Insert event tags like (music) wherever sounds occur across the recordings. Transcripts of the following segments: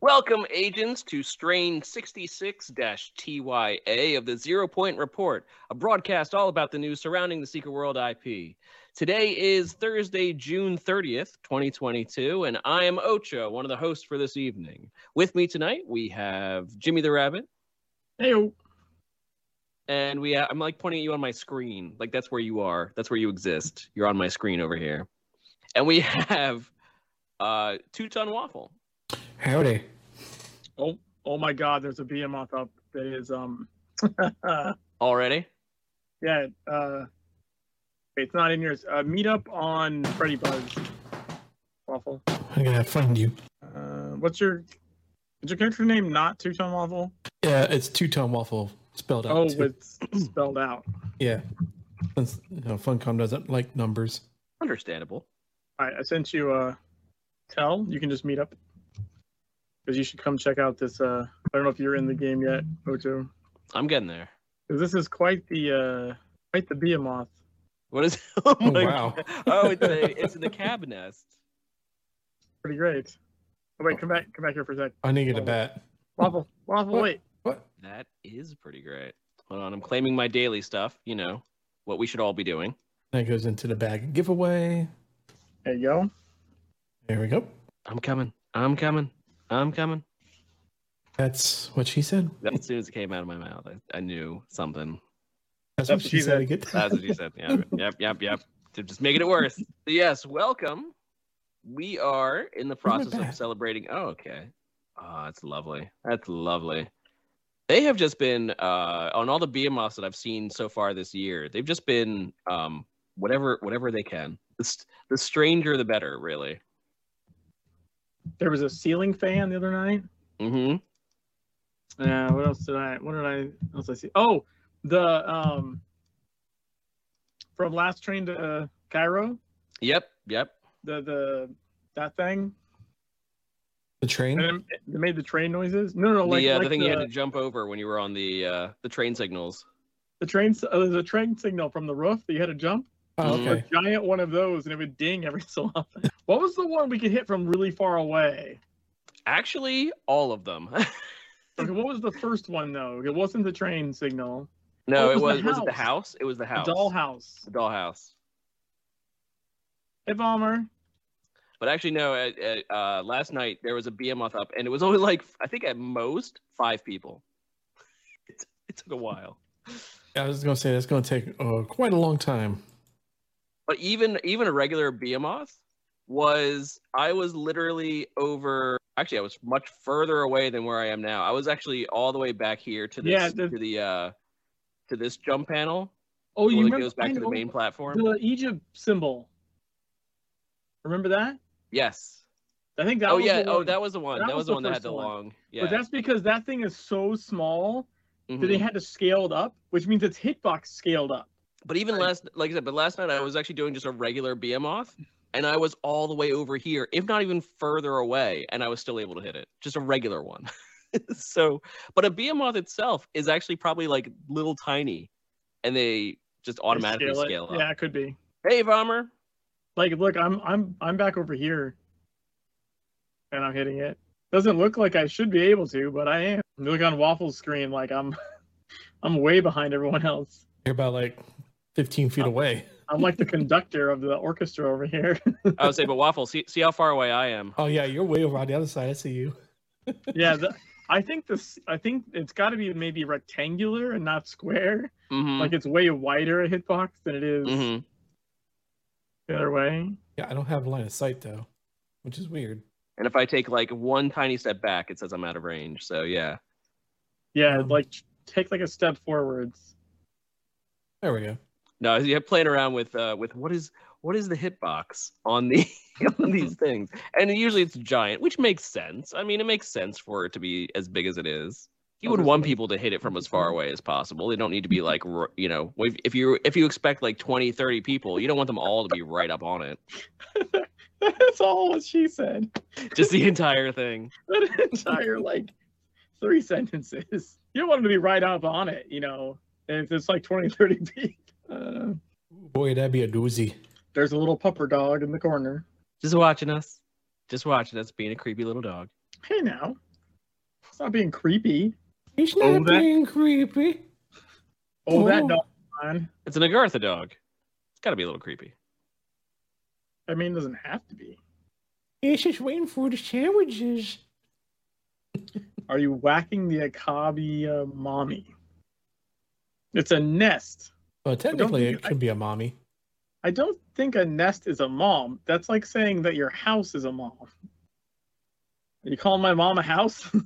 Welcome, agents, to strain 66 TYA of the Zero Point Report, a broadcast all about the news surrounding the Secret World IP. Today is Thursday, June 30th, 2022, and I am Ocho, one of the hosts for this evening. With me tonight, we have Jimmy the Rabbit, Hey, and we I'm like pointing at you on my screen. Like that's where you are. That's where you exist. You're on my screen over here. And we (laughs) have uh Two Ton Waffle. Howdy. oh, oh my God! There's a behemoth up that is um, (laughs) Already? yeah. Uh, it's not in yours. Uh, meet up on Freddy Buzz. Waffle. I'm gonna find you. Uh, what's your is your character name? Not Two Tone Waffle. Yeah, it's two tone waffle spelled out. Oh, too. it's (clears throat) spelled out. yeah. Since, you know, Funcom doesn't like numbers. Understandable. All right, I sent you a tell. You can just meet up because you should come check out this. Uh, I don't know if you're in the game yet, Ocho. I'm getting there. 'Cause This is quite the uh, quite the behemoth. What is oh, (laughs) Oh, my wow. God. Oh, it's a it's in the cab nest. Pretty great. Oh wait, come back, come back here for a sec. I need to get a bat. Waffle, waffle, What? wait. What? That is pretty great. Hold on, I'm claiming my daily stuff, you know, what we should all be doing. That goes into the bag giveaway. There you go. There we go. I'm coming. I'm coming. I'm coming. That's what she said. As soon as it came out of my mouth, I, I knew something. That's, That's what what she she said. said. Again. That's what you said. Yeah. (laughs) yep. Yep. Yep. To just making it worse. So yes. Welcome. We are in the process of celebrating. Oh, okay. Oh, that's lovely. That's lovely. They have just been uh, on all the behemoths that I've seen so far this year. They've just been um, whatever, whatever they can. The, st- the stranger, the better. Really. There was a ceiling fan the other night. Mm-hmm. Yeah. What else did I? What did I? Else I see? Oh, the um, from last train to uh, Cairo. Yep. Yep. The the that thing. The train. And it, it made the train noises. No, no, like, the, uh, like the thing the, you had to jump over when you were on the uh, the train signals. the train. Uh, there's a train signal from the roof that you had to jump. Oh, okay. A giant one of those, and it would ding every (laughs) so often. What was the one we could hit from really far away? Actually, all of them. (laughs) Okay, what was the first one though? It wasn't the train signal. no, Oh, it it was was. the Was it the house. house? It was the house. The dollhouse. The dollhouse. Hey, bomber. But actually, no. At, at, uh, last night there was a behemoth up, and it was only like I think at most five people. (laughs) It, it took a while. Yeah, I was gonna say that's gonna take uh, quite a long time. But even even a regular behemoth was I was literally over. Actually, I was much further away than where I am now. I was actually all the way back here to this Yeah, the- to the uh to this jump panel. Oh, you remember goes back to the main platform. the Egypt symbol. Remember that? Yes. I think that. oh was yeah. The Oh, one. that was the one. that That, was was the one that had the one. long. Yeah. But that's because that thing is so small that Mhm. they had to scale it up, which means its hitbox scaled up. But even Right. last, like I said, but last night I was actually doing just a regular behemoth, and I was all the way over here, if not even further away, and I was still able to hit it. Just a regular one. (laughs) so, but a behemoth itself is actually probably like little tiny, and they just automatically it. scale, up. Yeah, it could be. Hey, Bomber. Like, look, I'm I'm I'm back over here, and I'm hitting it. Doesn't look like I should be able to, but I am. You look on Waffle's screen, like I'm (laughs) I'm way behind everyone else. You're about like 15 feet Oh. away. I'm like the conductor of the orchestra over here. I would say, but Waffle, see, see how far away I am. Oh yeah, you're way over on the other side. I see you. (laughs) yeah, the, I think this. I think it's got to be maybe rectangular and not square. Mm-hmm. Like it's way wider a hitbox than it is mm-hmm. the other way. Yeah, I don't have line of sight though, which is weird. And if I take like one tiny step back, it says I'm out of range. So yeah. Yeah, Um, like take like a step forwards. There we go. No, you're playing around with uh with what is what is the hitbox on the (laughs) on these (laughs) things, and usually it's giant, which makes sense. I mean, it makes sense for it to be as big as it is. You Oh, would want people to hit it from as far away as possible. They don't need to be like you know if, if you if you expect like 20, 30 people, you don't want them all to be right up on it. (laughs) That's all what she said. Just the entire thing. That entire like three sentences. You don't want them to be right up on it, you know. If it's like 20, 30 feet. Uh, Boy, that'd be a doozy. there's a little pupper dog in the corner. Just watching us, just watching us being a creepy little dog. Hey now. It's not being creepy. He's Oh, not that- being creepy. Oh, that Oh. dog, man. It's an Agartha dog. It's got to be a little creepy. I mean, it doesn't have to be. He's just waiting for the sandwiches. Are you whacking the Akabi uh, mommy? It's a nest. Well, technically, it could be a mommy. I don't think a nest is a mom. That's like saying that your house is a mom. Are you calling my mom a house? (laughs)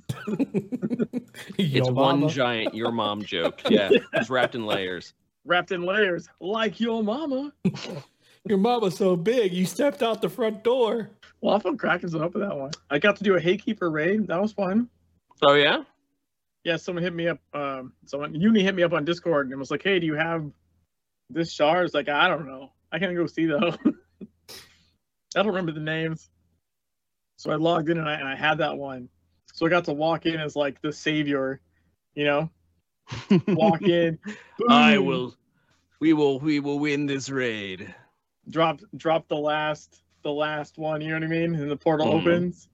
It's Yo, one giant your mom (laughs) joke. Yeah, it's wrapped in layers. Wrapped in layers, like your mama. (laughs) Your mama's so big, you stepped out the front door. Well, I felt cracking up with that one. I got to do a Haykeeper raid. That was fun. Oh yeah. Yeah, someone hit me up. Um, someone Uni hit me up on Discord and was like, "Hey, do you have this shard?" is like, "I don't know. I can't go see though. (laughs) I don't remember the names." So I logged in and I, and I had that one. So I got to walk in as like the savior, you know, (laughs) walk in. I will. We will. We will win this raid. drop drop the last the last one. You know what I mean? And the portal Mhm. opens.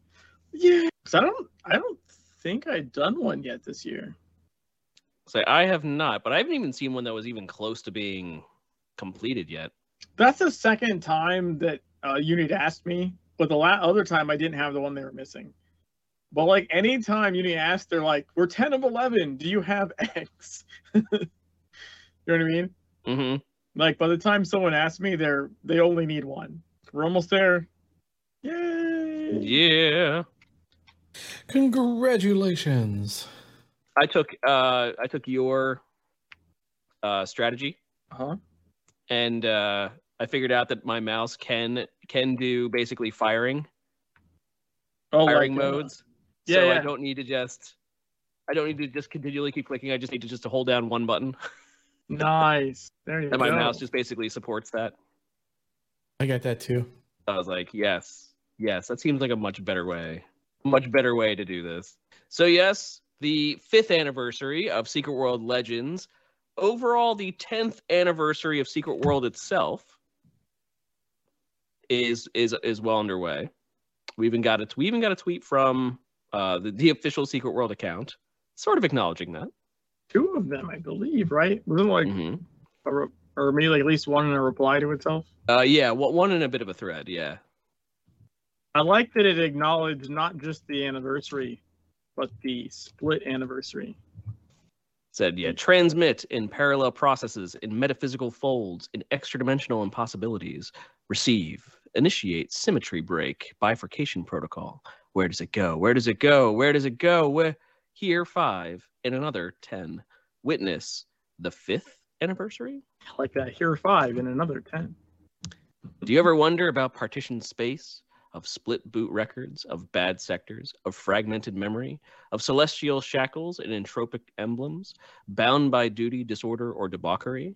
Yeah, 'Cause I don't I don't think I'd done one yet this year. Say I have not, but I haven't even seen one that was even close to being completed yet. That's the second time that uh, Unit asked me, but the la- other time I didn't have the one they were missing. But like anytime Unity asked, they're like, "We're ten of eleven. Do you have X?" (laughs) you know what I mean? hmm Like by the time someone asks me, they're they only need one. We're almost there. Yay! Yeah. Congratulations. I took. Uh, I took your uh, strategy, Huh? and uh, I figured out that my mouse can can do basically firing Oh, firing like, uh, modes. yeah, so I don't need to just. I don't need to just continually keep clicking. I just need to just to hold down one button, (laughs) nice. There you and my mouse just basically supports that. I got that too. I was like, yes, yes, that seems like a much better way, much better way to do this. So yes, the fifth anniversary of Secret World Legends, overall the tenth anniversary of Secret World itself is is is well underway. We even got a we even got a tweet from uh, the, the official Secret World account, sort of acknowledging that. Two of them, I believe, right? Wasn't like Mhm. a re- or maybe like at least one in a reply to itself. Uh, yeah, well, one in a bit of a thread, yeah. I like that it acknowledged not just the anniversary, but the split anniversary. said yeah transmit in parallel processes in metaphysical folds in extra dimensional impossibilities. Receive initiate symmetry break bifurcation protocol. Where does it go? Where does it go? Where does it go? Where? Here five and another ten. Witness the fifth anniversary? Like that. Here five and another ten. do you ever wonder about partition space of split boot records of bad sectors of fragmented memory of celestial shackles and entropic emblems bound by duty disorder or debauchery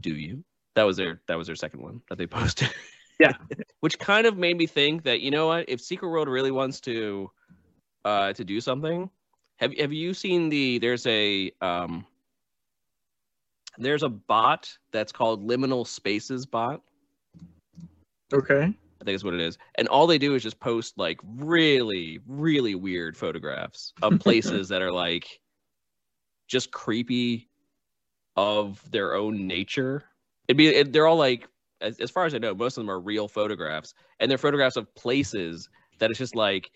do you that was their that was their second one that they (laughs) posted Yeah. (laughs) which kind of made me think that you know what if secret world really wants to uh to do something have have you seen the there's a um there's a bot that's called liminal spaces bot Okay. I think is what it is. And all they do is just post like really, really weird photographs of (laughs) places that are like just creepy of their own nature. It'd be it, they're all like as, as far as I know, most of them are real photographs, and they're photographs of places that it's just like,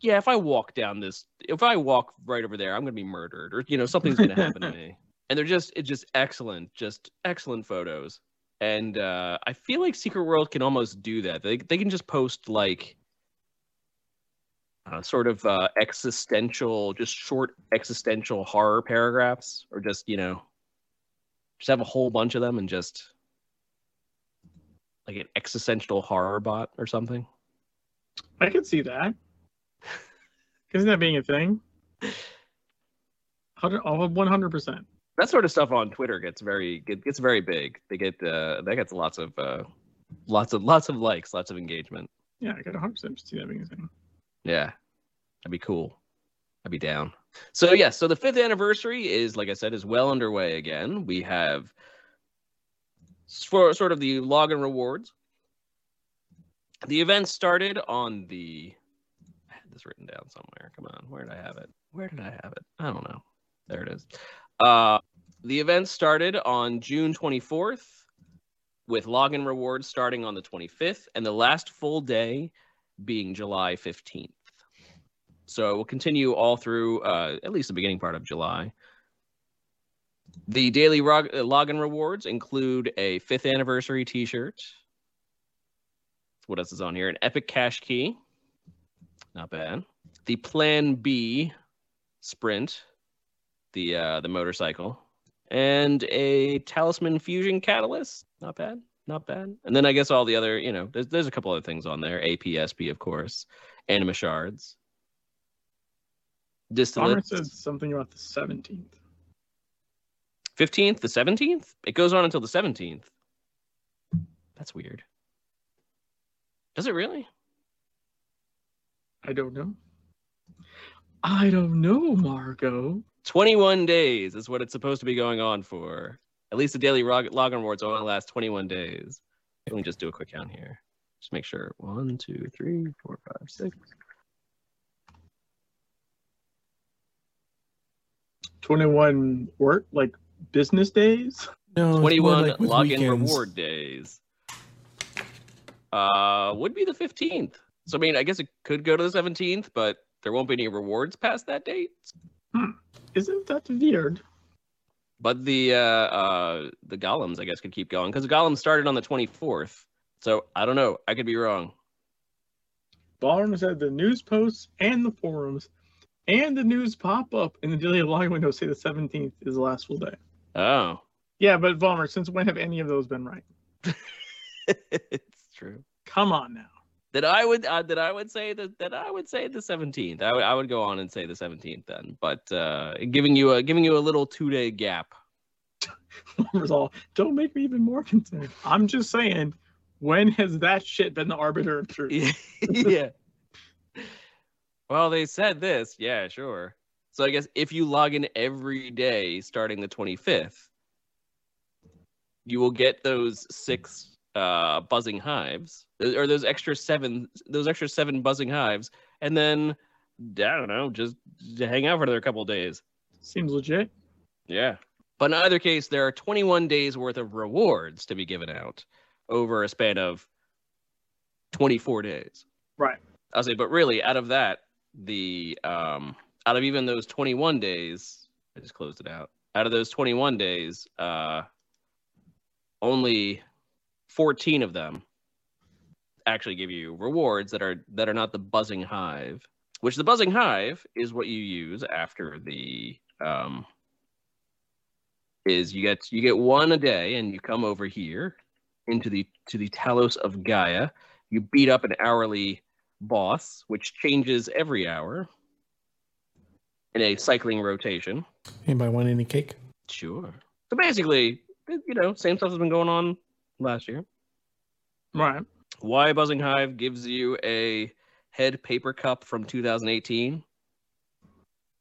yeah, if I walk down this, if I walk right over there, I'm gonna be murdered, or you know, something's gonna happen to (laughs) me. And they're just it's just excellent, just excellent photos and uh, I feel like Secret World can almost do that. They they can just post like uh, sort of uh, existential, just short existential horror paragraphs, or just you know, just have a whole bunch of them and just like an existential horror bot or something. I could see that. Isn't that being a thing? (laughs) oh, One hundred percent. That sort of stuff on Twitter gets very get, gets very big. They get uh, that gets lots of uh, lots of lots of likes, lots of engagement. Yeah, I got one hundred percent see that being a thing. Yeah, that'd be cool. I'd be down. So yeah, so the fifth anniversary is, like I said, is well underway again. We have for sort of the login rewards. The event started on the I had this written down somewhere. Come on, where did I have it? Where did I have it? I don't know. There it is. Uh, the event started on June 24th, with login rewards starting on the 25th, and the last full day being July 15th. So it will continue all through uh, at least the beginning part of July. The daily rog- uh, login rewards include a fifth anniversary T-shirt. What else is on here? An epic cash key. Not bad. The Plan B sprint, the uh, the motorcycle, and a Talisman Fusion catalyst. Not bad. Not bad. And then I guess all the other, you know, there's there's a couple other things on there. APSP, of course. Anima shards. Distillate. said something about the 17th. 15th, the 17th? It goes on until the 17th. That's weird. Does it really? I don't know. I don't know, Margot. 21 days is what it's supposed to be going on for. At least the daily log- login rewards only last 21 days. Let me just do a quick count here. Just make sure. One, two, three, four, five, six. 21 work, like business days? No, it's more 21 like with login weekends. reward days. Uh, would be the 15th. So, I mean, I guess it could go to the 17th, but there won't be any rewards past that date. Isn't that weird? But the uh, uh, the golems, I guess, could keep going because the golems started on the 24th. So I don't know. I could be wrong. Ballroom said the news posts and the forums and the news pop up in the daily login window say the 17th is the last full day. Oh, Yeah, but Balmer, since when have any of those been right? (laughs) it's true. Come on now. That I would uh, that I would say that that I would say the 17th. I would I would go on and say the 17th then. But uh, giving you a giving you a little two day gap. (laughs) All, don't make me even more concerned. I'm just saying, when has that shit been the arbiter of truth? (laughs) yeah. Well, they said this. Yeah, sure. So I guess if you log in every day starting the 25th, you will get those six uh, buzzing hives, or those extra seven, those extra seven buzzing hives, and then I don't know, just hang out for another couple of days. Seems legit. Yeah. But in either case, there are 21 days worth of rewards to be given out over a span of 24 days. Right. I'll say, but really, out of that, the um, out of even those 21 days, I just closed it out. Out of those 21 days, uh, only 14 of them actually give you rewards that are that are not the buzzing hive. Which the buzzing hive is what you use after the um, is you get you get one a day, and you come over here into the to the Talos of Gaia. You beat up an hourly boss, which changes every hour in a cycling rotation. Anybody want any cake? Sure. So basically, you know, same stuff has been going on last year. Right. Why Buzzing Hive gives you a head paper cup from 2018?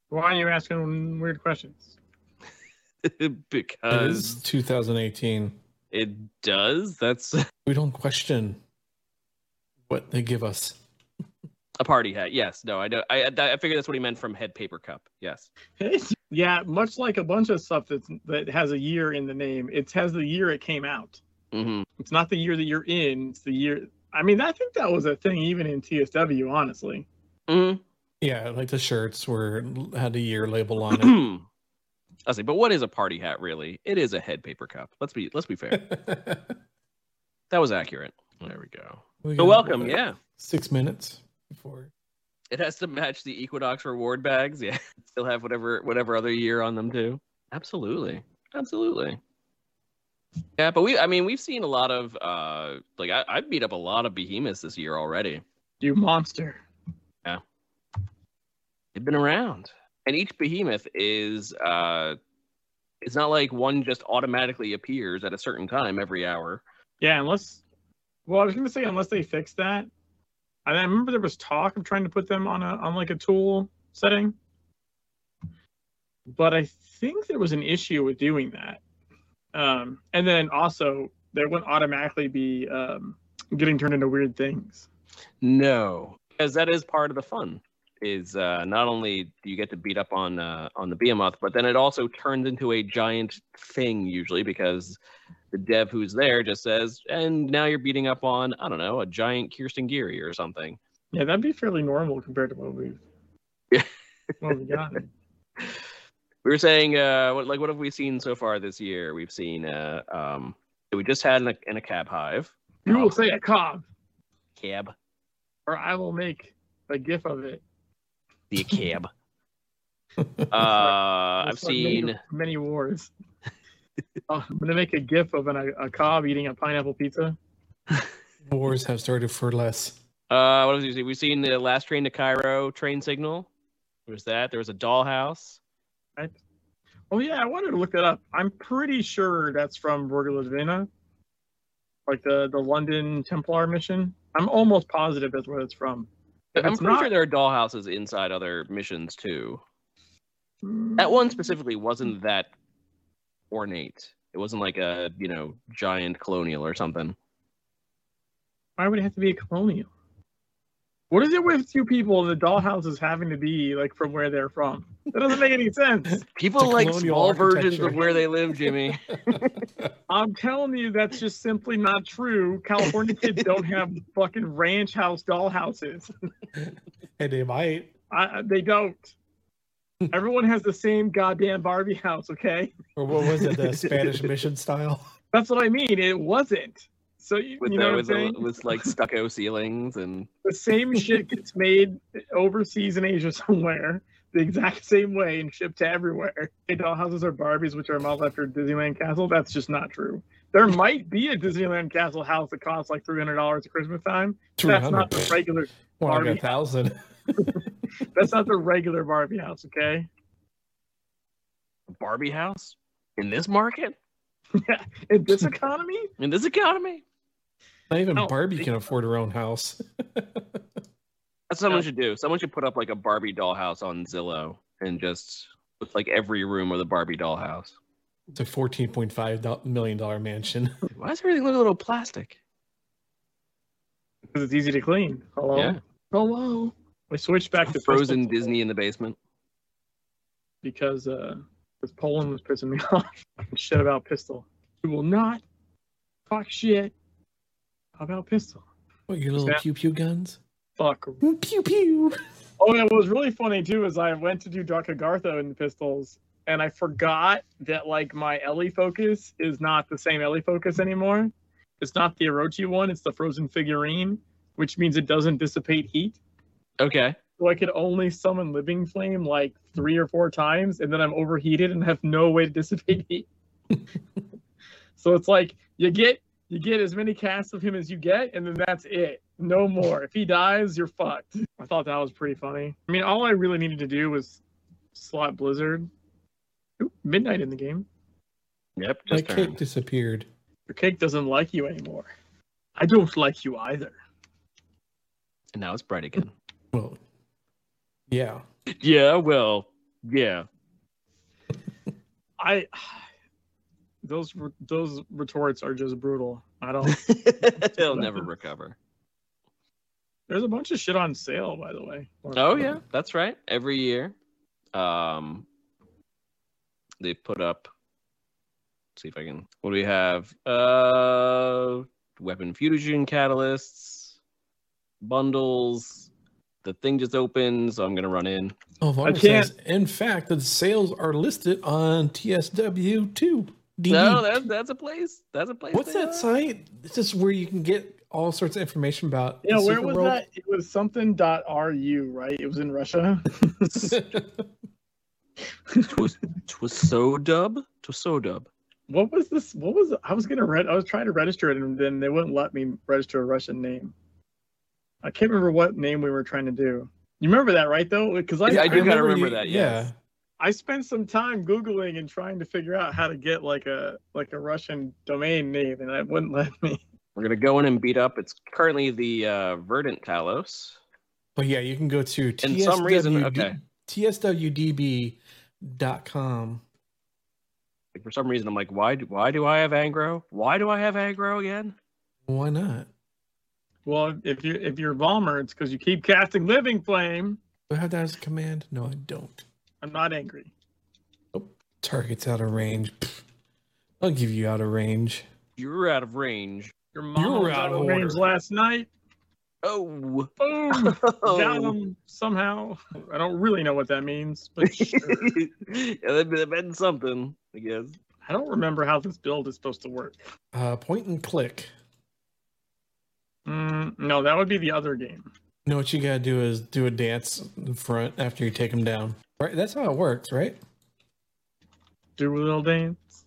Why are you asking weird questions? (laughs) Because is 2018. it does. That's (laughs) We don't question what they give us. a party hat. Yes. No, I know. I I figured that's what he meant from head paper cup. Yes. yeah, much like a bunch of stuff that's that has a year in the name, it has the year it came out. Hmm It's not the year that you're in. It's the year. I mean, I think that was a thing even in TSW, honestly. hmm Yeah, like the shirts were had a year label on it. (clears throat) I say, but what is a party hat really? It is a head paper cup. Let's be let's be fair. (laughs) that was accurate. There we go. We So welcome. Yeah. Six minutes before. It has to match the Equinox reward bags. (laughs) Yeah. Still have whatever whatever other year on them too. Absolutely. Absolutely. Yeah, but we I mean we've seen a lot of uh like I, I beat up a lot of behemoths this year already. You monster. Yeah. They've been around. And each behemoth is uh it's not like one just automatically appears at a certain time every hour. Yeah, unless. Well, I was gonna say unless they fix that. I remember there was talk of trying to put them on a on like a tool setting. But I think there was an issue with doing that. Um, and then also they wouldn't automatically be um, getting turned into weird things. No. Because that is part of the fun. is uh, not only do you get to beat up on uh, on the behemoth, but then it also turns into a giant thing usually because the dev who's there just says, and now you're beating up on I don't know a giant Kirsten Geary or something. Yeah, that'd be fairly normal compared to what we've Yeah. (laughs) what we got. We were saying, uh, what, like, what have we seen so far this year? We've seen, uh, um, we just had in a, in a cab hive. You will say a cob, Cab, or I will make a gif of it. the cab. (laughs) uh, I've That's like many- seen. many wars. Oh, I'm gonna make a gif of an, a, a cob eating a pineapple pizza. Wars have started for less. Uh, what else have we seen? We've seen the last train to Cairo train signal. There was that. There was a dollhouse. I, oh yeah, I wanted to look that up. I'm pretty sure that's from Borgolivina, like the the London Templar mission. I'm almost positive that's where it's from. If I'm it's pretty not- sure there are dollhouses inside other missions too. Hmm. That one specifically wasn't that ornate. It wasn't like a you know giant colonial or something. Why would it have to be a colonial? What is it with two people? The dollhouses having to be like from where they're from? That doesn't make any sense. (laughs) People like small versions of where they live, Jimmy. (laughs) I'm telling you, that's just simply not true. California kids (laughs) don't have fucking ranch house dollhouses. And they might. I, they don't. Everyone has the same goddamn Barbie house, okay? Or what was it? The Spanish mission style? That's what I mean. It wasn't. So you, with you know what I'm with, the, with like stucco ceilings and (laughs) The same shit gets made overseas in Asia somewhere, the exact same way, and shipped to everywhere. Hey, dollhouses are Barbies, which are modeled after Disneyland Castle. That's just not true. There might be a Disneyland Castle house that costs like three hundred dollars at Christmas time. That's not the regular. More Barbie. thousand. (laughs) (laughs) That's not the regular Barbie house. Okay. Barbie house in this market, Yeah, In this economy, in this economy. Not even No, Barbie they- can afford her own house. (laughs) That's what someone No. should do. Someone should put up like a Barbie dollhouse on Zillow and just with like every room of the Barbie dollhouse. It's a fourteen point five million dollar mansion. (laughs) Why does everything look a little plastic? because it's easy to clean. Hello. Yeah. Hello. We switched back to Frozen Pistol Disney in the basement. because uh, because Poland was pissing me (laughs) off. shit about Pistol. You will not talk shit about Pistol. What your little that- pew pew guns? Fuck. Pew pew. Oh, yeah, what was really funny too is I went to do Dark Agartha in Pistols, and I forgot that like my Ellie focus is not the same Ellie focus anymore. It's not the Orochi one; it's the frozen figurine, which means it doesn't dissipate heat. Okay. So I could only summon Living Flame like three or four times, and then I'm overheated and have no way to dissipate (laughs) heat. (laughs) so it's like you get you get as many casts of him as you get, and then that's it. No more. If he dies, you're fucked. I thought that was pretty funny. I mean, all I really needed to do was slot Blizzard. Ooh, midnight in the game. Yep. My Just cake turned. disappeared. Your cake doesn't like you anymore. I don't like you either. And now it's bright again. (laughs) Well, yeah. yeah. Well. Yeah. I those those retorts are just brutal. I don't. (laughs) They'll never (laughs) recover. There's a bunch of shit on sale, by the way. Oh yeah, that's right. Every year, um, they put up. see if I can. What do we have? Uh, weapon fusion catalysts, bundles. The thing just opened, so I'm gonna run in. Oh, Varner can't- says, in fact, the sales are listed on TSW2. No, that's that's a place. That's a place. What's that are. site? It's just where you can get all sorts of information about. Yeah, the where Super was World. that? It was something dot .ru, right? It was in Russia. (laughs) Twas twas so dub. Twas so dub. What was this? What was I was gonna read? I was trying to register it, and then they wouldn't let me register a Russian name. I can't remember what name we were trying to do. You remember that, right? Though, because I, Yeah, I do kinda you- remember that, yes. I spent some time googling and trying to figure out how to get like a like a Russian domain name, and it wouldn't let me. We're gonna go in and beat up. It's currently the uh, Verdant Talos. But yeah, you can go to And some reason- TSWD okay. tswdb.com. Like, for some reason, I'm like, why? Do, why do I have aggro? Why do I have aggro again? Why not? Well, if you if you're Valmer, it's because you keep casting Living Flame. Do I have that as a command? No, I don't. I'm not angry. Target's out of range. (sniffs) I'll give you out of range. You're out of range. Your mom was out out of of range order. last night. Oh. Boom! Oh. Got him somehow. I don't really know what that means, but (laughs) sure. yeah, that that meant something, I guess. I don't remember how this build is supposed to work. Uh, point and click. Mm, no, that would be the other game. No, what you gotta do is do a dance in front after you take them down. Right, that's how it works, right? Do a little dance.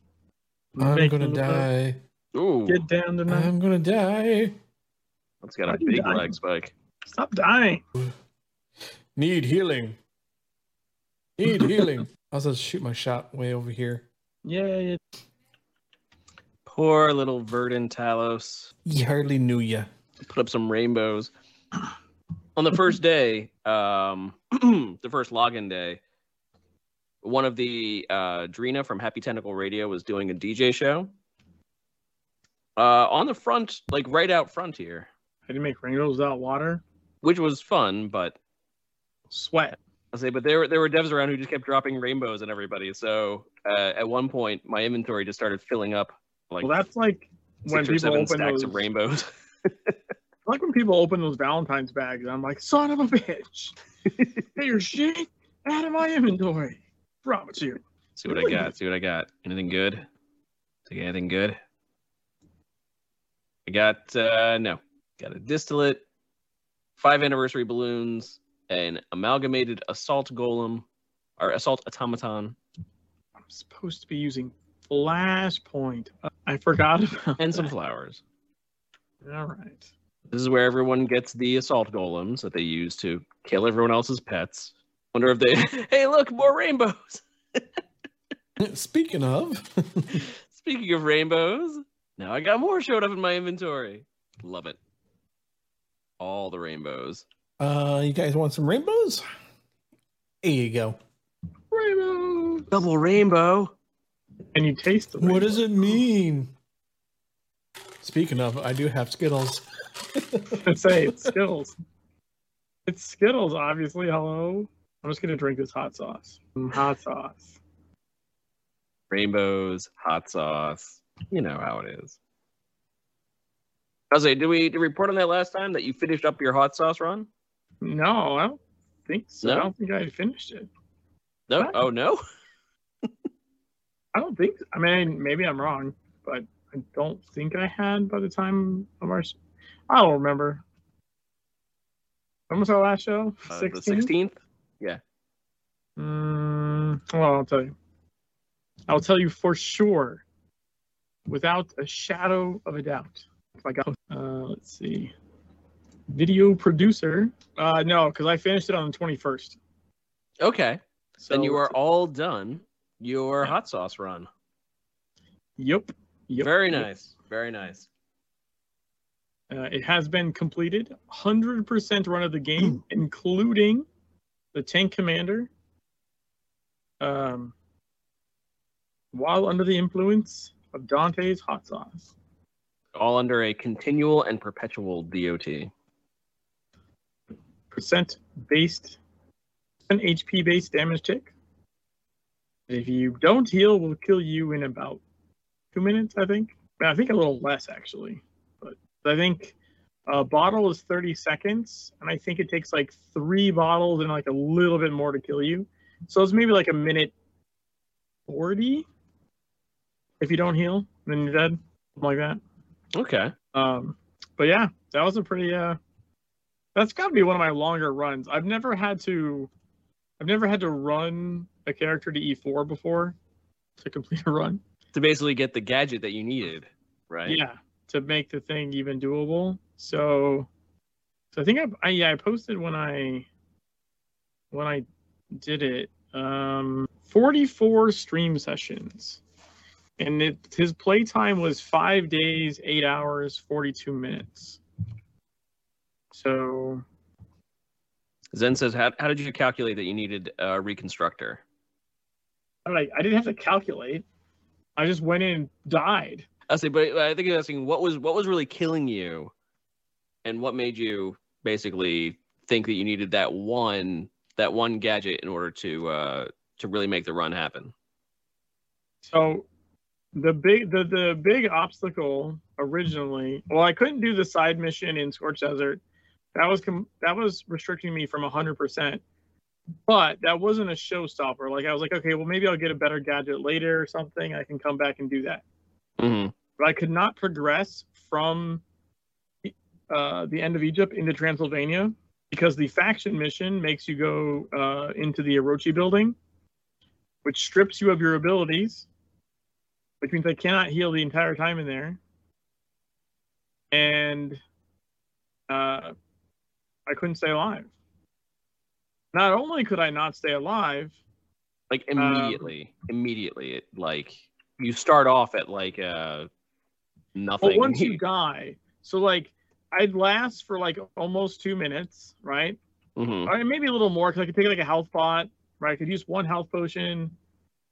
I'm Make gonna die. Ooh, Get down tonight. I'm gonna die. that's got a Why'd you big die? leg spike. Stop dying. Need healing. Need healing. I was gonna shoot my shot way over here. Yeah, yeah. Poor little Verdant Talos. You hardly knew ya. Put up some rainbows. On the first day, um, (clears throat) the first login day, one of the uh, Drina from Happy Tentacle Radio was doing a DJ show. Uh, on the front, like right out front here, I didn't make rainbows without water. which was fun, but Sweat. I say, but there were there were devs around who just kept dropping rainbows and everybody. So uh, at one point, my inventory just started filling up like well, that's like when people open stacks those. of rainbows. (laughs) like when people open those Valentine's bags, I'm like, son of a bitch, (laughs) get your shit out of my inventory. Promise you. See what I got. See what I got. Anything good? Take anything good? I got uh no. Got a distillate, five anniversary balloons, an amalgamated assault golem, or assault automaton, I'm supposed to be using Flashpoint. Uh, I forgot about and some that. flowers. All right. This is where everyone gets the assault golems that they use to kill everyone else's pets. Wonder if they (laughs) hey look, more rainbows. (laughs) Speaking of, (laughs) Speaking of rainbows, now I got more showed up in my inventory. Love it. All the rainbows. uh, you guys want some rainbows? Here you go. Rainbow. Double rainbow. And you taste the What does it mean? Speaking of, I do have Skittles. (laughs) say it's Skittles. It's Skittles, obviously. Hello. I'm just gonna drink this hot sauce. Mm, Hot sauce. Rainbows, hot sauce. You know how it is. Like, did we, did we report on that last time that you finished up your hot sauce run? No, I don't think so. I don't think I finished it. No. What? Oh no. (laughs) I don't think. I mean, maybe I'm wrong, but I don't think I had by the time of our. I don't remember. When was our last show? Uh, the 16th? sixteenth. Mm, well, I'll tell you. I'll tell you for sure, without a shadow of a doubt. If I got, uh, let's see, video producer. Uh, no, because I finished it on the 21st. Okay. So then you are all done your hot sauce run. Yep. Yep. Very yep. nice. Very nice. Uh, it has been completed, 100% run of the game, including the tank commander. Um, while under the influence of Dante's hot sauce. All under a continual and perpetual DOT. Percent based, an HP based damage tick. If you don't heal, we'll kill you in about two minutes, I think. I think a little less actually, I think a bottle is 30 seconds, and I think it takes like three bottles and like a little bit more to kill you. So it's maybe like a minute 40 if you don't heal, then you're dead, something like that. Okay. Um, but yeah, that was a pretty uh that's gotta be one of my longer runs. I've never had to I've never had to run a character to E4 before to complete a run. To basically get the gadget that you needed, right? Yeah, to make the thing even doable. So so I think I, I yeah, I posted when I when I did it um 44 stream sessions. And it his playtime was 5 days, 8 hours, 42 minutes. So Zen says, how, how did you calculate that you needed a reconstructor? I, I didn't have to calculate. I just went in and died. I say, but I think you're asking what was what was really killing you, and what made you basically think that you needed that one that one gadget in order to uh, to really make the run happen? So the big the, the big obstacle originally well i couldn't do the side mission in scorched desert. That was com- that was restricting me from 100% but that wasn't a showstopper. Like i was like okay well maybe i'll get a better gadget later or something. I can come back and do that hmm but i could not progress from uh, the end of egypt into transylvania because the faction mission makes you go uh, into the orochi building which strips you of your abilities which means I cannot heal the entire time in there. And uh, I couldn't stay alive. Not only could I not stay alive, Like Um, immediately, immediately, it like you start off at like uh nothing. but once you die, so like I'd last for like almost two minutes, right? Mhm. Or maybe a little more because I could take like a health pot, right? I could use one health potion.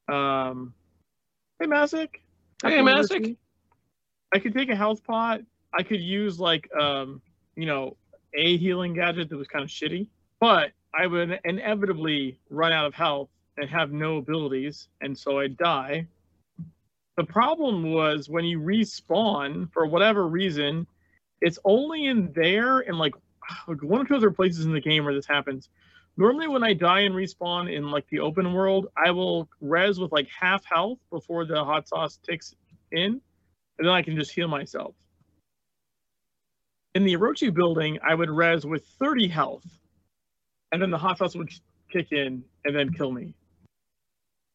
Um, hey, Masick. Hey, Masick. I could take a health pot. I could use like um, you know, a healing gadget that was kind of shitty, but I would inevitably run out of health and have no abilities, and so I'd die. The problem was when you respawn for whatever reason, it's only in there and (sighs) like one or two other places in the game where this happens. Normally, when I die and respawn in like the open world, I will res with like half health before the hot sauce ticks in, and then I can just heal myself. In the Orochi building, I would res with 30 health, and then the hot sauce would kick in and then kill me.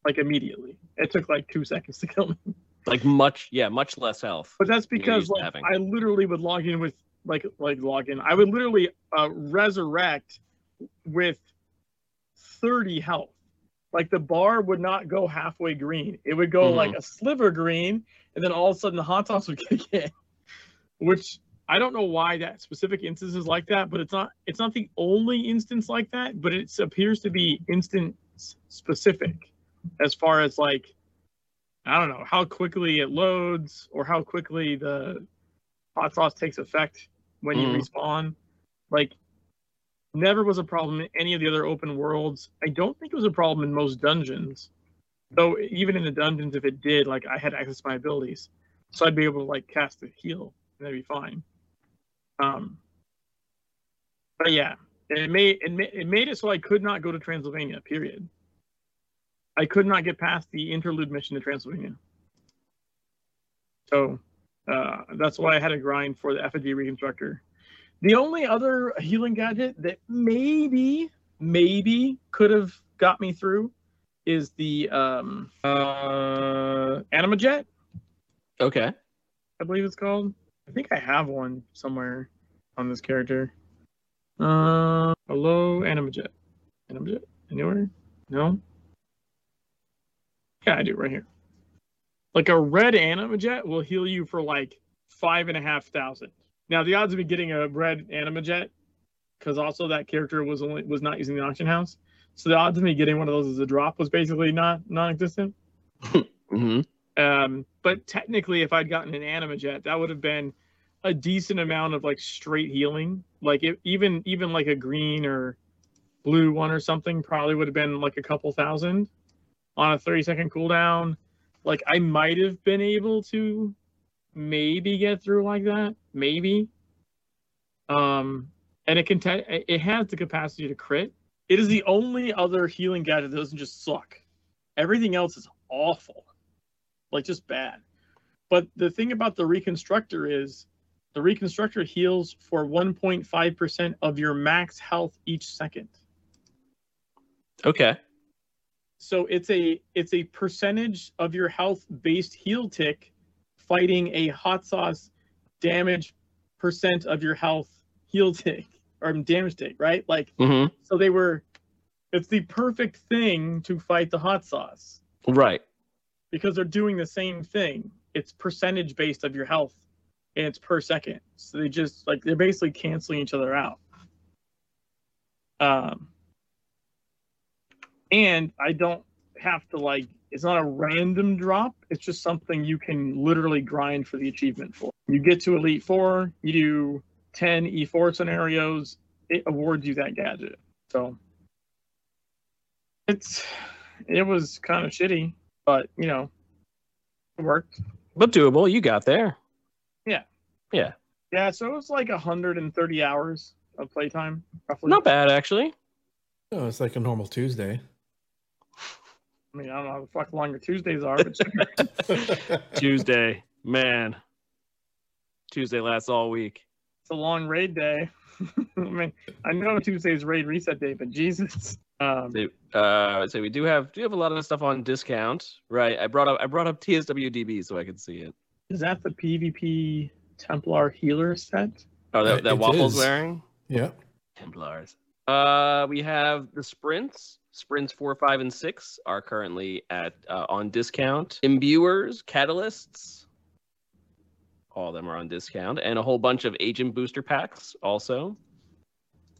Like immediately. It took like two seconds to kill me. Like much, yeah, much less health. But that's because like. I literally would log in with like like log in. I would literally uh, resurrect with 30 health. Like the bar would not go halfway green. It would go Mhm. like a sliver green, and then all of a sudden the hot sauce would (laughs) kick in. Which I don't know why that specific instance is like that, but it's not it's not the only instance like that, but it appears to be instance specific as far as like I don't know how quickly it loads or how quickly the hot sauce takes effect when you Mhm. respawn. Like, never was a problem in any of the other open worlds. I don't think it was a problem in most dungeons. Though even in the dungeons, if it did, like I had access to my abilities, so I'd be able to like cast a heal, and that'd be fine. Um, but yeah, it made it, ma- it made it so I could not go to Transylvania. Period. I could not get past the interlude mission to Transylvania. So uh, that's why I had to grind for the FD reconstructor. The only other healing gadget that maybe, maybe could have got me through is the um, uh, Animajet, Okay. I believe it's called. I think I have one somewhere on this character. Uh, hello, Animajet. Animajet? Anywhere? No? Yeah, I do right here. Like a red anima jet will heal you for like five and a half thousand. Now the odds of me getting a red anima jet, because also that character was only was not using the auction house, so the odds of me getting one of those as a drop was basically not non-existent. (laughs) hmm Um, but technically, if I'd gotten an anima jet, that would have been a decent amount of like straight healing. Like it, even even like a green or blue one or something probably would have been like a couple thousand on a 30 second cooldown. Like I might have been able to maybe get through like that, maybe. Um, and it can te- it has the capacity to crit. It is the only other healing gadget that doesn't just suck. Everything else is awful like just bad. But the thing about the reconstructor is the reconstructor heals for 1.5% of your max health each second. Okay. So it's a it's a percentage of your health based heal tick fighting a hot sauce damage percent of your health heal tick or damage tick, right? Like hmm so they were it's the perfect thing to fight the hot sauce. Right. because they're doing the same thing. It's percentage based of your health and it's per second. So they just like they're basically canceling each other out. Um and I don't have to like it's not a random drop, it's just something you can literally grind for the achievement for. You get to Elite 4, you do 10 E4 scenarios, it awards you that gadget. So It's it was kind of shitty, but you know, it worked. But doable. You got there. Yeah. Yeah. Yeah, so it was like 130 hours of playtime, roughly. Not bad, actually. Oh, it's like a normal Tuesday. I mean, I don't know how the fuck long your Tuesdays are, but sure. (laughs) Tuesday. Man. Tuesday lasts all week. it's a long raid day. (laughs) I mean, I know Tuesday's raid reset day, but Jesus. Um, They, uh, so we do have do have a lot of stuff on discount, right? I brought up I brought up TSWDB so I could see it. is that the PvP Templar healer set? Oh, that, that it waffles is. wearing yeah. Templars. Uh, we have the sprints. Sprints four, five, and six are currently at uh, on discount. Imbuers, catalysts, all of them are on discount, and a whole bunch of agent booster packs also.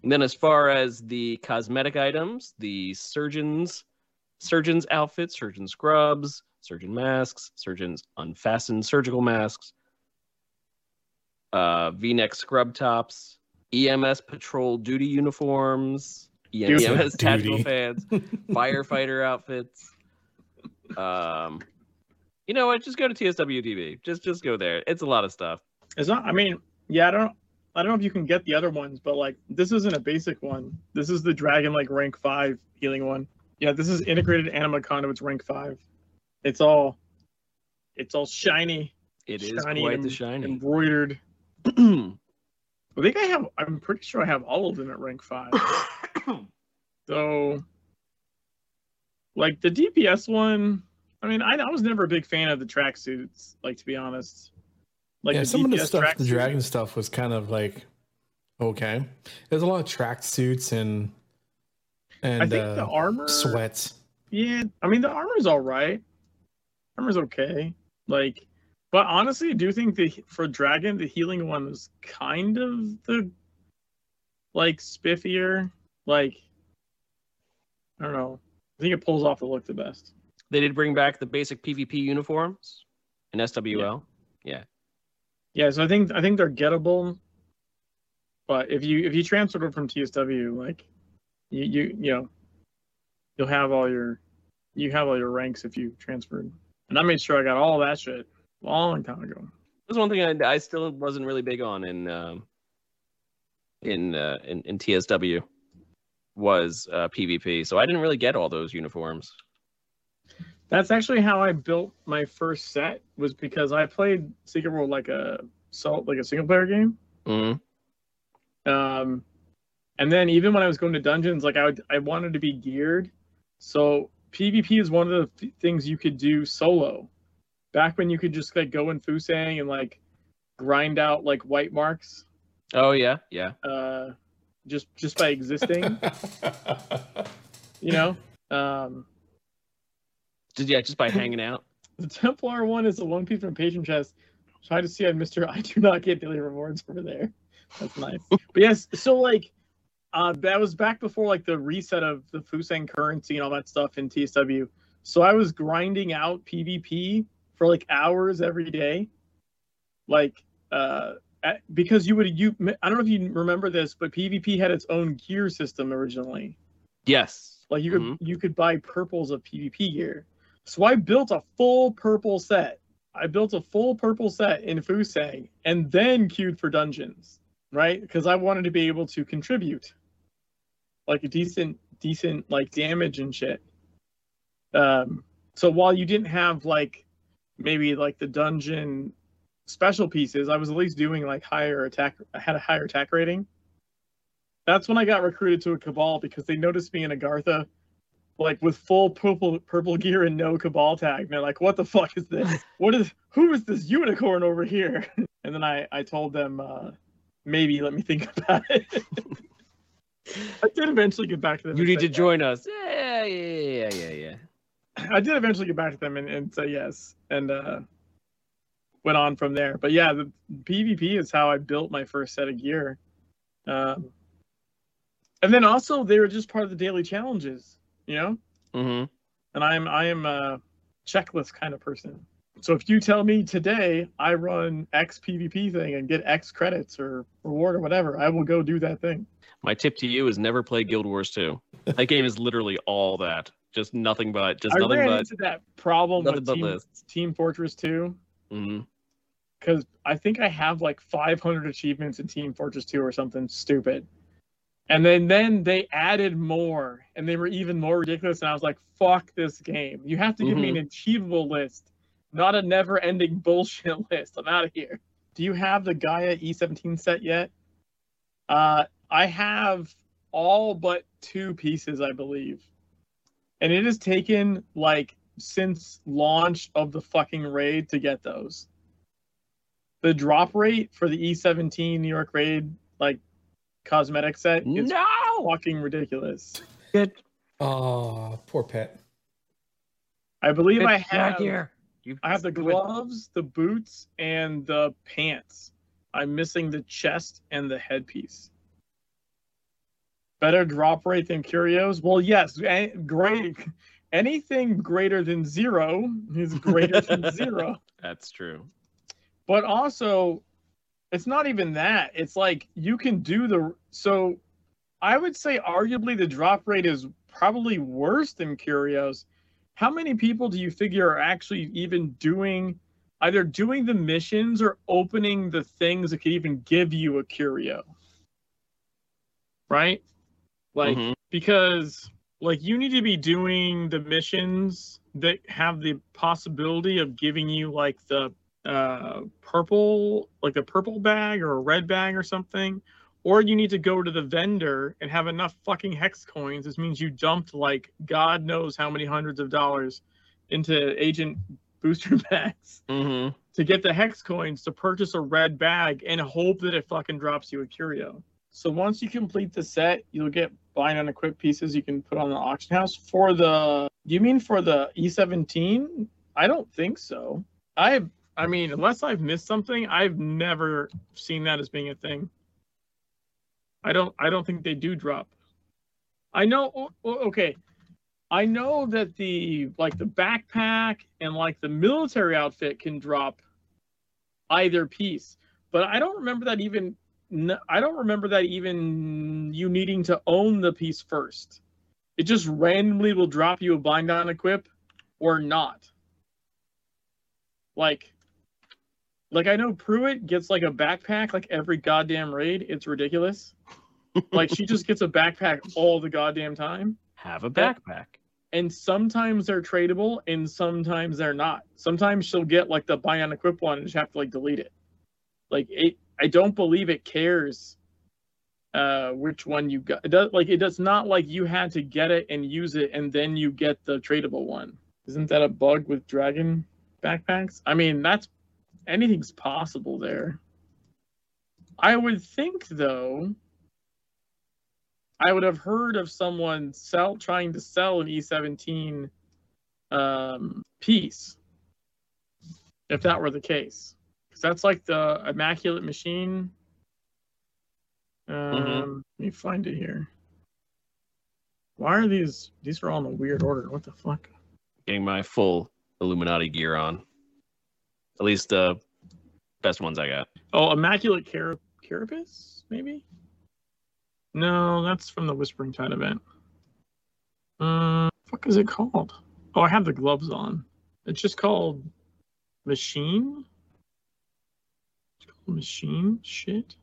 And then, as far as the cosmetic items, the surgeons, surgeons outfits, surgeon scrubs, surgeon masks, surgeons unfastened surgical masks, uh, V-neck scrub tops, EMS patrol duty uniforms, Duty. EMS tactical Duty. fans, firefighter outfits. Um, you know what? Just go to TSWDB. Just just go there. It's a lot of stuff. It's not. I mean, yeah, I don't. I don't know if you can get the other ones, but like this isn't a basic one. This is the dragon like rank five healing one. Yeah, this is integrated anima conduits rank five. It's all, it's all shiny, It is Shiny quite the shiny. embroidered. (clears throat) I think I have. I'm pretty sure I have all of them at rank five. (coughs) So, like the DPS one, I mean, I, I was never a big fan of the tracksuits. Like to be honest, like yeah, the some of the stuff, the tracksuit- dragon stuff was kind of like okay. There's a lot of tracksuits and and I think uh, the armor. sweats. Yeah, I mean the armor's all right. Armor's okay. Like, but honestly, I do think the for dragon the healing one was kind of the like spiffier. Like, I don't know. I think it pulls off the look the best. they did bring back the basic PvP uniforms in SWL. Yeah, Yeah, so I think I think they're gettable. But if you if you transferred it from TSW, like you you you know, you'll have all your you have all your ranks if you transferred. And I made sure I got all that shit long time ago. That's one thing I, I still wasn't really big on in um, in, uh, in in TSW was uh, PvP. So I didn't really get all those uniforms. That's actually how I built my first set was because I played Secret World like a salt like a single player game. Mhm. Um, and then even when I was going to dungeons, like I would, I wanted to be geared. So PvP is one of the th- things you could do solo. Back when you could just like go in Fusang and like grind out like white marks, Oh yeah, yeah. uh, just just by existing, (laughs) you know. Um, Just yeah, just by hanging out. (laughs) the Templar one is the one piece from Patron Chest. Try to see on Mister. (laughs) I do not get daily rewards over there. That's nice. but yes, so like, uh, that was back before like the reset of the Fusang currency and all that stuff in TSW. So I was grinding out PvP for like hours every day, like uh, at, because you would you. I don't know if you remember this, but PvP had its own gear system originally. Yes. Like you could Mhm. you could buy purples of PvP gear. So I built a full purple set. I built a full purple set in Fusang and then queued for dungeons, right? Because I wanted to be able to contribute like a decent decent like damage and shit. Um so while you didn't have like maybe like the dungeon special pieces, I was at least doing like higher attack I had a higher attack rating. That's when I got recruited to a cabal because they noticed me in Agartha, like with full purple purple gear and no cabal tag. And they're like, "What the fuck is this? (laughs) What is? Who is this unicorn over here?" (laughs) And then I I told them, uh, maybe let me think (laughs) about it. I did eventually get back to them. You need to join us. Yeah, yeah, yeah, yeah, yeah. (clears throat) I did eventually get back to them and, and say yes, and uh, went on from there. But yeah, the PvP is how I built my first set of gear. Um, and then also they were just part of the daily challenges, you know. Mm-hmm. And I'm I am a checklist kind of person. So if you tell me today I run X PvP thing and get X credits or reward or whatever, I will go do that thing. My tip to you is never play Guild Wars 2. That game is literally all that. Just nothing but just I nothing ran but. into that problem nothing with but Team, lists. Team Fortress 2 Mhm. because I think I have like 500 achievements in Team Fortress 2 or something stupid. And then then they added more, and they were even more ridiculous. And I was like, "Fuck this game! You have to give me an achievable list, not a never-ending (laughs) bullshit list. I'm out of here." Do you have the Gaia E17 set yet? Uh, I have all but two pieces, I believe, and it has taken like since launch of the fucking raid to get those the drop rate for the E17 New York Raid like cosmetic set is No. fucking ridiculous. Get, Oh, poor pet. I believe get I have here. You I have the gloves, the boots, and the pants. I'm missing the chest and the headpiece. Better drop rate than curios? Well, yes, great. Anything greater than zero is greater than (laughs) zero. That's true. but also it's not even that it's like you can do the so i would say arguably the drop rate is probably worse than curios how many people do you figure are actually even doing either doing the missions or opening the things that could even give you a curio right like Mhm. because like you need to be doing the missions that have the possibility of giving you like the uh purple like a purple bag or a red bag or something or you need to go to the vendor and have enough fucking hex coins this means you dumped like god knows how many hundreds of dollars into agent booster (laughs) bags Mhm. to get the hex coins to purchase a red bag and hope that it fucking drops you a curio. So once you complete the set, you'll get bind on equip pieces you can put on the auction house. For the you mean for the E17? I don't think so. I I mean, unless I've missed something, I've never seen that as being a thing. I don't I don't think they do drop. I know okay. I know that the like the backpack and like the military outfit can drop either piece, but I don't remember that even. N- I don't remember that even you needing to own the piece first. It just randomly will drop you a bind on equip or not. Like, like I know Pruitt gets like a backpack like every goddamn raid. It's ridiculous. (laughs) like she just gets a backpack all the goddamn time Have a backpack. and sometimes they're tradable and sometimes they're not. Sometimes she'll get like the buy on equip one and just have to like delete it. Like it I don't believe it cares uh which one you got. It does like it does not like you had to get it and use it and then you get the tradable one. Isn't that a bug with dragon backpacks? I mean that's anything's possible there. I would think though I would have heard of someone sell trying to sell an E17 um, piece if that were the case, that's like the immaculate machine. Um, Mhm. Let me find it here. Why are these? These are all in a weird order. What the fuck? Getting my full Illuminati gear on. At least the best ones I got. Oh, immaculate Car- carapace, maybe. No, that's from the Whispering Tide event. Uh, fuck is it called? Oh, I have the gloves on. It's just called Machine. Machine. Shit.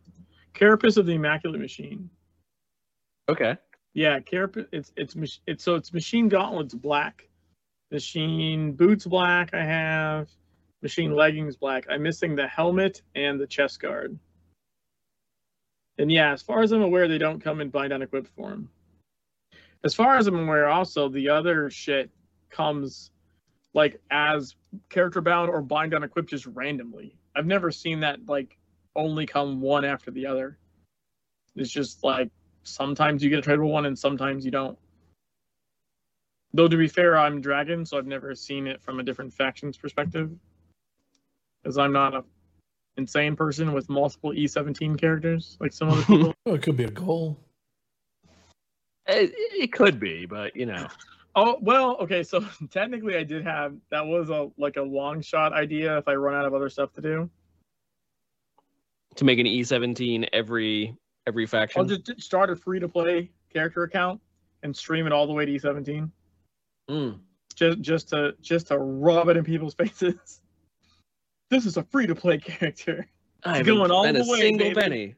Carapace of the Immaculate Machine. Okay. Yeah, carapace. It's it's it's so it's Machine Gauntlets black, Machine boots black. I have Machine leggings black. I'm missing the helmet and the chest guard. And yeah, as far as I'm aware, they don't come in bind on equipped form. As far as I'm aware, also the other shit comes like as character bound or bind on equipped just randomly. I've never seen that like only come one after the other. It's just like sometimes you get a tradable one and sometimes you don't. Though to be fair, I'm dragon, so I've never seen it from a different faction's perspective. Because I'm not a insane person with multiple E17 characters like some other (laughs) people. Oh, it could be a goal. It, it could be, but you know. Oh well, okay. So (laughs) technically, I did have that was a like a long shot idea if I run out of other stuff to do. To make an E17 every every faction. I'll just start a free to play character account and stream it all the way to E17. Mm. just just to just to rub it in people's (laughs) faces. This is a free to play (laughs) character. I It's going all the a way, single baby. penny.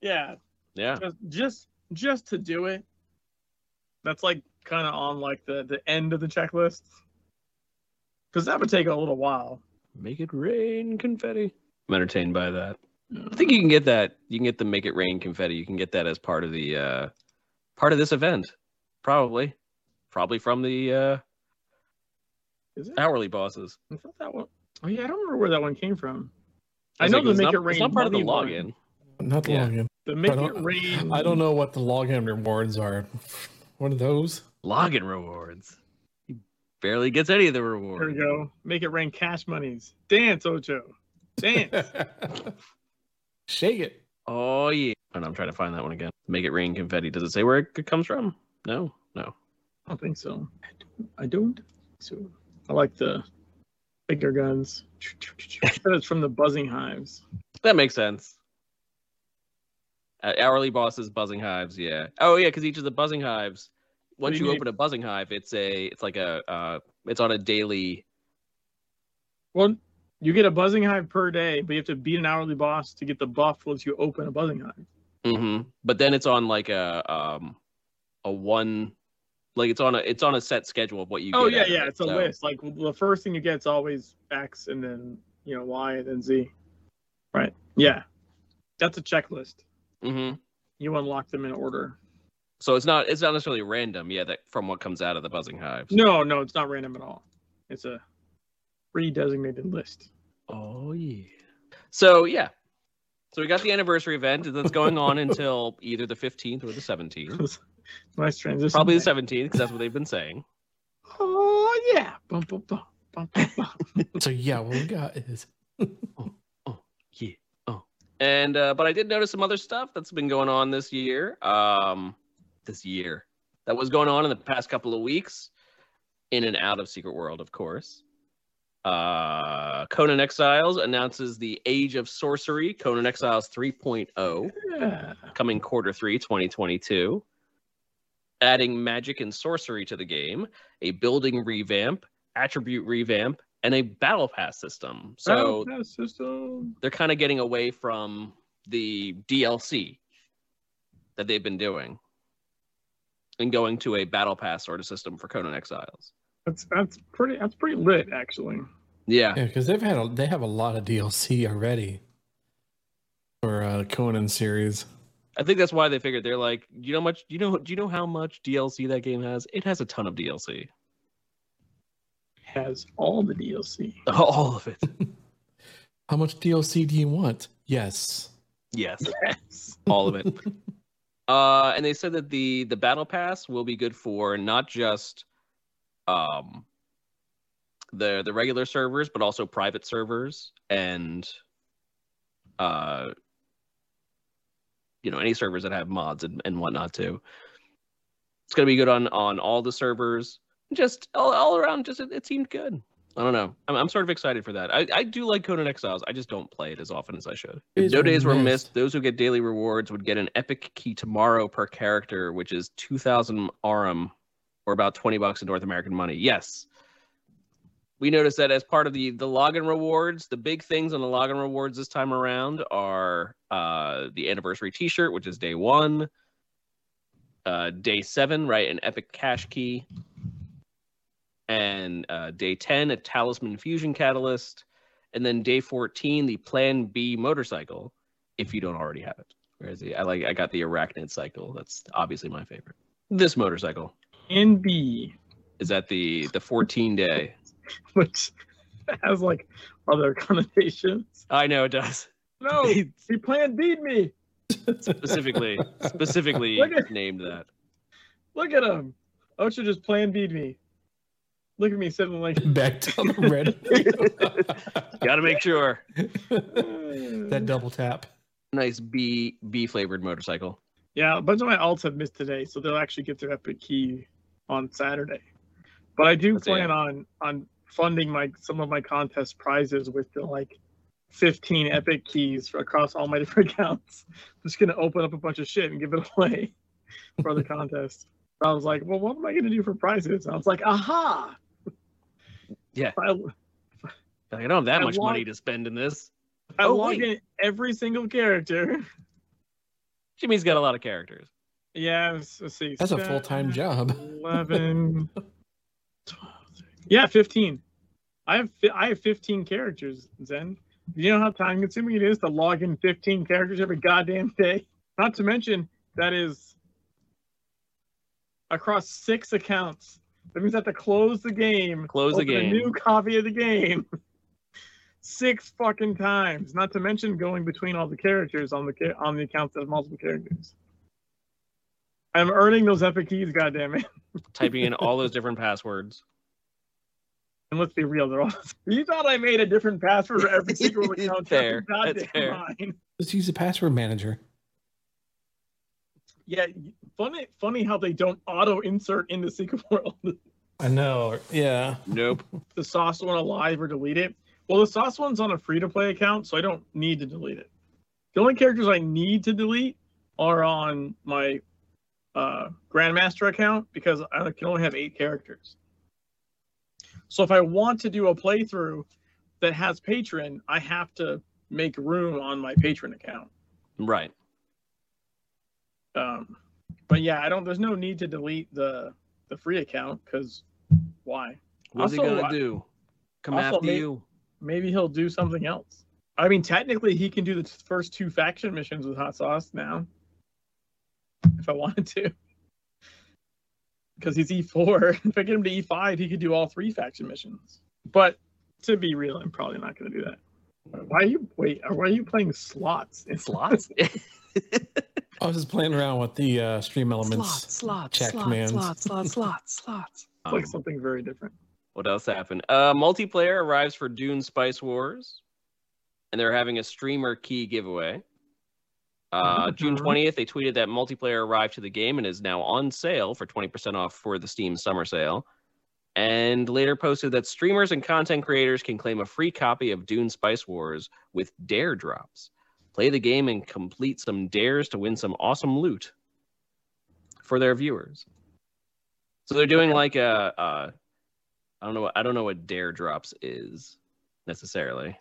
Yeah, Yeah. just just just to do it. That's like kind of on like the the end of the checklist. Because that would take a little while. Make it rain confetti. I'm entertained by that. I think you can get that. You can get the make it rain confetti. You can get that as part of the uh part of this event. Probably. Probably from the uh Is it? hourly bosses. I thought that one. Oh yeah, I don't remember where that one came from. I was know like, the make not, it rain. It's not part of the money one. login. Not the Yeah. login. The make it rain. I don't know what the login rewards are. What of those? Login rewards. He barely gets any of the rewards. There we go. Make it rain cash monies. Dance, Ocho. Dance. (laughs) Shake it. Oh yeah. And I'm trying to find that one again. Make it rain confetti. Does it say where it comes from? No. No. I don't think so. I don't. I don't. So I like the bigger guns. (laughs) it's from the buzzing hives. That makes sense. Uh, hourly bosses, buzzing hives, yeah. Oh yeah, because each of the buzzing hives, once you, you open a buzzing hive, it's a, it's like a, uh, it's on a daily. Well, you get a buzzing hive per day, but you have to beat an hourly boss to get the buff once you open a buzzing hive. hmm But then it's on like a, um, a one, like it's on a, it's on a set schedule of what you. Oh yeah, yeah. it, It's a list. Like the first thing you get is always X, and then you know Y, and then Z. Right. Yeah. That's a checklist. Mhm. You unlock them in order. So it's not, it's not necessarily random, yeah. That from what comes out of the buzzing hives. No, no, it's not random at all. It's a pre-designated list. Oh yeah. So yeah. So we got the anniversary event that's going on until (laughs) either the 15th or the 17th. nice transition. Probably the 17th because that's what they've been saying. Oh yeah. Bum, bum, bum, bum, bum, bum. (laughs) So yeah, what we got is Oh, oh Yeah. And uh, but I did notice some other stuff that's been going on this year. Um, this year that was going on in the past couple of weeks, in and out of Secret World, of course. Uh, Conan Exiles announces the Age of Sorcery, Conan Exiles 3.0. yeah. coming quarter three 2022 adding magic and sorcery to the game a building revamp attribute revamp and a battle pass system so Battle Pass system. they're kind of getting away from the dlc that they've been doing and going to a battle pass sort of system for conan exiles That's that's pretty that's pretty lit actually. yeah yeah, because they've had a, they have a lot of DLC already for uh, Conan series. i think that's why they figured they're like you know much you know do you know how much dlc that game has it has a ton of dlc Has all the DLC. (laughs) all of it (laughs) How much DLC do you want? Yes. yes Yes. (laughs) all of it. uh, and they said that the the battle pass will be good for not just um the the regular servers, but also private servers and uh you know any servers that have mods and, and whatnot too. It's gonna be good on on all the servers. Just all, all around, just it, it seemed good. I don't know. I'm, I'm sort of excited for that. I, I do like Conan Exiles. I just don't play it as often as I should. If no were days were missed. missed, those who get daily rewards would get an epic key tomorrow per character, which is 2,000 Aurum, or about 20 bucks in North American money. Yes. We noticed that as part of the the login rewards, the big things on the login rewards this time around are uh, the anniversary T-shirt, which is day one. Uh, day seven, right, an epic cash key, and uh, day 10 a talisman fusion catalyst and then day 14 the plan b motorcycle if you don't already have it. Whereas the i like i got the arachnid cycle. That's obviously my favorite. This motorcycle. And B, is that the the 14 day? (laughs) Which has like other connotations. i know it does. No, (laughs) he planned beat me. specifically (laughs) specifically at- named that. Look at him. Ocha just plan beat me. Look at me sitting like (laughs) Back down the red. (laughs) (laughs) gotta make sure that double tap. nice b b flavored motorcycle Yeah, a bunch of my alts have missed today, so they'll actually get their epic key on Saturday. But I do That's plan it. on on funding my some of my contest prizes with the like 15 epic keys for across all my different accounts. I'm just gonna open up a bunch of shit and give it away for the contest. I was like, well, what am I going to do for prizes? I was like, aha. Yeah. I, I don't have that I much want- money to spend in this. I Oh, log wait. in every single character. (laughs) Jimmy's got a lot of characters. Yeah, let's, let's see. That's a full time job. 11, (laughs) 12, yeah, 15. I have fi- I have 15 characters, Zen. Do you know how time consuming it is to log in 15 characters every goddamn day? Not to mention that is across six accounts. That means I have to close the game, Close the game. a new copy of the game (laughs) six fucking times. Not to mention going between all the characters on the ca- on the accounts that have multiple characters. I'm earning those epic keys, goddammit. (laughs) Typing in all those different passwords. And let's be real, they're all. (laughs) You thought I made a different password for every single account? Fair, Goddamn that's fair. line. Let's use a password manager. Yeah, funny, funny how they don't auto insert into Secret (laughs) World. I know. Yeah. Nope. the sauce one alive or delete it. Well, the sauce one's on a free to play account, so I don't need to delete it. The only characters I need to delete are on my uh, Grandmaster account because I can only have eight characters. So if I want to do a playthrough that has patron, I have to make room on my patron account. Right. Um, but yeah, I don't. There's no need to delete the the free account because why? What's he gonna I- do? Come also, after may- you. maybe he'll do something else. I mean, technically, he can do the first two faction missions with hot sauce now, if I (laughs) wanted to. Because he's E4. (laughs) If I get him to E5, he could do all three faction missions. But to be real, I'm probably not going to do that. Why are you wait? Why are you playing slots? Slots. (laughs) I was just playing around with the uh, stream elements. slots. Slots. check slots, commands. Slots. Slots. Slots. Slots. (laughs) like Um, something very different. What else happened? Uh, multiplayer arrives for Dune Spice Wars, and they're having a streamer key giveaway. Uh, June Mhm. 20th, they tweeted that multiplayer arrived to the game and is now on sale for 20% off for the Steam Summer Sale. And later posted that streamers and content creators can claim a free copy of Dune Spice Wars with dare drops. Play the game and complete some dares to win some awesome loot for their viewers. So they're doing like a, uh, don't know. What, I don't know what Dare Drops is necessarily.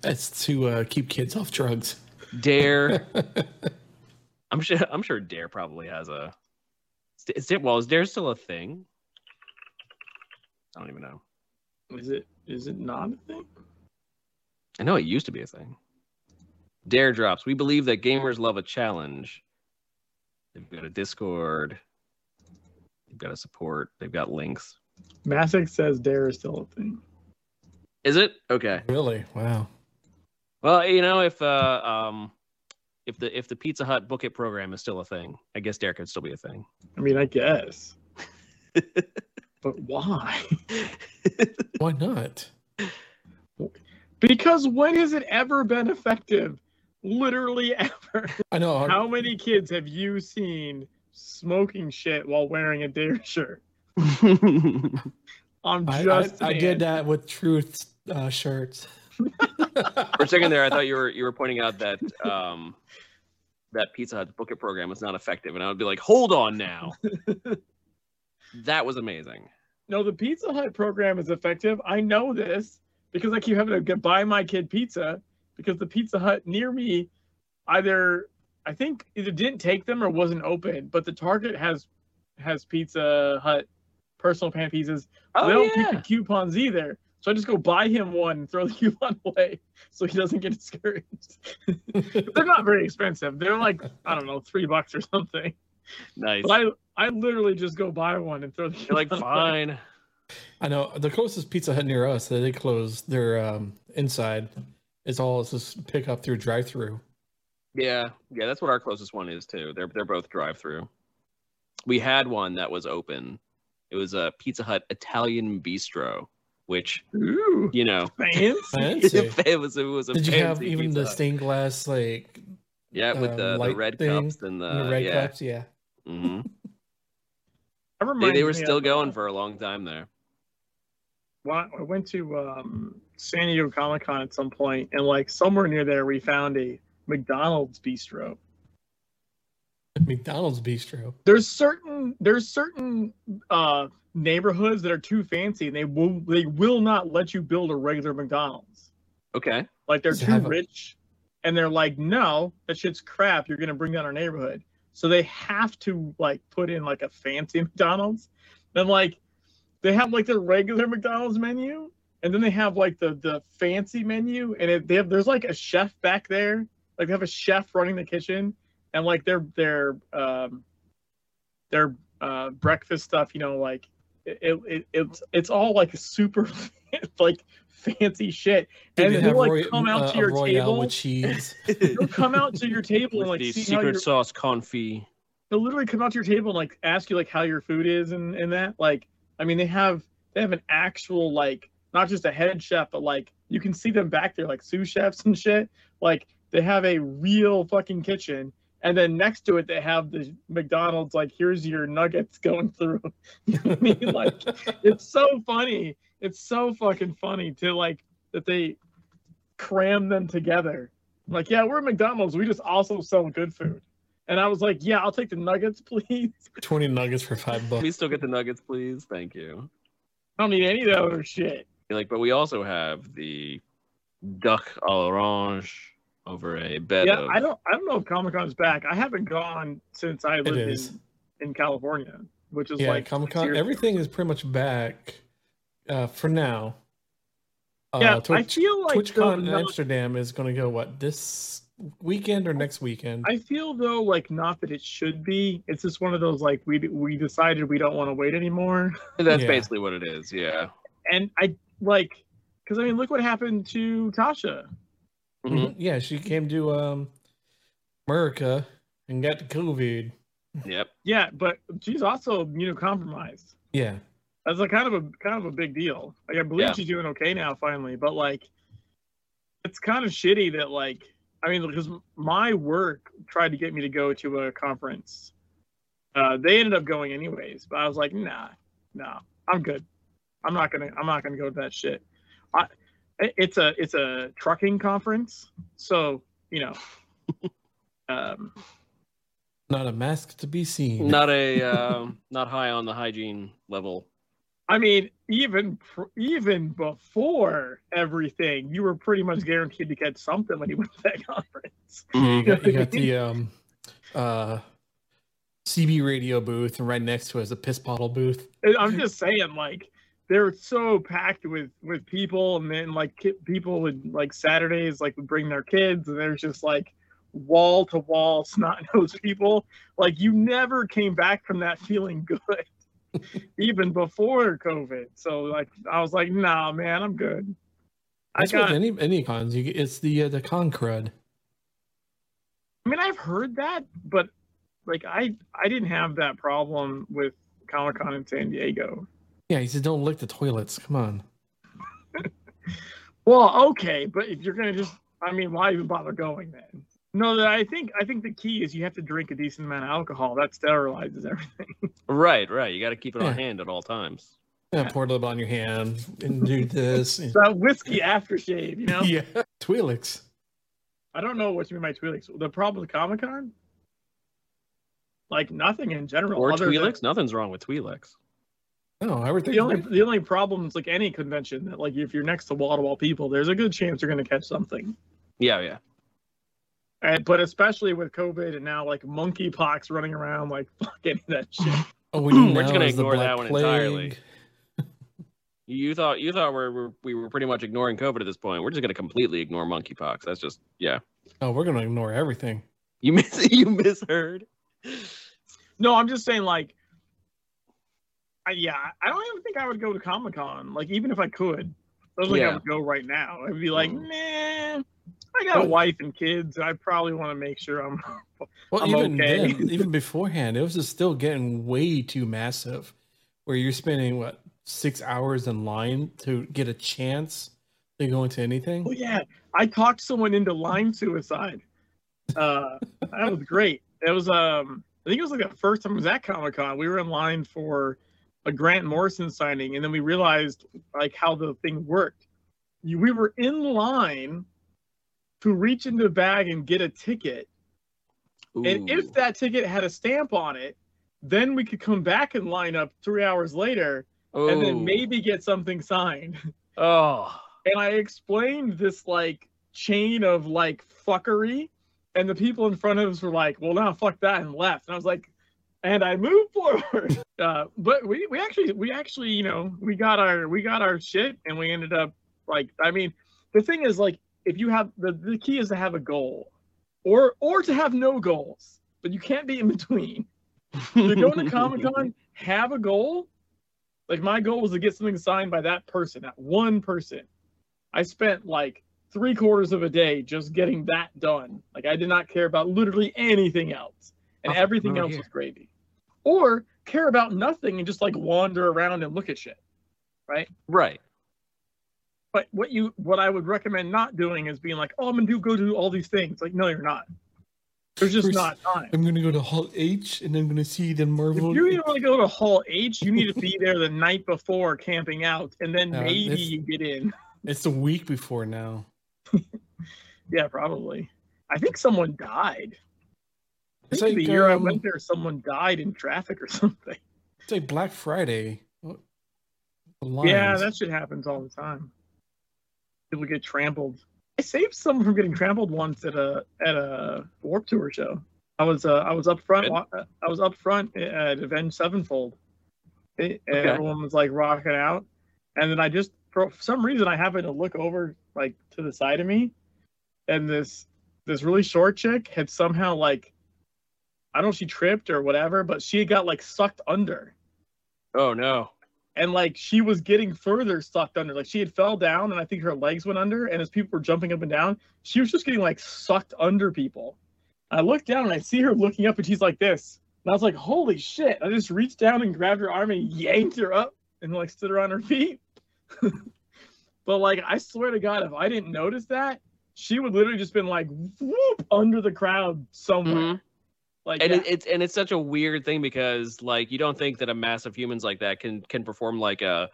That's to uh, keep kids off drugs. Dare. (laughs) I'm sure. I'm sure Dare probably has a. Is it? Well, is Dare still a thing? I don't even know. Is it? Is it not a thing? I know it used to be a thing. Dare Drops. We believe that gamers love a challenge. They've got a Discord. They've got a support. They've got links. Masick says Dare is still a thing. Is it okay? really? Wow. Well, you know, if uh, um, if the if the Pizza Hut Book It program is still a thing, I guess Dare could still be a thing. I mean, I guess. (laughs) but why? Why not? Because when has it ever been effective? Literally (laughs) ever. I know. How many kids have you seen smoking shit while wearing a Dare shirt? (laughs) I'm just. I, I saying. did that with Truth uh, shirts. (laughs) For a second there, I thought you were you were pointing out that um, that Pizza Hut Book It program was not effective, and I would be like, hold on now. that was amazing. No, the Pizza Hut program is effective. I know this because I keep having to get buy my kid pizza because the Pizza Hut near me either I think either didn't take them or wasn't open, but the Target has has Pizza Hut personal pan pizzas. Oh they don't keep the coupons either. So I just go buy him one and throw (laughs) the coupon away so he doesn't get discouraged. (laughs) They're not very expensive. They're like, I don't know, three bucks or something. Nice. But I I literally just go buy one and throw the You're like, coupon away. fine. I know the closest Pizza Hut near us that they closed their um, inside is all it's just pick up through drive through. Yeah, yeah, that's what our closest one is too. They're they're both drive through. We had one that was open. It was a Pizza Hut Italian bistro, which Ooh, you know, fancy. Fancy. (laughs) it was it was a Did you have even Pizza the stained glass like yeah with um, the, the red thing cups and the, and the red yeah. cups? Yeah. hmm That They, they were still going uh, for a long time there. well, I went to um, San Diego Comic Con at some point, and like somewhere near there, we found a McDonald's bistro. McDonald's bistro. There's certain there's certain uh neighborhoods that are too fancy and they will they will not let you build a regular McDonald's. Okay. Like they're Does too have a- rich and they're like, no, that shit's crap. You're gonna bring down our neighborhood. So they have to like put in like a fancy (laughs) McDonald's. And like they have like the regular McDonald's menu and then they have like the the fancy menu and it, they have there's like a chef back there. Like they have a chef running the kitchen and like their their um their uh breakfast stuff, you know, like it, it it's it's all like super (laughs) like fancy shit. And you they'll like Roy- come out uh, to your table. with cheese? (laughs) They'll come out to your table With and like the see secret your, sauce confit. they'll literally come out to your table and like ask you like how your food is and, and that. Like, I mean, they have they have an actual like not just a head chef, but like you can see them back there like sous chefs and shit. Like they have a real fucking kitchen. And then next to it, they have the McDonald's like, here's your nuggets (laughs) going through. (laughs) you know what I mean? Like, (laughs) it's so funny. It's so fucking funny to like that they cram them together. Like, yeah, we're McDonald's. We just also sell good food. And I was like, yeah, I'll take the nuggets, please. Twenty nuggets for five Can bucks. we still get the nuggets, please? Thank you. I don't need any of that other shit. Like, but we also have the duck à l'orange over a bed yeah, of. I don't I don't know if Comic Con's back. I haven't gone since I lived in, in California, which is Yeah, like Comic Con. Everything is pretty much back uh, for now. Uh, ago. Yeah, I Twitch, feel like TwitchCon though, in Amsterdam is going to go what this weekend or next weekend? I feel though like not that it should be. It's just one of those like we we decided we don't want to wait anymore. That's Yeah. basically what it is. Yeah. And I like because I mean look what happened to Tasha. Mhm. Mhm. Yeah, she came to um, America and got the COVID. Yep. Yeah, but she's also immunocompromised. Yeah, That's a kind of a kind of a big deal. Like I believe Yeah. she's doing okay now finally, but like it's kind of shitty that like I mean because my work tried to get me to go to a conference. Uh, they ended up going anyways, but I was like, nah, nah, I'm good. I'm not gonna I'm not gonna go to that shit. I it's a it's a trucking conference, so you know. (laughs) um, not a mask to be seen. Not a (laughs) um, not high on the hygiene level. I mean, even even before everything, you were pretty much guaranteed to get something when you went to that conference. You got, you got the (laughs) um, uh, CB radio booth, and right next to it is a piss bottle booth. I'm just saying, like, they're so packed with with people, and then like ki- people would like Saturdays like would bring their kids, and there's just like wall to wall (laughs) snot nosed people. Like you never came back from that feeling good, (laughs) even before COVID. So like I was like, nah, man, I'm good. I That's got. with any any cons. You it's the uh, the con crud. I mean, I've heard that, but like I I didn't have that problem with Comic Con in San Diego. Yeah, he said don't lick the toilets. Come on. (laughs) Well, okay, but if you're gonna just, I mean, why even bother going then? No, that I think I think the key is you have to drink a decent amount of alcohol. That sterilizes everything. (laughs) Right, right. You got to keep it on Yeah. hand at all times. Yeah, pour a little bit on your hand and do this. and- that whiskey aftershave, you know. (laughs) yeah, Twi'leks. I don't know what you mean by Twi'leks. The problem with Comic Con, like nothing in general. Or other than- Nothing's wrong with Twi'leks. No, everything. The only the only problem is like any convention that like if you're next to wall to wall people, there's a good chance you're gonna catch something. Yeah, yeah. And, but especially with COVID and now like monkeypox running around, like (laughs) fuck any of that shit. oh, we know We're just gonna ignore that one Plague. entirely. You, you thought you thought we're, we're we were pretty much ignoring COVID at this point. We're just gonna completely ignore monkeypox. That's just yeah. Oh, we're gonna ignore everything. You (laughs) miss you misheard. No, I'm just saying like, I, yeah, I don't even think I would go to Comic Con. Like even if I could, I don't think I would go right now. I'd be like, Mm. nah. I got a wife and kids. I probably want to make sure I'm. Well, I'm even okay. then, (laughs) even beforehand, it was just still getting way too massive. Where you're spending what six hours in line to get a chance to go into anything. Oh yeah, I talked someone into line suicide. Uh, that was great. It was um, I think it was like the first time I was at Comic Con. We were in line for a Grant Morrison signing, and then we realized like how the thing worked. You, we were in line to reach into the bag and get a ticket, And if that ticket had a stamp on it, then we could come back and line up three hours later and then oh. maybe get something signed. (laughs) Oh. And I explained this like chain of like fuckery, and the people in front of us were like, "Well, now fuck that," and left. And I was like, and I moved forward. (laughs) Uh, but we we actually we actually you know we got our we got our shit, and we ended up like I mean the thing is like if you have the the key is to have a goal, or or to have no goals, but you can't be in between. You're going to Comic Con, (laughs) have a goal. Like my goal was to get something signed by that person, that one person. I spent like three quarters of a day just getting that done. Like I did not care about literally anything else, and Oh, everything else here. was gravy. Or care about nothing and just like wander around and look at shit. Right. Right. But what you what I would recommend not doing is being like, oh, I'm gonna do go do all these things. Like, no, you're not. There's just First- not time. I'm gonna go to Hall H and I'm gonna see the Marvel. If you even want to go to Hall H, you need to be there the night before camping out, and then (laughs) Uh, maybe you get in. (laughs) It's the week before now. (laughs) Yeah, probably. I think someone died. I It's think the like, year I um, went there, someone died in traffic or (laughs) something. It's like Black Friday. Yeah, lines. that shit happens all the time. People get trampled. I saved someone from getting trampled once at a at a Warped Tour show. I was uh, I was up front. Good. I was up front at Avenged Sevenfold. It- and Okay. Everyone was like rocking out, and then I just for some reason I happened to look over like to the side of me, and this this really short chick had somehow like I don't know if she tripped or whatever, but she got like sucked under Oh no. and like she was getting further sucked under. Like she had fell down, and I think her legs went under. And as people were jumping up and down, she was just getting like sucked under people. I looked down and I see her looking up, and she's like this. And I was like, "Holy shit!" I just reached down and grabbed her arm and yanked her up, and like stood her on her feet. (laughs) but like, I swear to God, if I didn't notice that, she would literally just been like whoop under the crowd somewhere. Mhm. Like, And yeah. it, it's and it's such a weird thing because like you don't think that a mass of humans like that can can perform like a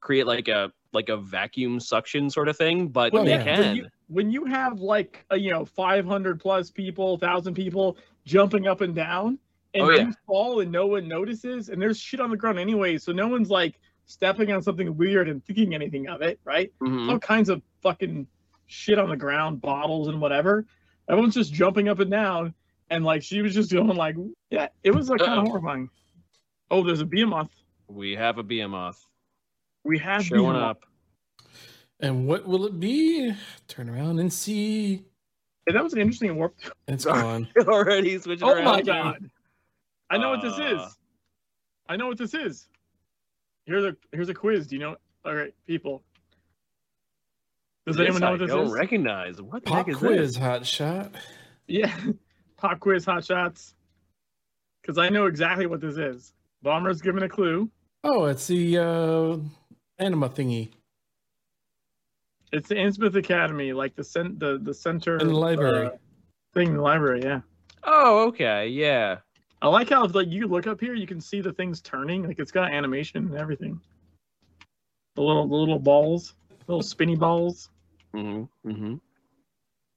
create like a like a vacuum suction sort of thing, but Well, they yeah. can. When you, when you have like a, you know 500 plus people, thousand people jumping up and down, and Oh, yeah. you fall and no one notices, and there's shit on the ground anyway, so no one's like stepping on something weird and thinking anything of it, right? Mhm. All kinds of fucking shit on the ground, bottles and whatever. Everyone's just jumping up and down, and like she was just going like, yeah, it was like kind of horrifying. Oh, there's a behemoth. We have a behemoth We have showing behemoth. up. And what will it be? Turn around and see. Hey, that was an interesting warp. It's Sorry. gone. (laughs) Already switching Oh around. my god! I know what this Uh. is. I know what this is. Here's a here's a quiz. Do you know? All right, people. Does This anyone know what this I don't is? recognize. What the Pop heck is quiz, this? hot shot. yeah, (laughs) pop quiz, hot shots. Because I know exactly what this is. Bomber's given a clue. Oh, it's the uh, anima thingy It's the Innsmouth Academy, like the cent the the center in the library. uh, thing in the library. Yeah, Oh, okay, yeah. I like how if like you look up here, you can see the things turning. Like it's got animation and everything. The little the little balls, little spinny balls. Mm-hmm. Mm-hmm.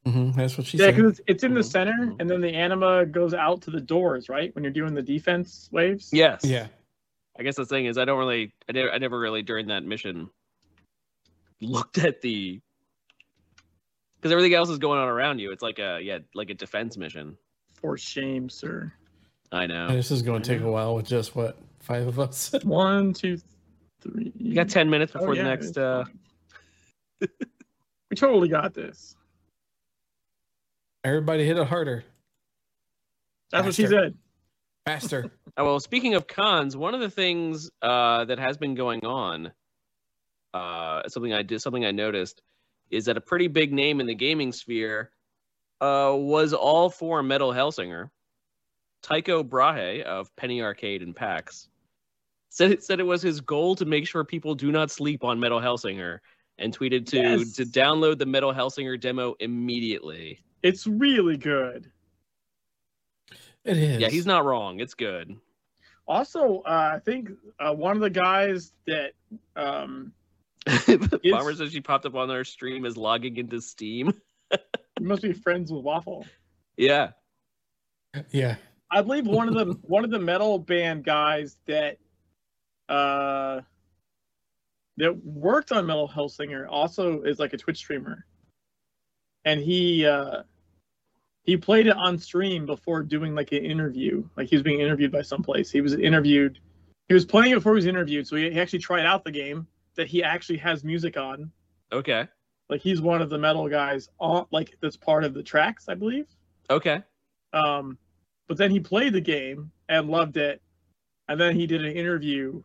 Hmm that's what she Yeah, said. Yeah, because it's, it's in the Mhm, center, and then the anima goes out to the doors, right? When you're doing the defense waves. Yes. Yeah. I guess the thing is, I don't really, I never, I never really during that mission looked at the because everything else is going on around you. It's like a yeah, like a defense mission. For shame, sir. I know. And this is going to take a while with just what five of us. (laughs) One, two, three. You got ten minutes Oh, before yeah, the next. uh we totally got this. Everybody hit it harder, That's what she said. faster. Oh, (laughs) well, speaking of cons, one of the things uh, that has been going on, uh, something I did, something I noticed, is that a pretty big name in the gaming sphere uh, was all for Metal Hellsinger. Tycho Brahe of Penny Arcade and PAX said it said it was his goal to make sure people do not sleep on Metal Hellsinger, and tweeted to Yes. to download the Metal Hellsinger demo immediately. It's really good. It is. Yeah, he's not wrong. It's good. Also, uh, I think uh, one of the guys that um, (laughs) Bomber says she popped up on our stream is logging into Steam. you must be friends with Waffle. Yeah. Yeah. I believe one of the (laughs) one of the metal band guys that uh that worked on Metal Hellsinger also is like a Twitch streamer. And he uh he played it on stream before doing like an interview. Like he was being interviewed by someplace. He was interviewed he was playing it before he was interviewed, so he, he actually tried out the game that he actually has music on. Okay. Like he's one of the metal guys on like that's part of the tracks, I believe. Okay. Um, but then he played the game and loved it, and then he did an interview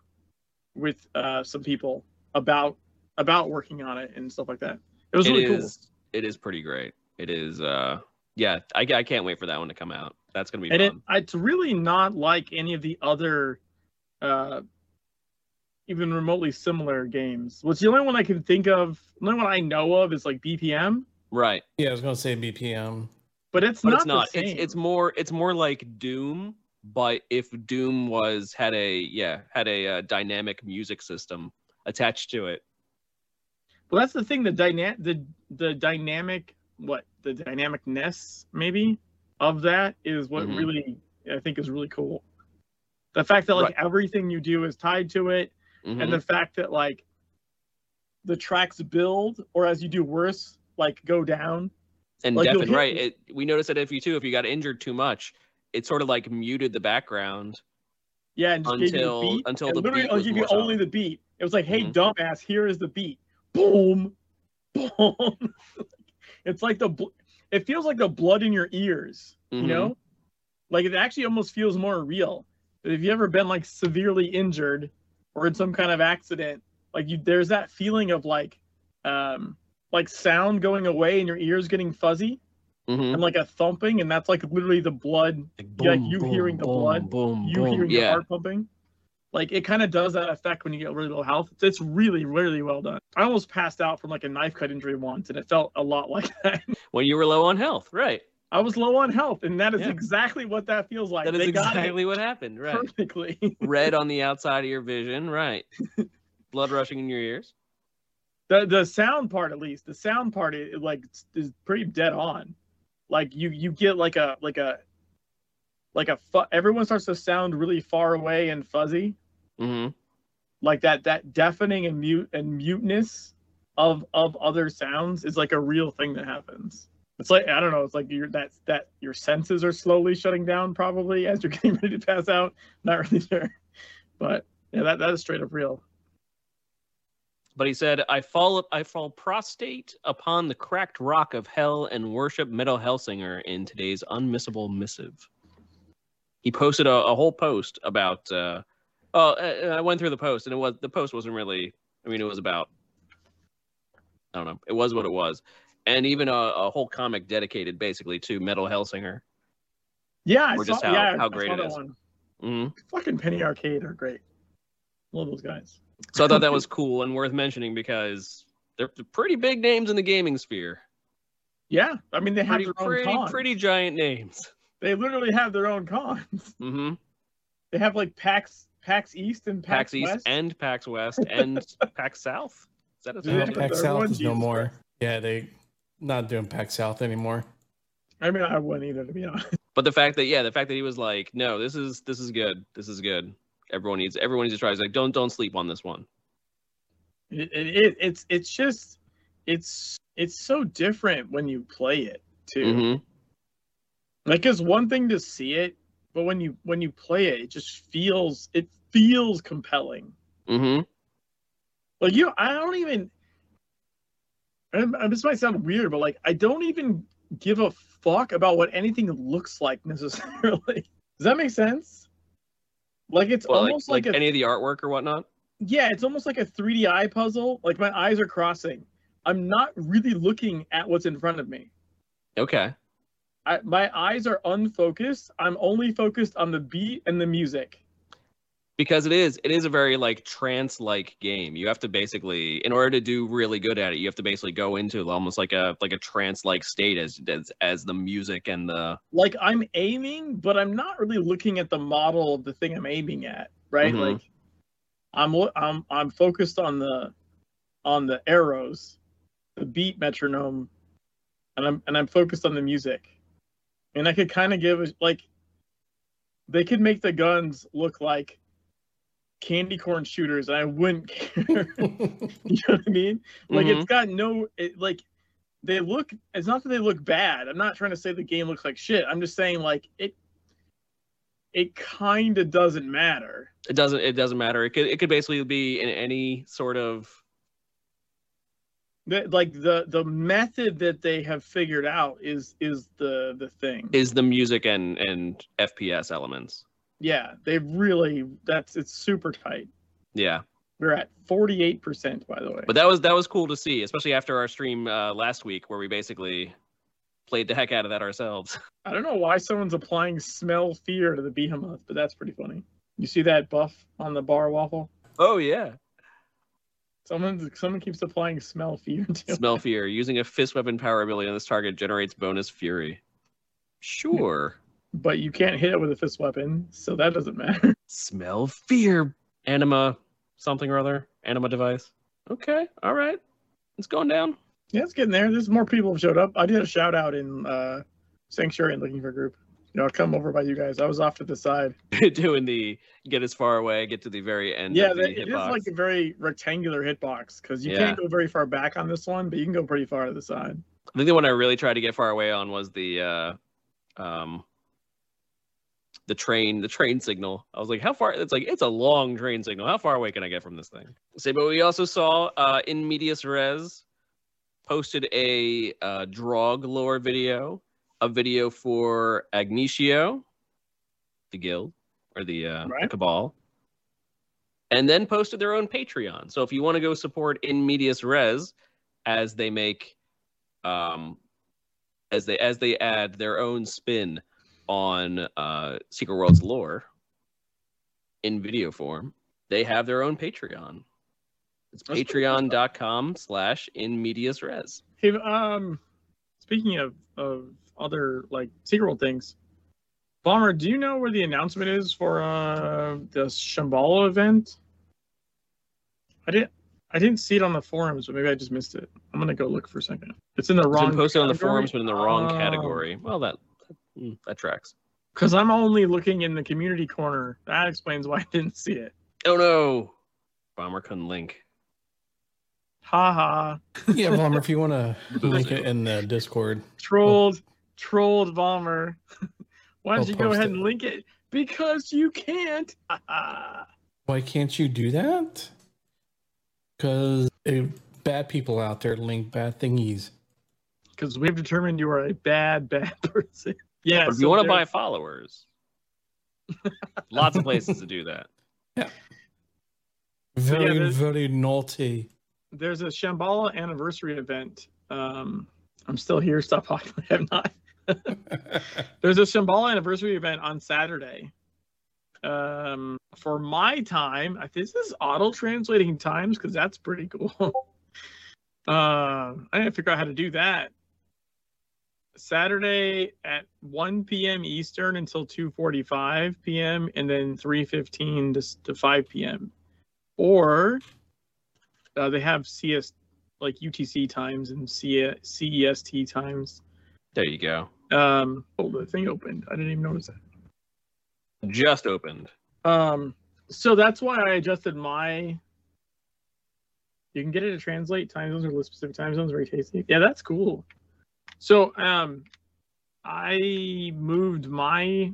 with uh, some people about about working on it and stuff like that. It was It really is. It is pretty great. It is. uh Yeah, I, I can't wait for that one to come out. That's gonna be cool. And it, fun. it's really not like any of the other, uh, even remotely similar games. What's the only one I can think of? The only one I know of is like BPM, right. Yeah, I was gonna say BPM. but it's But not. it's not. The It's it's more. It's more like Doom, but if Doom was had a yeah had a uh, dynamic music system attached to it. Well, that's the thing. The dyna- the the dynamic what the dynamicness maybe of that is what Mhm. really I think is really cool. The fact that like everything you do is tied to it, Mhm. and the fact that like the tracks build, or as you do worse, like go down. and like, hit- right. It, we noticed that if you too, if you got injured too much, it sort of like muted the background. Yeah, and just gave you Until- the beat. until the beat I'll give you only the beat. It was like, hey, Mhm. dumbass, here is the beat. Boom, boom. (laughs) it's like the it feels like the blood in your ears. Mhm. You know, like it actually almost feels more real. If you ever been like severely injured or in some kind of accident, like you, there's that feeling of like, um, like sound going away and your ears getting fuzzy Mhm. and like a thumping, and that's like literally the blood Like, Yeah, you hearing the blood, boom, you hearing your Yeah, heart pumping. Like it kind of does that effect when you get really low health. It's, really, really well done. I almost passed out from like a knife cut injury once, and it felt a lot (laughs) like that. when you were low on health, right? I was low on health, and that is Yeah. exactly what that feels like. That is they exactly what happened, right? perfectly. (laughs) Red on the outside of your vision, right? Blood rushing in your ears. the the sound part, at least, the sound part, it, like is pretty dead on. Like you you get like a like a like a fu- everyone starts to sound really far away and fuzzy. Hmm like that that deafening and mute and muteness of of other sounds is like a real thing that happens it's like i don't know it's like your that that your senses are slowly shutting down probably as you're (laughs) getting ready to pass out not really sure but yeah that, that is straight up real But he said, "I fall, I fall prostrate upon the cracked rock of hell and worship Metal Hellsinger in today's unmissable missive." He posted a, a whole post about. Uh, oh, uh, I went through the post, and it was the post wasn't really. I mean, it was about. I don't know. It was what it was, and even a, a whole comic dedicated basically to Metal Hellsinger. yeah I Or saw, just how- yeah, how great it is. it that is. one. hmm fucking penny arcade are great love those guys So I thought that was cool and worth mentioning because they're pretty big names in the gaming sphere. yeah i mean they have Pretty, their own pretty, cons pretty giant names. they literally have their own cons Mm-hmm. they have like pax pax east and pax, PAX East west and PAX West (laughs) and PAX South. Is that a Yeah, Yeah, thing? PAX South one is no Jesus more. Christ. Yeah, they not doing PAX South anymore. i mean i wouldn't either to be honest (laughs) But the fact that yeah, the fact that he was like, no, this is this is good. This is good. Everyone needs everyone needs to try. He's like, don't don't sleep on this one. It, it, it it's it's just it's it's so different when you play it too. hmm Like it's one thing to see it, but when you when you play it, it just feels it feels compelling. hmm Like you, I don't even. And this might sound weird, but like I don't even give a fuck about what anything looks like necessarily. (laughs) Does that make sense? Like it's Well, like, almost like like, a any of the artwork or whatnot. yeah, it's almost like a 3D eye puzzle. Like my eyes are crossing. I'm not really looking at what's in front of me. Okay. I, my eyes are unfocused. I'm only focused on the beat and the music. Because it is it is a very like trance like game you have to basically in order to do really good at it you have to basically go into almost like a like a trance like state as as as the music and the Like I'm aiming, but I'm not really looking at the model of the thing I'm aiming at, right? Mhm. Like I'm I'm I'm focused on the on the arrows, the beat metronome, and I'm and I'm focused on the music. And I could kind of give like they could make the guns look like candy corn shooters, and I wouldn't (laughs) care. you know what (laughs) I mean? Like Mhm. it's got no it, like they look. It's not that they look bad. I'm not trying to say the game looks like shit. I'm just saying like it. It kind of doesn't matter. It doesn't. It doesn't matter. It could. It could basically be in any sort of. The, like the the method that they have figured out is is the the thing. Is the music and and FPS elements? Yeah, they really that's it's super tight. Yeah, We're at 48% by the way. but that was that was cool to see, especially after our stream uh, last week where we basically played the heck out of that ourselves. (laughs) I don't know why someone's applying smell fear to the behemoth, but that's pretty funny. You see that buff on the bar waffle? Oh yeah. Someone someone keeps applying smell fear to it. Smell fear. Using a fist weapon power ability on this target generates bonus fury. Sure. But you can't hit it with a fist weapon, so that doesn't matter. (laughs) Smell fear. Anima something or other. Anima device. Okay. All right. It's going down. Yeah, it's getting there. There's more people have showed up. I did a shout out in uh Sanctuary and looking for a group. You know, I'll come over by you guys. I was off to the side. (laughs) Doing the get as far away, get to the very end Yeah, the it is like a very rectangular hitbox because you Yeah. can't go very far back on this one, but you can go pretty far to the side. I think the one I really tried to get far away on was the uh um the train the train signal. I was like, how far it's like it's a long train signal. How far away can I get from this thing? Say, but we also saw uh in medias res posted a uh Draug lore video, a video for Agnitio, the guild or the uh the cabal. And then posted their own Patreon. So if you want to go support in medias res as they make um, as they as they add their own spin on uh, Secret Worlds lore in video form. They have their own Patreon. It's That's pretty cool patreon.com slash in medias res. Hey, um, speaking of of other like Secret World things, Bomber, do you know where the announcement is for uh the Shambhala event? I didn't. I didn't see it on the forums, but maybe I just missed it. I'm gonna go look for a second. It's in the It's wrong. been posted on the forums, but in the wrong Oh. category. Well, that mm, that tracks. Because I'm only looking in the community corner. That explains why I didn't see it. Oh no, Bomber couldn't link. Ha ha. (laughs) yeah, Bomber, if you want to (laughs) link it in the Discord. Trolled, trolled bomber. (laughs) Why don't I'll you go ahead it. and link it? Because you can't. Ha ha. Why can't you do that? Because bad people out there link bad thingies. Because we've determined you are a bad, bad person. Yeah. But if so you want to buy followers, (laughs) lots of places to do that. Yeah. Very, there's- very naughty. there's a Shambhala anniversary event. Um, I'm still here. Stop talking. (laughs) I have not. (laughs) There's a Shambhala anniversary event on Saturday. Um, for my time, I- this is auto translating times because that's pretty cool. Um, I didn't figure out how to do that. Saturday at 1 p.m. Eastern until 2:45 p.m. and then 3:15 to, to 5 p.m. Or uh, they have CS like UTC times and C- CEST times. There you go. Um, oh, the thing opened. I didn't even notice that. Just opened. Um, so that's why I adjusted my. You can get it to translate time zones or list specific time zones. Very tasty. Yeah, that's cool. So um, I moved my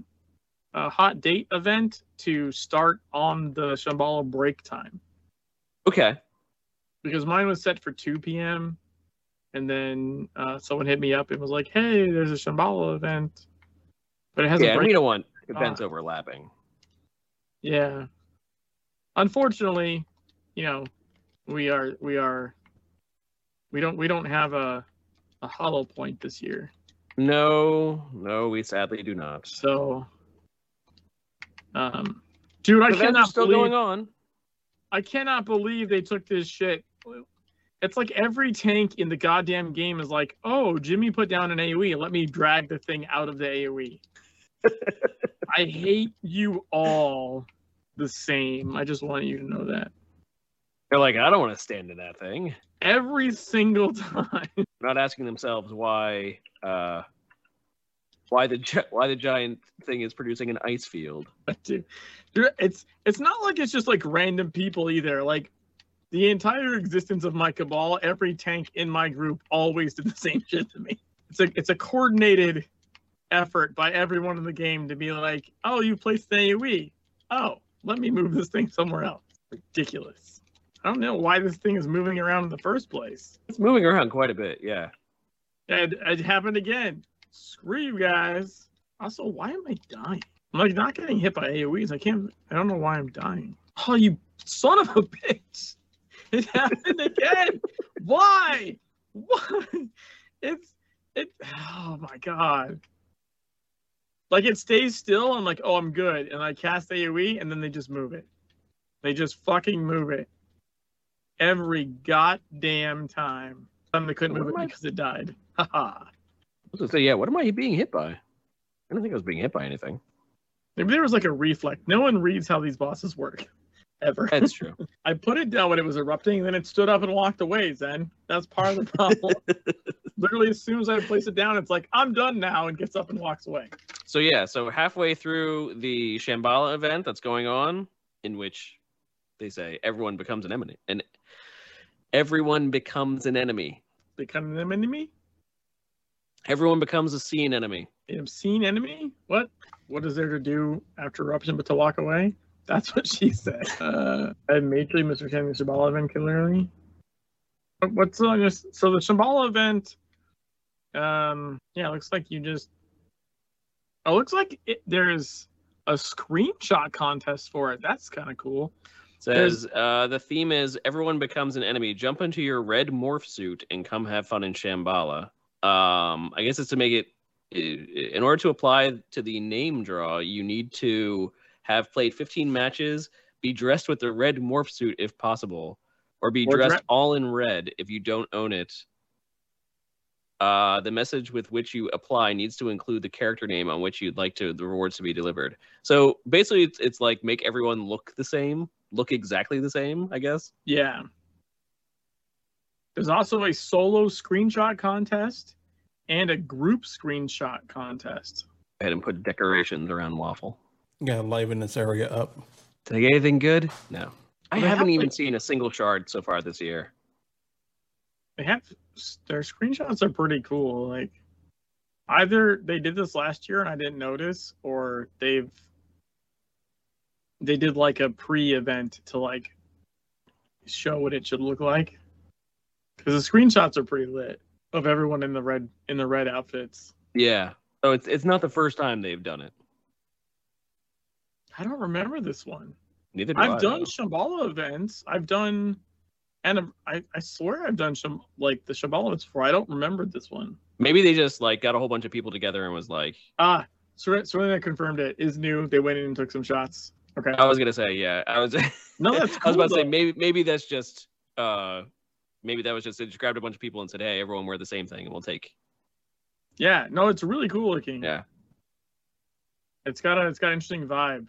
uh, hot date event to start on the Shambhala break time Okay. because mine was set for 2 p.m. And then uh, someone hit me up and was like, "Hey, there's a Shambhala event, but it has Yeah, a break we don't want events overlapping. Yeah. Unfortunately, you know, we are we are we don't we don't have a a hollow point this year. No, no, we sadly do not. So um dude, I cannot still believe going on. I cannot believe they took this shit. It's like every tank in the goddamn game is like, "Oh, Jimmy put down an AoE. Let me drag the thing out of the AoE." (laughs) I hate you all the same. I just want you to know that. They're like, I don't want to stand in that thing. every single (laughs) time. Not asking themselves why uh why the why the giant thing is producing an ice field. Dude, it's it's not like it's just like random people either. Like the entire existence of my cabal, every tank in my group always did the same (laughs) shit to me. It's a it's a coordinated effort by everyone in the game to be like, oh, you placed the AoE. Oh, let me move this thing somewhere else. Ridiculous. I don't know why this thing is moving around in the first place. It's moving around quite a bit. Yeah. It, it happened again. Screw you guys. Also, why am I dying? I'm like not getting hit by AoEs. I can't. I don't know why I'm dying. Oh, you son of a bitch! It happened again. why? Why? It's it. Oh my god. Like it stays still. I'm like, oh, I'm good, and I cast AoE, and then they just move it. They just fucking move it every goddamn time. They couldn't What move it I- because it died. (laughs) Haha. I was gonna say, yeah. What am I being hit by? I don't think I was being hit by anything. Maybe there was like a reflect. No one reads how these bosses work, (laughs) ever. That's true. (laughs) I put it down when it was erupting, and then it stood up and walked away. Zen, that's part of the problem. Literally, as soon as I place it down, it's like I'm done now, and gets up and walks away. So yeah, so halfway through the Shambhala event that's going on, in which they say everyone becomes an enemy, and everyone becomes an enemy. Become an enemy, Everyone becomes a seen enemy. an obscene enemy. What? What is there to do after eruption but to walk away? That's what she said. (laughs) Uh, I majorly misunderstanding the Shambhala event clearly. But What's on this? So the Shambhala event, um, yeah, it looks like you just. Oh, it looks like it, there's a screenshot contest for it. That's kind of cool. Says uh, the theme is everyone becomes an enemy. Jump into your red morph suit and come have fun in Shambhala. Um, I guess it's to make it. In order to apply to the name draw, you need to have played 15 matches, be dressed with the red morph suit if possible, or be Or dressed dre- all in red if you don't own it. Uh, the message with which you apply needs to include the character name on which you'd like to the rewards to be delivered. So basically, it's, it's like make everyone look the same, look exactly the same, I guess. Yeah. There's also a solo screenshot contest and a group screenshot contest. Go ahead and put decorations around Waffle. Gotta liven this area up. Did I get anything good? No. I They haven't have, even like- seen a single shard so far this year. They have their screenshots are pretty cool. Like either they did this last year and I didn't notice, or they've they did like a pre-event to like show what it should look like. Because the screenshots are pretty lit of everyone in the red in the red outfits. Yeah. So it's it's not the first time they've done it. I don't remember this one. Neither do I. I've done though. Shambhala events. I've done, and I, I swear I've done some like the Shambhala events before. I don't remember this one. Maybe they just like got a whole bunch of people together and was like, Ah, so so that confirmed it is new. They went in and took some shots. Okay. I was gonna say, yeah. I was (laughs) No, that's I was about to say maybe maybe that's just uh maybe that was just they just grabbed a bunch of people and said, Hey, everyone wear the same thing and we'll take Yeah, no, it's really cool looking. Yeah. It's got a it's got an interesting vibe.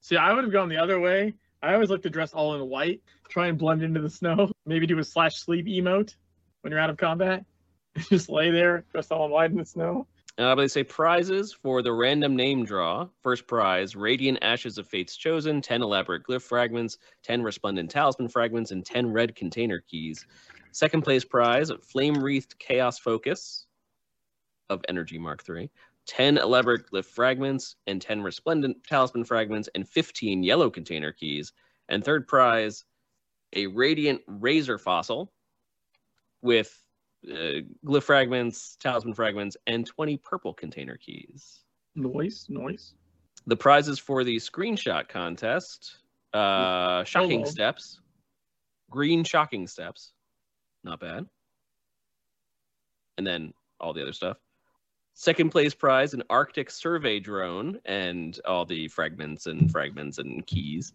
See, I would have gone the other way. I always like to dress all in white, try and blend into the snow. (laughs) Maybe do a slash sleep emote when you're out of combat. (laughs) Just lay there, dressed all in white in the snow. Uh, but they say prizes for the random name draw. First prize, Radiant Ashes of Fates Chosen, 10 elaborate glyph fragments, 10 resplendent talisman fragments, and 10 red container keys. Second place prize, Flame Wreathed Chaos Focus of Energy Mark III, 10 elaborate glyph fragments, and 10 resplendent talisman fragments, and 15 yellow container keys. And third prize, a Radiant Razor Fossil with uh, glyph fragments, talisman fragments, and 20 purple container keys. Noise, noise. The prizes for the screenshot contest uh, shocking Hello. steps, green shocking steps, not bad. And then all the other stuff. Second place prize, an Arctic survey drone, and all the fragments and fragments and keys.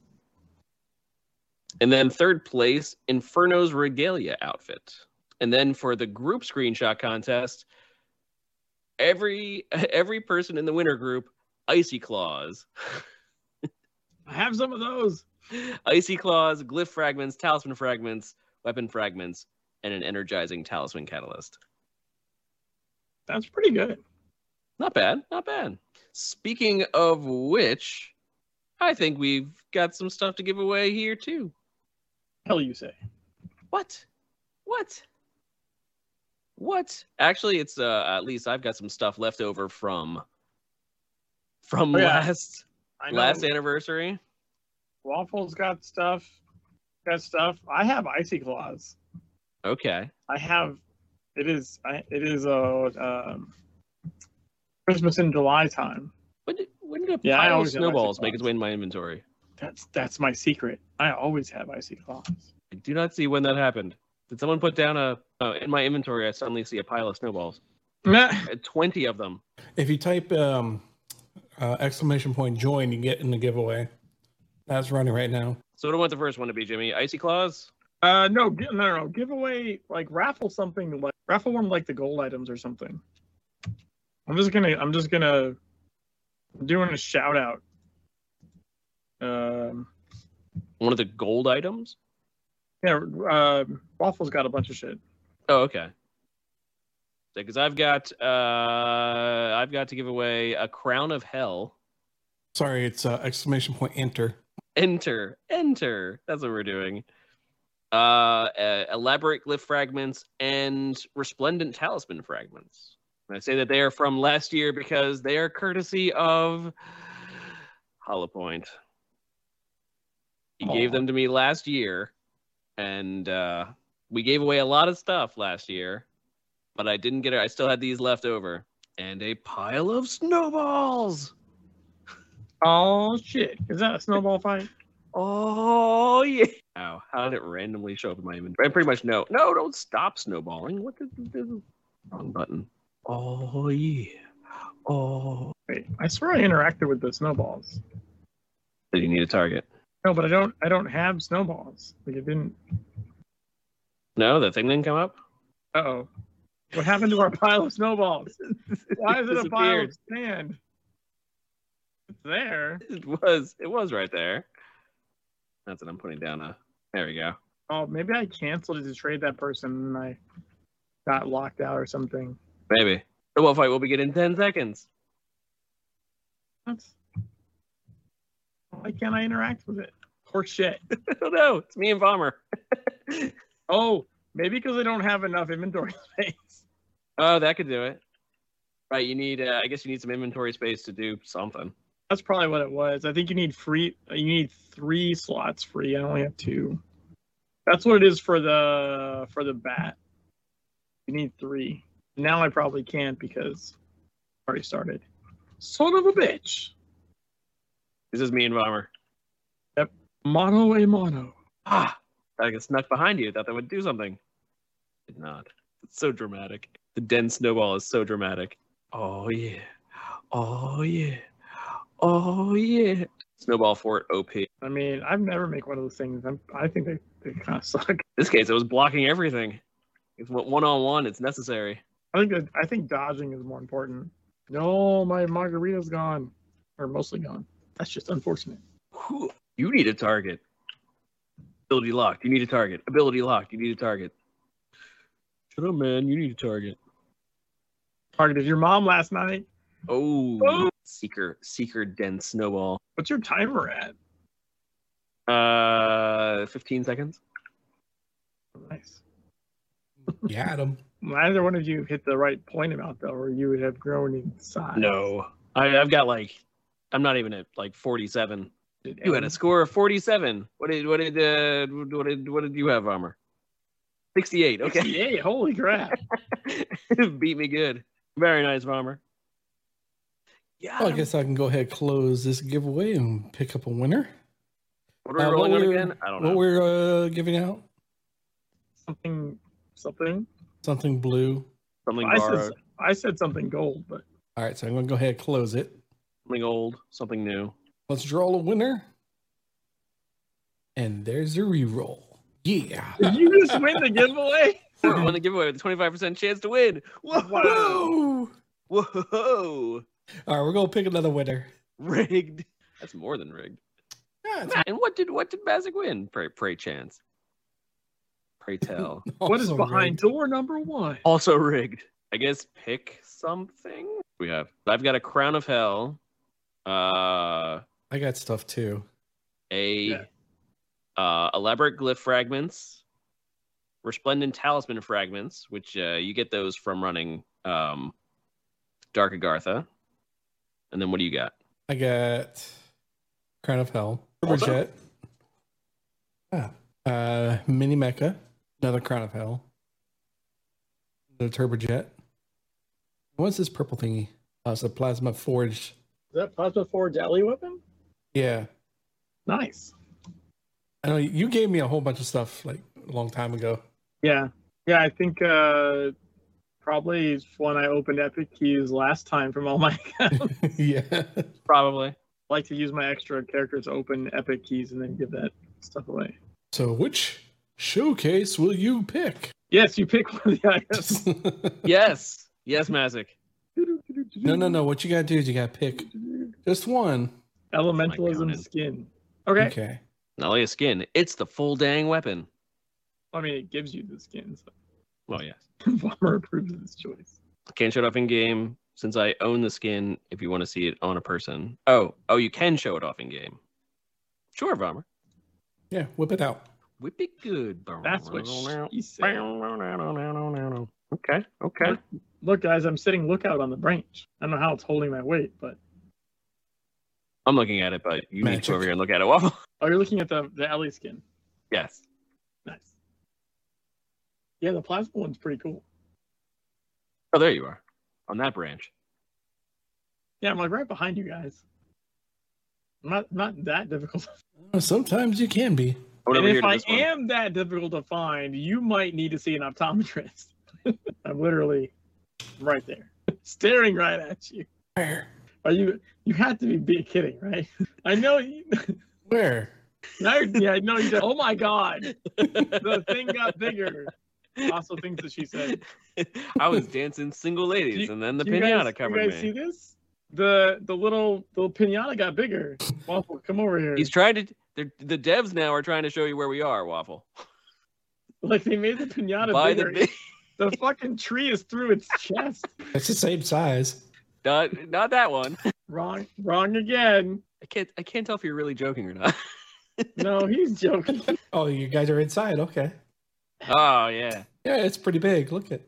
And then third place, Inferno's regalia outfit. And then for the group screenshot contest, every (laughs) every person in the winner group, icy claws. I have some of those. Icy claws, glyph fragments, talisman fragments, weapon fragments, and an energizing talisman catalyst. That's pretty good. Not bad, not bad. Speaking of which, I think we've got some stuff to give away here too. Hell, you say? What? What? What? Actually, it's uh at least I've got some stuff left over from from Oh, yeah. last last anniversary. Waffles got stuff. Got stuff. I have icy claws. Okay. I have. It is. I, it is a um, Christmas in July time. When did when did a Yeah, I pile of always snowballs make its way in my inventory? That's that's my secret. I always have icy claws. I do not see when that happened. Did someone put down a uh, in my inventory? I suddenly see a pile of snowballs. Meh. Uh, Twenty of them. If you type um, uh, exclamation point join, you get in the giveaway. That's running right now. So what do I want the first one to be, Jimmy? Icy claws. Uh, no, gi- no, no. Give away like raffle something like raffle one like the gold items or something. I'm just gonna. I'm just gonna. I'm doing a shout out. Um. One of the gold items. Yeah. Uh, Waffles got a bunch of shit. Oh, okay. Because I've got uh I've got to give away a crown of hell. Sorry, it's uh, exclamation point enter. Enter, enter. That's what we're doing. Uh, uh elaborate glyph fragments and resplendent talisman fragments. And I say that they are from last year because they are courtesy of Hollow Point. He gave them to me last year, and uh, we gave away a lot of stuff last year, but I didn't get it. I still had these left over, and a pile of snowballs. (laughs) Oh shit! Is that a snowball fight? Oh yeah! Wow, how did it randomly show up in my inventory? I pretty much know. No, don't stop snowballing. What the, the wrong button? Oh yeah! Oh, Wait, I swear I interacted with the snowballs. did you need a target? No, but I don't. I don't have snowballs. Like it didn't. No, that thing didn't come up. Uh oh. What happened to our pile of snowballs? Why is it a pile of sand? It's there. It was. It was right there. That's what I'm putting down. A. There we go. Oh, maybe I canceled it to trade that person and I got locked out or something. Maybe. The wolf fight will begin in ten seconds. That's... Why can't I interact with it? Horse shit. (laughs) I don't know. It's me and Bomber. (laughs) Oh, maybe because I don't have enough inventory (laughs) space. Oh, that could do it. Right. You need. Uh, I guess you need some inventory space to do something. That's probably what it was. I think you need free. You need three slots free. I only have two. That's what it is for the for the bat. You need three. Now I probably can't because I already started. Son of a bitch. This is me and Bomber. Yep. Mono a mono. Ah, I got snuck behind you. Thought that would do something. Did not. It's so dramatic. The den snowball is so dramatic. Oh yeah. Oh yeah. Oh yeah. Snowball fort OP. I mean, I've never make one of those things. I'm, I think they, they kind of (laughs) suck. this case, it was blocking everything. It's one on one. It's necessary. I think that, I think dodging is more important. No, my margarita's gone, or mostly gone. That's just unfortunate. Whew. You need a target. Ability locked. You need a target. Ability locked. You need a target. Shut up, man. You need a target. Targeted your mom last night. Oh, Oh. seeker, seeker, den snowball. What's your timer at? Uh, fifteen seconds. Nice. You had them. (laughs) Neither one of you hit the right point amount though, or you would have grown in size. No, I, I've got like, I'm not even at like 47. Did You had a score of 47. What did, what did, uh, what did, what did you have, Armor? 68. Okay, Yay, holy crap. (laughs) beat me good. Very nice, Armor. Yeah. Well, I guess I can go ahead and close this giveaway and pick up a winner. What are we Uh, rolling on again? I don't know. What we're uh, giving out? Something something. Something blue. Something I borrowed, said, I said something gold, but All right, so I'm going to go ahead and close it. Something old, something new. Let's draw a winner. And there's a reroll. Yeah. did you just win the giveaway? (laughs) Won the giveaway with a 25% chance to win. Whoa! Whoa! Whoa! All right, we're going to pick another winner. Rigged. That's more than rigged. Yeah, And what did what did Bazik win? Pray pray chance. Pray tell. (laughs) What is behind rigged. door number one? also rigged. I guess pick something. we have. I've got a Crown of Hell, uh, I got stuff too. a Yeah. uh, elaborate glyph fragments, resplendent talisman fragments, which uh, you get those from running um, Dark Agartha. And then what do you got? I got Crown of Hell, Also? Turbojet, ah, uh, Mini Mecha, another Crown of Hell, the Turbojet. What's this purple thingy? Oh, it's a Plasma Forged. Is that Plasma Forge alley weapon? Yeah, Nice. I know you gave me a whole bunch of stuff like a long time ago. Yeah. Yeah, I think uh probably when I opened Epic Keys last time from all my (laughs) accounts. (laughs) yeah, Probably. like to use my extra characters to open Epic Keys and then give that stuff away. So which showcase will you pick? Yes, you pick one of the (laughs) items. Yes. Yes, Mazik. No, no, no. What you gotta do is you gotta pick just one. Elementalism counted. skin. Okay. Okay. Not only a skin, it's the full dang weapon. I mean, it gives you the skin. So Well, yes. (laughs) Bomber approves of this choice. Can't show it off in game since I own the skin if you want to see it on a person. Oh, oh, you can show it off in game. Sure, Bomber. Yeah, whip it out. Whip it good. Bomber. That's what she said. (laughs) Okay, okay. Look, guys, I'm sitting lookout on the branch. I don't know how it's holding my weight, but I'm looking at it, but you need to Magic. go over here and look at it. Waffle. (laughs) oh, you're looking at the the Ellie skin. yes. Nice. Yeah, the plasma one's pretty cool. Oh, there you are. On that branch. Yeah, I'm like right behind you guys. Not not that difficult. Uh, (laughs) Sometimes you can be. And if I am that difficult to find, you might need to see an optometrist. (laughs) I'm literally right there, (laughs) staring right at you. Where? Are you? You had to be, be kidding, right? I know. You, Where? (laughs) now you're- yeah, I know you. Did. Oh my god, the thing got bigger. Also, things that she said. I was dancing single ladies, you- and then the Do you pinata guys, covered you guys me. see this? The the little the little pinata got bigger. Waffle, come over here. He's trying to. they're- The devs now are trying to show you where we are, Waffle. Like they made the pinata By the bigger. big, the fucking tree is through its chest. (laughs) It's the same size. not, not that one. Wrong, wrong again. I can't. I can't tell if you're really joking or not. (laughs) No, he's joking. Oh, you guys are inside. Okay. oh yeah, Yeah, it's pretty big. Look at.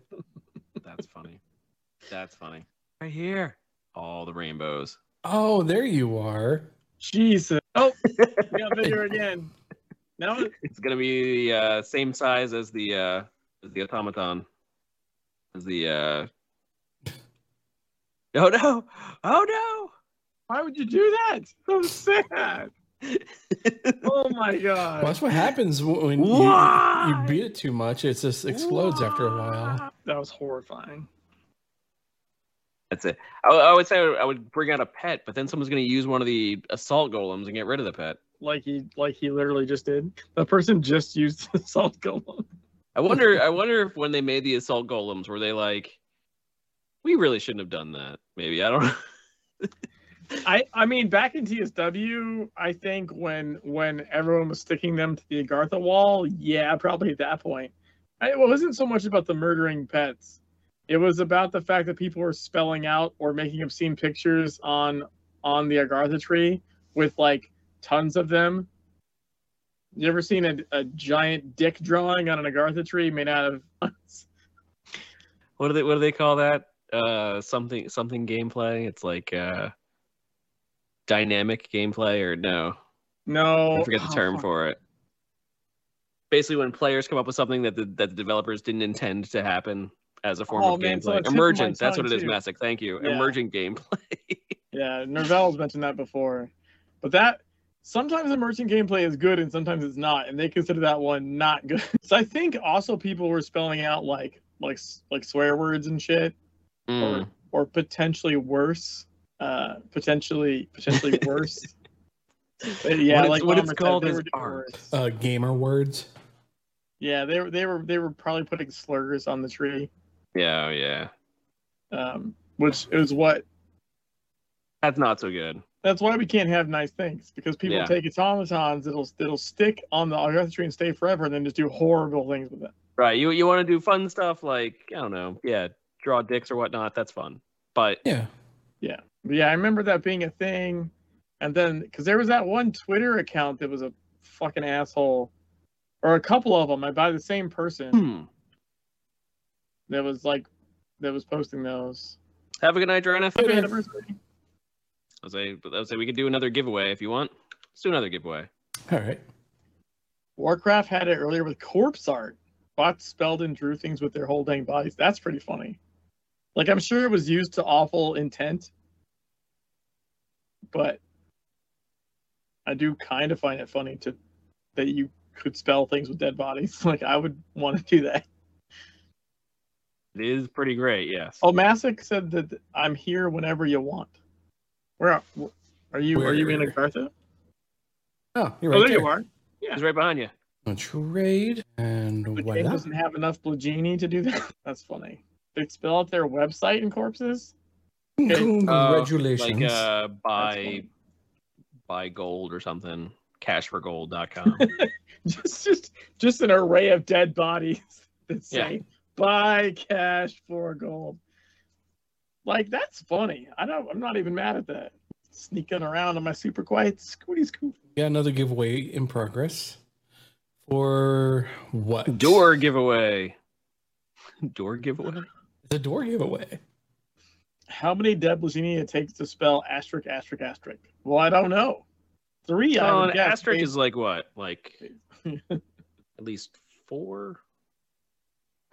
that's funny. That's funny. Right here, all the rainbows. Oh, there you are. Jesus. Oh, we got (laughs) bigger again. Now It's gonna be the uh, same size as the uh, as the automaton. As the. Uh... (laughs) Oh no! Oh no! why would you do that? So sad. Oh my Well, god. that's what happens when you, you beat it too much. It just explodes after a while. That was horrifying. That's it. I, I would say I would bring out a pet, but then someone's going to use one of the assault golems and get rid of the pet. Like he like he literally just did. The person just used the (laughs) assault golem. I wonder. I wonder if when they made the assault golems, were they like, we really shouldn't have done that? Maybe I don't know. I I mean back in TSW, I think when when everyone was sticking them to the Agartha wall, yeah, probably at that point. I, it wasn't so much about the murdering pets. It was about the fact that people were spelling out or making obscene pictures on on the Agartha tree with like tons of them. You ever seen a, a giant dick drawing on an Agartha tree made out of What do they? What do they call that? Uh, something something gameplay. It's like uh, dynamic gameplay, or no? no I forget the term for it. Basically, when players come up with something that the that the developers didn't intend to happen as a form Oh, of man, so gameplay. it's tip of my Emergent. That's what it is, too. Massic. Thank you. Yeah. Emergent gameplay. (laughs) Yeah, Nerval's mentioned that before. But that sometimes emerging gameplay is good and sometimes it's not, and they consider that one not good. (laughs) So I think also people were spelling out like like like swear words and shit, Mm. or potentially worse, uh, potentially potentially (laughs) worse. But yeah, What like what it's Bomber said, called they is were doing art. worse. Uh, gamer words. yeah, they were they were they were probably putting slurs on the tree, Yeah, yeah. um, which is what That's not so good. That's why we can't have nice things because people Yeah. take automatons It'll that'll stick on the Agartha tree and stay forever, and then just do horrible things with it. Right. You you want to do fun stuff like I don't know, yeah, draw dicks or whatnot. That's fun. But Yeah. Yeah, but yeah, I remember that being a thing, and then because there was that one Twitter account that was a fucking asshole, or a couple of them, by the same person Hmm. that was like that was posting those. Have a good night, Drona. Happy anniversary. I'll say, I'll say we could do another giveaway if you want. Let's do another giveaway. All right. Warcraft had it earlier with corpse art. Bots spelled and drew things with their whole dang bodies. That's pretty funny. Like I'm sure it was used to awful intent, but I do kind of find it funny to that you could spell things with dead bodies. (laughs) Like I would want to do that. It is pretty great, yes. Oh, Masick said that I'm here whenever you want. Where are, are you? Are you in Where? Agartha? Oh, you're Oh, right there there. you are. Yeah, he's right behind you. A trade and The game doesn't have enough Blagini to do that. (laughs) That's funny. They spell out their website in corpses. Congratulations. Like uh, buy buy gold or something. Cashforgold.com. (laughs) just just just an array of dead bodies that Yeah. say buy cash for gold. Like that's funny. I don't I'm not even mad at that. Sneaking around on my super quiet scooty scoop. Got another giveaway in progress. For what? Door giveaway. Door giveaway? The door giveaway. How many dead Blagini it takes to spell asterisk asterisk asterisk? Well, I don't know. Three, I Oh, would an guess. asterisk based- is like what? Like (laughs) at least four?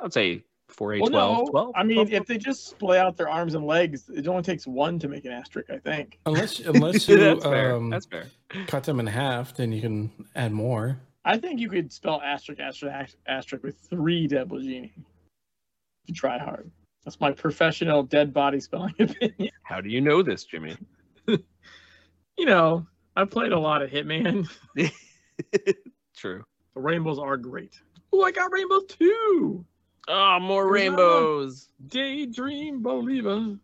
I would say four, eight, well, 12, no. 12. I mean, 12, if they just splay out their arms and legs, it only takes one to make an asterisk, I think. Unless (laughs) unless (laughs) you That's fair. um, That's fair. cut them in half, then you can add more. I think you could spell asterisk, asterisk, asterisk with three dead Blagini. If you try hard. That's my professional dead body spelling (laughs) opinion. How do you know this, Jimmy? You know, I've played a lot of Hitman. True. The rainbows are great. Oh, I got rainbows too. Oh, more rainbows. Daydream believer.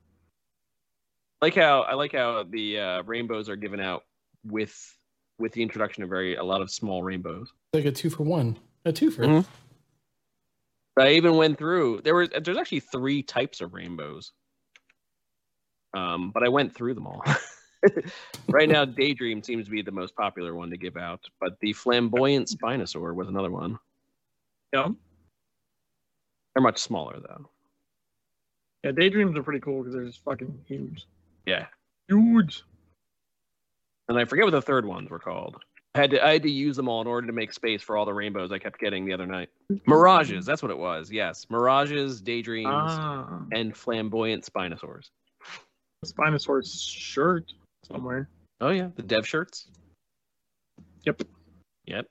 like how I like how the uh, rainbows are given out with with the introduction of very a lot of small rainbows. Like a two for one. A two for. Mhm. I even went through there was there's actually three types of rainbows. Um, but I went through them all. (laughs) right now, Daydream seems to be the most popular one to give out, but the flamboyant Spinosaur was another one. Yeah. They're much smaller though. Yeah, daydreams are pretty cool because they're just fucking huge. Yeah, Huge. and I forget what the third ones were called. I had to I had to use them all in order to make space for all the rainbows I kept getting the other night. Mirages, that's what it was. Yes, mirages, daydreams, Ah, and flamboyant Spinosaurs. Spinosaurus shirt somewhere. Oh yeah, the dev shirts. Yep. Yep.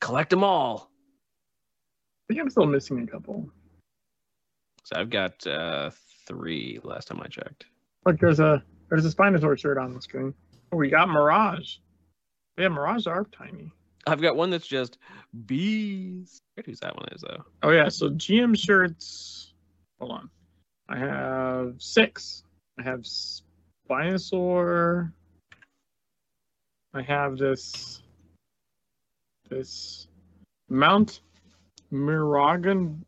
Collect them all. I think I'm still missing a couple. So I've got uh, three last time I checked. Look, there's a there's a Spinosaur shirt on the screen. Oh, we got Mirage. Yeah, Mirage are tiny. I've got one that's just bees. I forget that one is though. Oh yeah, so GM shirts. Hold on. I have six. I have Spinosaur. I have this this Mount Miragon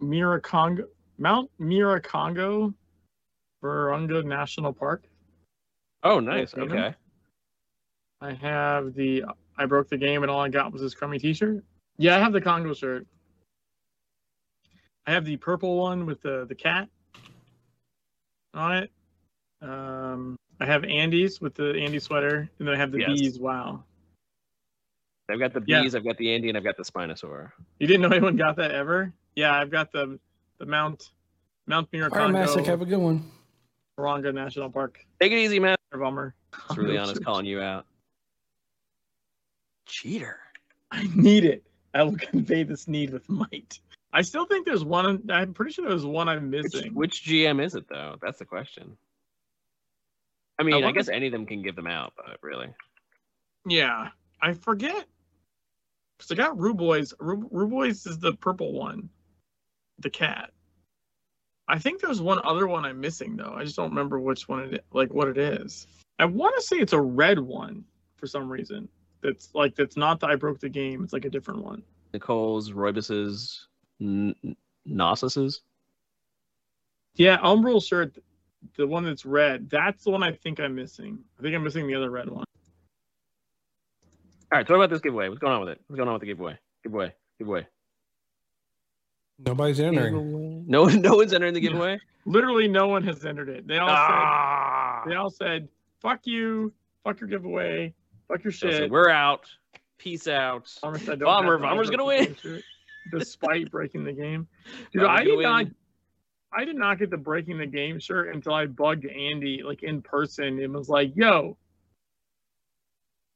Miracongo Mount Miracongo Virunga National Park. Oh, nice. Okay. Okay. I have the I broke the game and all I got was this crummy t-shirt. Yeah, I have the Congo shirt. I have the purple one with the the cat on it. Um, I have Andy's with the Andy sweater, and then I have the Yes. bees. Wow, I've got the Yeah. bees. I've got the Andy, and I've got the Spinosaur. you didn't know anyone got that ever? Yeah, I've got the the Mount Mount All right, Mastic, have a good one. Virunga National Park. Take it easy, man. Bummer. It's really (laughs) honest calling you out. Cheater. (laughs) I need it. I will convey this need with might. I still think there's one. I'm pretty sure there's one I'm missing. which GM is it though? That's the question. I mean, I, wonder- guess any of them can give them out, but really, Yeah, I forget. Cause I got Ruboys. Ru- Ruboys is the purple one, the cat. I think there's one other one I'm missing though. I just don't remember which one it like what it is. I want to say it's a red one for some reason. That's like that's not the I broke the game. It's like a different one. Nicole's, Roibus's, N- Gnosus's. Yeah, Umbral shirt. the one that's red. That's the one I think I'm missing. I think I'm missing the other red one. All right, so what about this giveaway? What's going on with it? What's going on with the giveaway? Giveaway, giveaway. Nobody's entering. Giveaway. No, (laughs) no one's entering the giveaway. Literally, no one has entered it. They all Ah! said, they all said, "Fuck you, fuck your giveaway, fuck your So shit." we're out. Peace out. Bomber said, "Don't Bomber, Bomber's gonna win. Despite breaking the game, (laughs) dude, Bomber's I gonna did not. win. I did not get the breaking the game shirt until I bugged Andy like in person and was like, "Yo,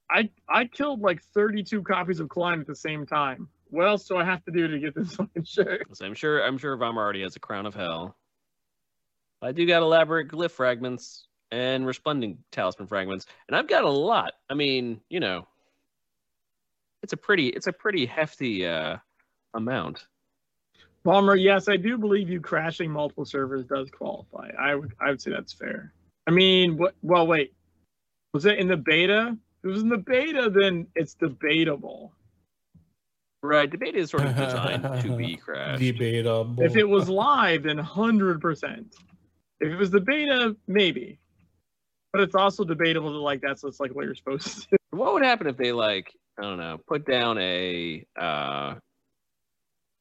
I I killed like 32 copies of Klein at the same time. What else do I have to do to get this (laughs) fucking shirt?" So I'm sure I'm sure Vamar already has a crown of hell. I do got elaborate glyph fragments and resplendent talisman fragments, and I've got a lot. I mean, you know, it's a pretty it's a pretty hefty uh amount. Bomber, yes, I do believe you crashing multiple servers does qualify. I would I would say that's fair. I mean, what? Well, wait, was it in the beta? If it was in the beta, then it's debatable. Right, debate is sort of designed (laughs) to be crashed. Debatable. If it was live, then hundred percent. If it was the beta, maybe. But it's also debatable that like that's just like what you're supposed to do. What would happen if they like I don't know, put down a uh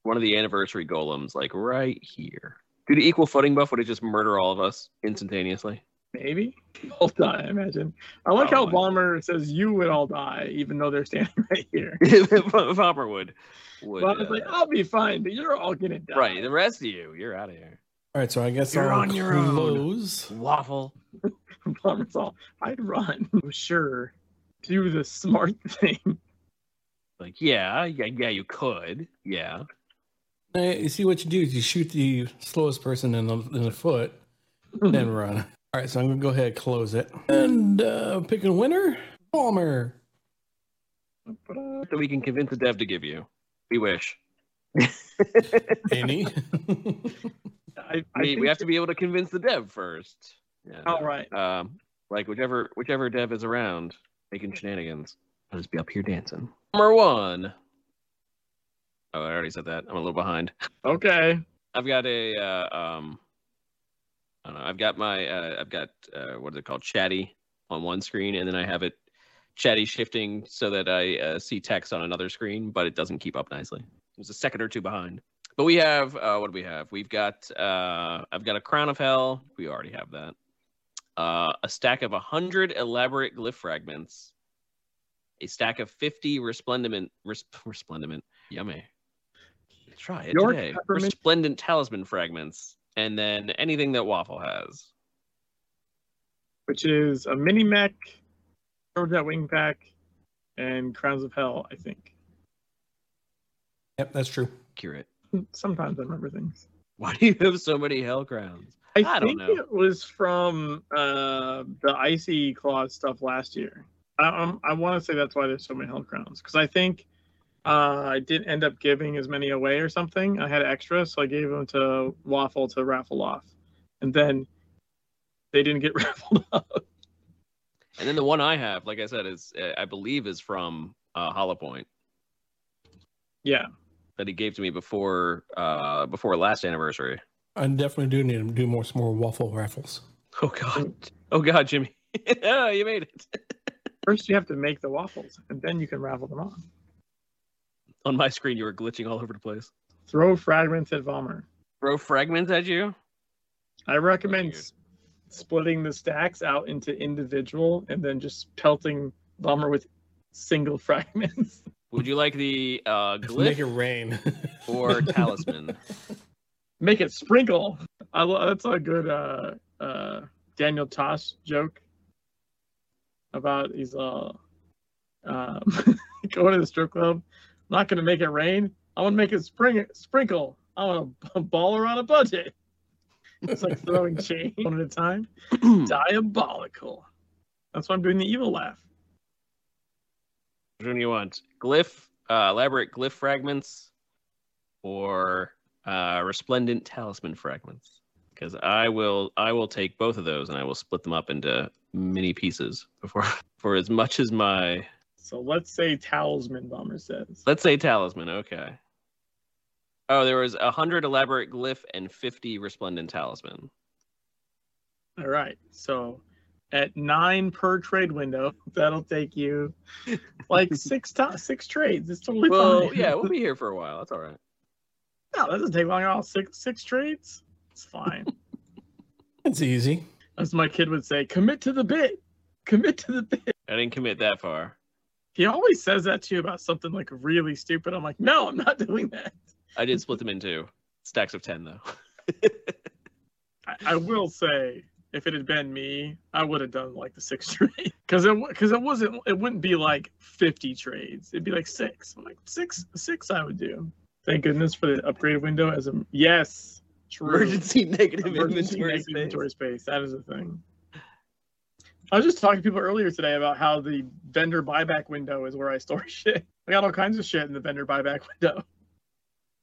one of the anniversary golems like right here. Do the equal footing buff would it just murder all of us instantaneously? Maybe all die. I imagine. I like how Bomber says you would all die, even though they're standing (laughs) right here. (laughs) Bomber would would But I was uh, like, I'll be fine, but you're all gonna die. right. The rest of you, you're out of here. All right, so I guess You're I'll on your own. Waffle. (laughs) Bomber's all, I'd run. Sure. Do the smart thing. Like, yeah, yeah, yeah, you could. Yeah. You see what you do is you shoot the slowest person in the, in the foot, then run. All right, so I'm gonna go ahead and close it and uh, pick a winner. Palmer. That we can convince the dev to give you. We wish. (laughs) Any? (laughs) I, I we, we have to be able to convince the dev first. Yeah. All right. Um, like whichever whichever dev is around making shenanigans, I'll just be up here dancing. Number one. Oh, I already said that. I'm a little behind. Okay. I've got a uh, um, I don't know. I've got my uh, I've got uh, what is it called? Chatty on one screen, and then I have it chatty shifting so that I uh, see text on another screen, but it doesn't keep up nicely. There's a second or two behind. But we have uh, what do we have? We've got uh, I've got a crown of hell. We already have that. Uh, a stack of hundred elaborate glyph fragments. A stack of fifty resplendent res- resplendent yummy. Try it Your today. Resplendent talisman fragments, and then anything that Waffle has. Which is a mini mech, that wing pack, and Crowns of Hell, I think. Yep, that's true. Accurate. (laughs) Sometimes I remember things. Why do you have so many hell crowns? I, I don't think know. it was from uh, the Icy Claws stuff last year. I, um, I want to say that's why there's so many Hell Crowns. Because I think uh, I didn't end up giving as many away or something. I had extra, so I gave them to Waffle to raffle off. And then they didn't get (laughs) raffled off. And then the one I have, like I said, is uh, I believe is from uh, Hollow Point Yeah. that he gave to me before uh, before last anniversary. I definitely do need to do more some more waffle raffles. Oh God! Oh God, Jimmy! (laughs) oh, you made it (laughs) First, you have to make the waffles, and then you can raffle them on. On my screen. You were glitching all over the place. Throw fragments at Vomer. Throw fragments at you. I recommend s- splitting the stacks out into individual and then just pelting Vomer with single (laughs) fragments. Would you like the uh, Make it glyph rain. (laughs) or talisman? Make it sprinkle. I lo- that's a good uh, uh, Daniel Tosh joke about he's uh, uh, (laughs) going to the strip club. I'm not going to make it rain. I want to make it spring sprinkle. I want a baller on a budget. It's like throwing change one at a time. (clears throat) Diabolical. That's why I'm doing the evil laugh. Which one do you want? Glyph, uh, elaborate glyph fragments, or uh, resplendent talisman fragments? Because I will, I will take both of those and I will split them up into mini pieces before, (laughs) for as much as my. So let's say talisman bomber says. Let's say talisman. Okay. Oh, there was a hundred elaborate glyph and fifty resplendent talisman. All right. So at nine per trade window, (laughs) that'll take you (laughs) like six to- six trades. It's totally Well, fine. yeah, we'll be (laughs) here for a while. That's all right. no, that doesn't take long at all. Six six trades. It's fine. It's easy. As my kid would say, commit to the bit. Commit to the bit. I didn't commit that far. He always says that to you about something like really stupid. I'm like, no, I'm not (laughs) doing that. I did split them into stacks of ten though. (laughs) I, I will say, if it had been me, I would have done like the six (laughs) trade because it because it wasn't it wouldn't be like 50 trades. It'd be like six. I'm like six six I would do. Thank goodness for the upgrade window as a yes. True. Emergency negative Emergency inventory negative space. inventory space. That is a thing. I was just talking to people earlier today about how the vendor buyback window is where I store (laughs) shit. I got all kinds of shit in the vendor buyback (laughs) window.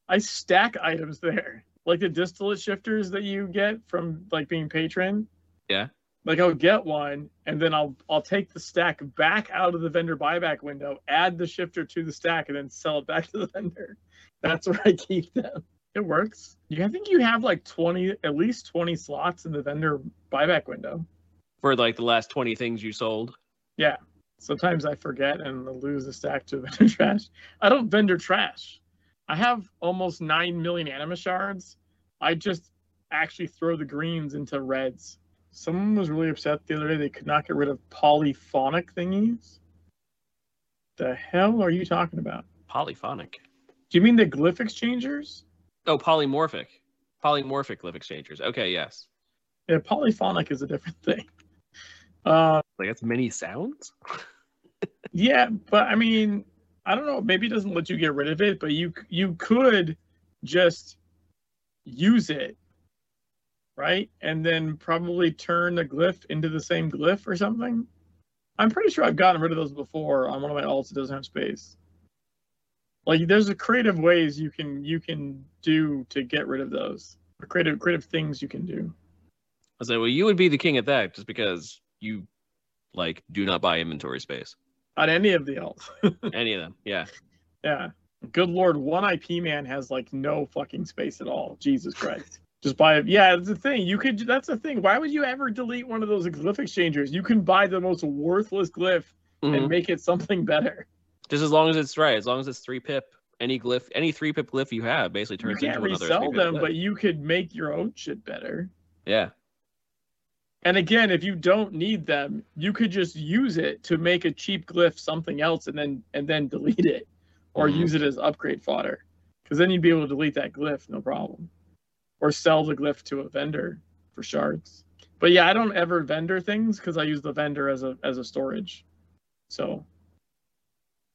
I stack items there, like the distillate shifters that you get from like being patron. Yeah. Like I'll get one, and then I'll I'll take the stack back out of the vendor buyback window, add the shifter to the stack, and then sell it back (laughs) to the vendor. That's where I keep them. It works. You, I think you have like twenty, at least twenty slots in the vendor buyback window. For like the last twenty things you sold. Yeah. Sometimes I forget and lose a stack to (laughs) vendor trash. I don't vendor trash. I have almost nine million anima shards. I just actually throw the greens into reds. Someone was really upset the other day they could not get rid of polyphonic thingies. The hell are you talking about? Polyphonic. Do you mean the glyph exchangers? Oh, polymorphic. Polymorphic glyph exchangers. Okay, yes. Yeah, polyphonic is a different (laughs) thing. Uh, Like that's many sounds. (laughs) Yeah, but I mean, I don't know. Maybe it doesn't let you get rid of it, but you you could just use it, right? And then probably turn the glyph into the same glyph or something. I'm pretty sure I've gotten rid of those before on one of my alts that doesn't have space. Like, there's a creative ways you can you can do to get rid of those. Or creative creative things you can do. I said, well, you would be the king at that just because you like do not buy inventory space. On any of the alts. (laughs) Any of them. Yeah. Yeah. Good lord, one IP man has like no fucking space at all. Jesus Christ. Just buy it. Yeah, that's the thing. You could. That's the thing. Why would you ever delete one of those glyph exchangers? You can buy the most worthless glyph Mhm. and make it something better. Just as long as it's right, as long as it's three pip, any glyph, any three pip glyph you have basically You turns can't into another resell them, but you could make your own shit better. yeah, And again, if you don't need them, you could just use it to make a cheap glyph something else, and then and then delete it, or Mhm. use it as upgrade fodder, because then you'd be able to delete that glyph no problem, or sell the glyph to a vendor for shards. But yeah, I don't ever vendor things because I use the vendor as a as a storage, so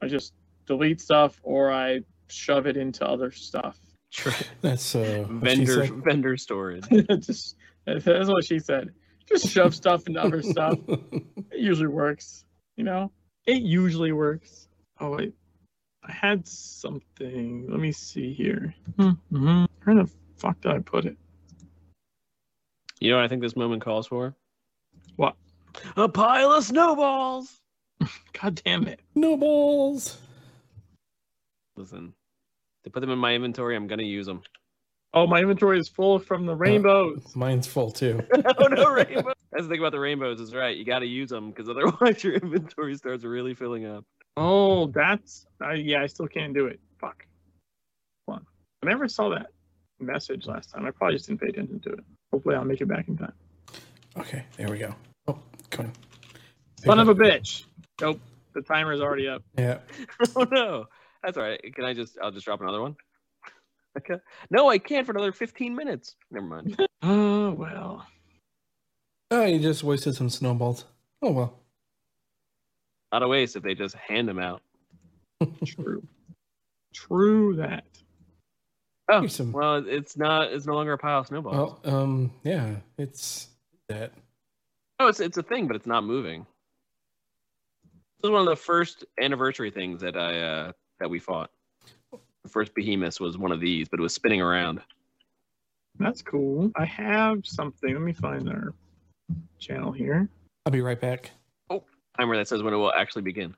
I just delete stuff or I shove it into other stuff. True. That's uh, vendor vendor storage. (laughs) just that's what she said. Just shove stuff into other stuff. It usually works, you know. It usually works. Oh wait, I had something. Let me see here. Mm-hmm. Where the fuck did I put it? You know what I think this moment calls for? What? A pile of snowballs. (laughs) God damn it! no balls. Listen, to put them in my inventory, I'm gonna use them. Oh, my inventory is full from the uh, rainbows. Mine's full too. (laughs) oh no, rainbows! (laughs) That's the thing about the rainbows is right. You got to use them because otherwise (laughs) your inventory starts really filling up. Oh, that's I yeah. I still can't do it. Fuck. Hold on. I never saw that message last time. I probably just didn't pay attention to it. Hopefully, I'll make it back in time. Okay, there we go. Oh, come on. Son of a bitch. Nope. The timer's already up. Yeah. oh no, that's all right. Can I just? I'll just drop another one. Okay. No, I can't for another 15 minutes. Never mind. (laughs) Oh well. Oh, you just wasted some snowballs. Oh well. Not a waste if they just hand them out. (laughs) True. True that. Oh, Here's some- well, it's not. It's no longer a pile of snowballs. Well, um, yeah, it's that. Oh, it's it's a thing, but it's not moving. This is one of the first anniversary things that I uh that we fought. The first behemoth was one of these, but it was spinning around. That's cool. I have something. Let me find our channel here. I'll be right back. Oh, timer that says when it will actually begin.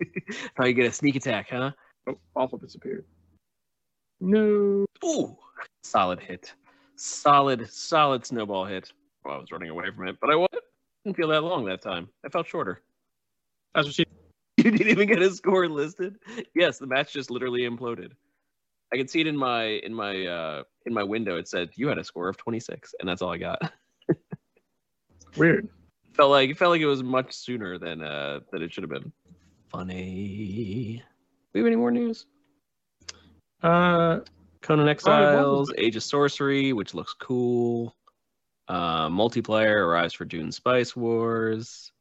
(laughs) How you get a sneak attack, huh? Oh, awful disappeared. No. Ooh, solid hit. Solid, solid snowball hit. Well, I was running away from it, but I was didn't feel that long that time. I felt shorter. That's what she. (laughs) You didn't even get a score listed. Yes, the match just literally imploded. I could see it in my in my uh in my window. It said you had a score of 26, and that's all I got. (laughs) Weird. felt like it felt like it was much sooner than uh than it should have been. Funny. We have any more news? Uh, Conan Exiles, Age of Sorcery, which looks cool. Uh, multiplayer arrives for Dune Spice Wars,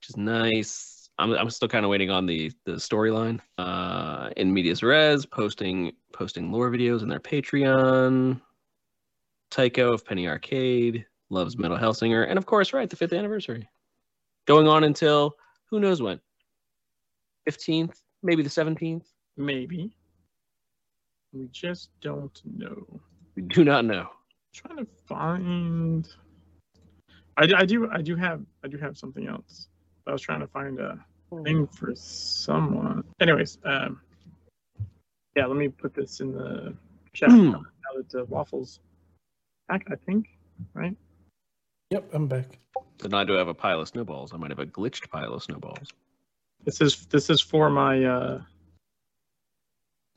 which is nice. I'm I'm still kind of waiting on the the storyline. Uh, in Medias Res, posting posting lore videos in their Patreon. Tycho of Penny Arcade loves Metal Hellsinger, and of course, right, the fifth anniversary, going on until who knows when. Fifteenth, maybe the seventeenth. maybe. We just don't know. We do not know. trying to find. I, I do I do have I do have something else. I was trying to find a thing for someone. Anyways, um, yeah, let me put this in the chat now that uh, waffles back. I think right. Yep, I'm back. So now I do have a pile of snowballs. I might have a glitched pile of snowballs. This is this is for my uh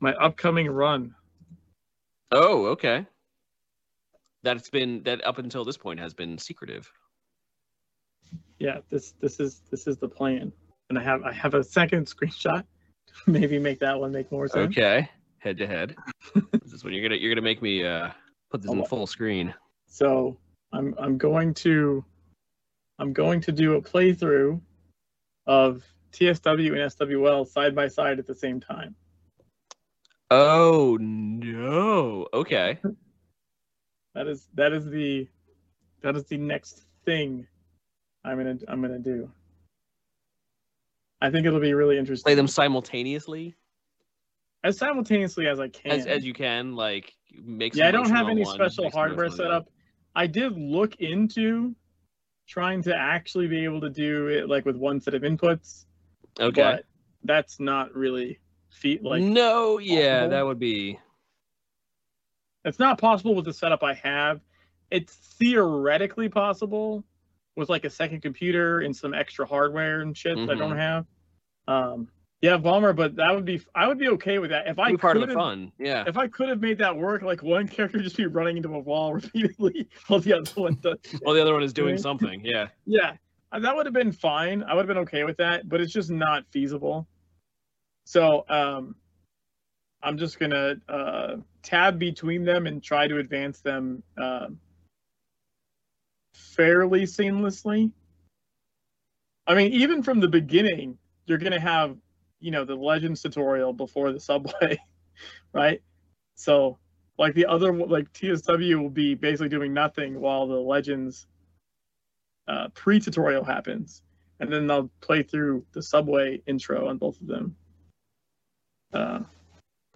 my upcoming run. Oh, okay. That's been that up until this point has been secretive. Yeah, this this is this is the plan, and I have I have a second (laughs) screenshot. Maybe make that one make more sense. Okay, head to head. This is when you're gonna you're gonna make me uh put this in Oh. full screen. So I'm I'm going to I'm going to do a playthrough of TSW and SWL side by side at the same time. Oh no. Okay. That is that is the that is the next thing I'm gonna I'm gonna do. I think it'll be really interesting. Play them simultaneously as simultaneously as I can. as as you can. Like make. yeah, I don't have any one, special hardware set up. I did look into trying to actually be able to do it like with one set of inputs. Okay. but that's not really feat like no. Yeah, possible. that would be. it's not possible with the setup I have. It's theoretically possible with like a second computer and some extra hardware and shit that I don't Mhm. have. Um, yeah, bummer, but that would be I would be okay with that if I part of the fun. Yeah. If I could have made that work, like one (laughs) character just be running into a wall (laughs) repeatedly while the other one does. (laughs) Well, the other one is doing something. Yeah. Yeah, uh, that would have been fine. I would have been okay with that, but it's just not feasible. So um, I'm just gonna uh, tab between them and try to advance them um fairly seamlessly. I mean, even from the beginning, you're gonna have, you know, the Legends tutorial before the subway, (laughs) right? So, like the other, like TSW will be basically doing nothing while the Legends uh, pre-tutorial happens, and then they'll play through the subway intro on both of them. Uh,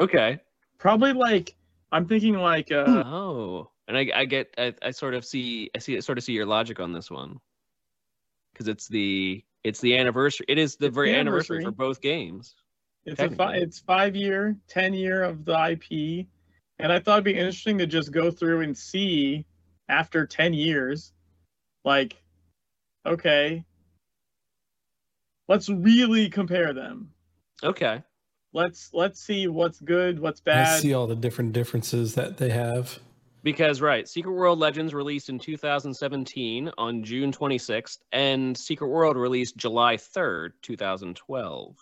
Okay. probably like I'm thinking like uh, (clears throat) oh, and I, I get, I, I sort of see, I see, I sort of see your logic on this one, because it's the, it's the anniversary. It is the It's very the anniversary. for both games. it's a fi- it's five year, ten year of the IP, and I thought it'd be interesting to just go through and see after ten years, like, okay, let's really compare them. Okay. Let's let's see what's good, what's bad. I bad. see all the different differences that they have. Because right, Secret World Legends released in 2017 on June 26th, and Secret World released July 3rd, 2012.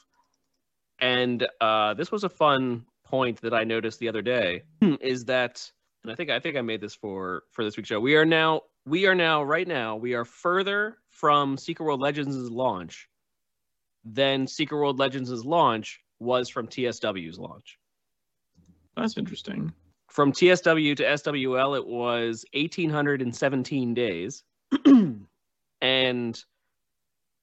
And uh, this was a fun point that I noticed the other day (clears throat) is that, and I think I think I made this for for this week's show. We are now we are now right now we are further from Secret World Legends' launch than Secret World Legends' launch was from TSW's launch That's interesting. From TSW to SWL, it was 1,817 days. (clears throat) and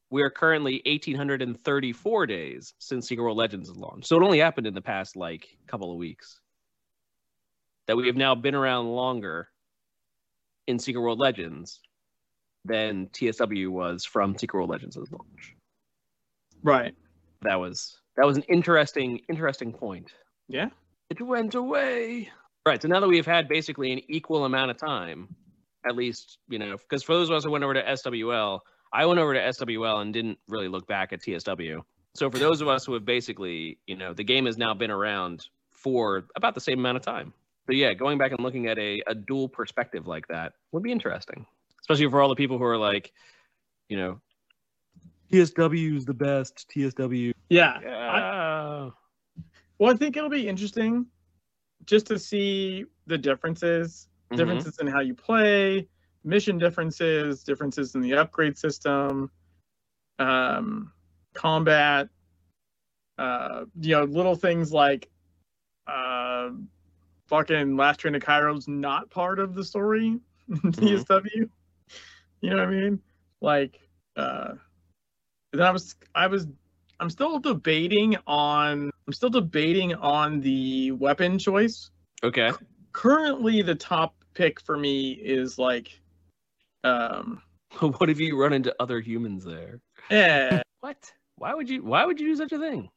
we're currently 1,834 days since Secret World Legends launched. So it only happened in the past, like, couple of weeks. That we have now been around longer in Secret World Legends than TSW was from Secret World Legends' launch. Right. That was that was an interesting interesting point. Yeah. It went away. Right. So now that we've had basically an equal amount of time at least you know, because for those of us who went over to SWL, I went over to SWL and didn't really look back at TSW. So for those of us who have basically, you know, the game has now been around for about the same amount of time. So yeah, going back and looking at a, a dual perspective like that would be interesting, especially for all the people who are like, you know, TSW is the best. TSW. Yeah. I, Yeah. well, I think it'll be interesting just to see the differences, Mhm. differences in how you play, mission differences, differences in the upgrade system, um, combat, uh, you know, little things like uh, fucking Last Train to Cairo's not part of the story (laughs) in TSW. You know what I mean? Like, uh, then I was, I was, I'm still debating on, I'm still debating on the weapon choice Okay. currently the top pick for me is like um (laughs) what if you run into other humans there? eh, (laughs) What? Why would you? Why would you do such a thing?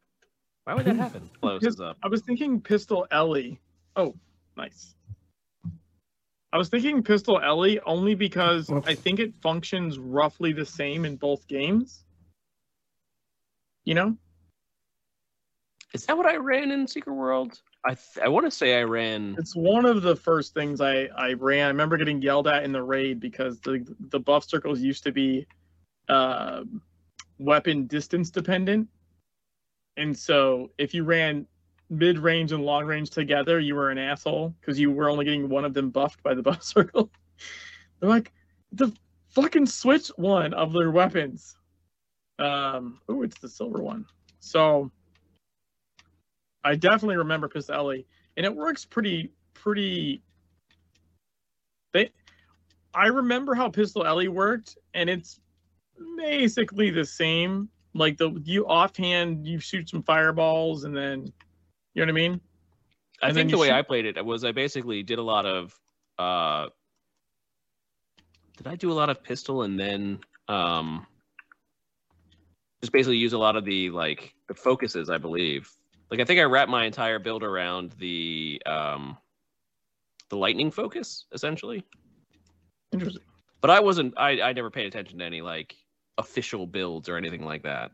Why would that happen? (laughs) Closes up. I was thinking Pistol Ellie. Oh, nice. I was thinking Pistol Ellie only because Whoops. I think it functions roughly the same in both games. You know? Is that what I ran in Secret World? I th- I want to say I ran. It's one of the first things I, I ran. I remember getting yelled at in the raid because the the buff circles used to be uh, weapon distance dependent. And so if you ran mid range and long range together, you were an asshole because you were only getting one of them buffed by the (laughs) buff circle. They're like, the fucking switch one of their weapons. Um, oh, it's the silver one. So I definitely remember Pistol Ellie, and it works pretty pretty. They, I remember how Pistol Ellie worked, and it's basically the same. Like the you offhand, you shoot some fireballs, and then you know what I mean. I And then think the way shoot- I played it was I basically did a lot of. uh Did I do a lot of pistol and then um just basically use a lot of the like the focuses? I believe. Like I think I wrapped my entire build around the um the lightning focus essentially. Interesting. But I wasn't. I I never paid attention to any like official builds or anything like that.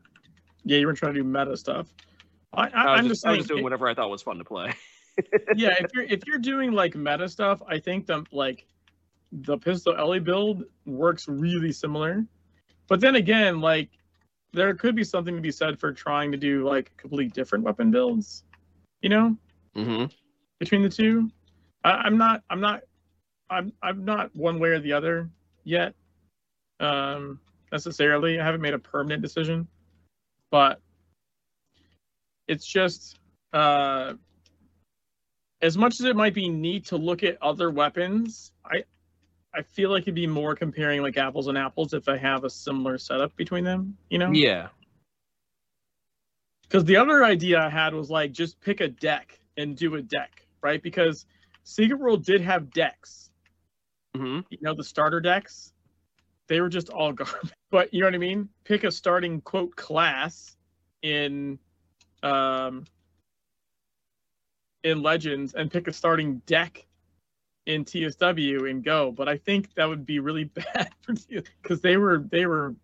Yeah, you were trying to do meta stuff. I, I, I'm just, just I was just doing whatever I thought was fun to play. (laughs) yeah, if you're if you're doing like meta stuff, I think the like the Pistol Ellie build works really similar. But then again, like there could be something to be said for trying to do like complete different weapon builds. You know, hmm between the two. I, I'm not. I'm not. I'm. I'm not one way or the other yet. Um, necessarily, I haven't made a permanent decision, but it's just uh, as much as it might be neat to look at other weapons. I I feel like it'd be more comparing like apples and apples if I have a similar setup between them. You know? Yeah. Because the other idea I had was like just pick a deck and do a deck, right? Because Secret World did have decks, hmm you know, the starter decks. They were just all (laughs) garbage. But you know what I mean? Pick a starting quote class in um in Legends and pick a starting deck in TSW and go. But I think that would be really (laughs) bad for because they were they were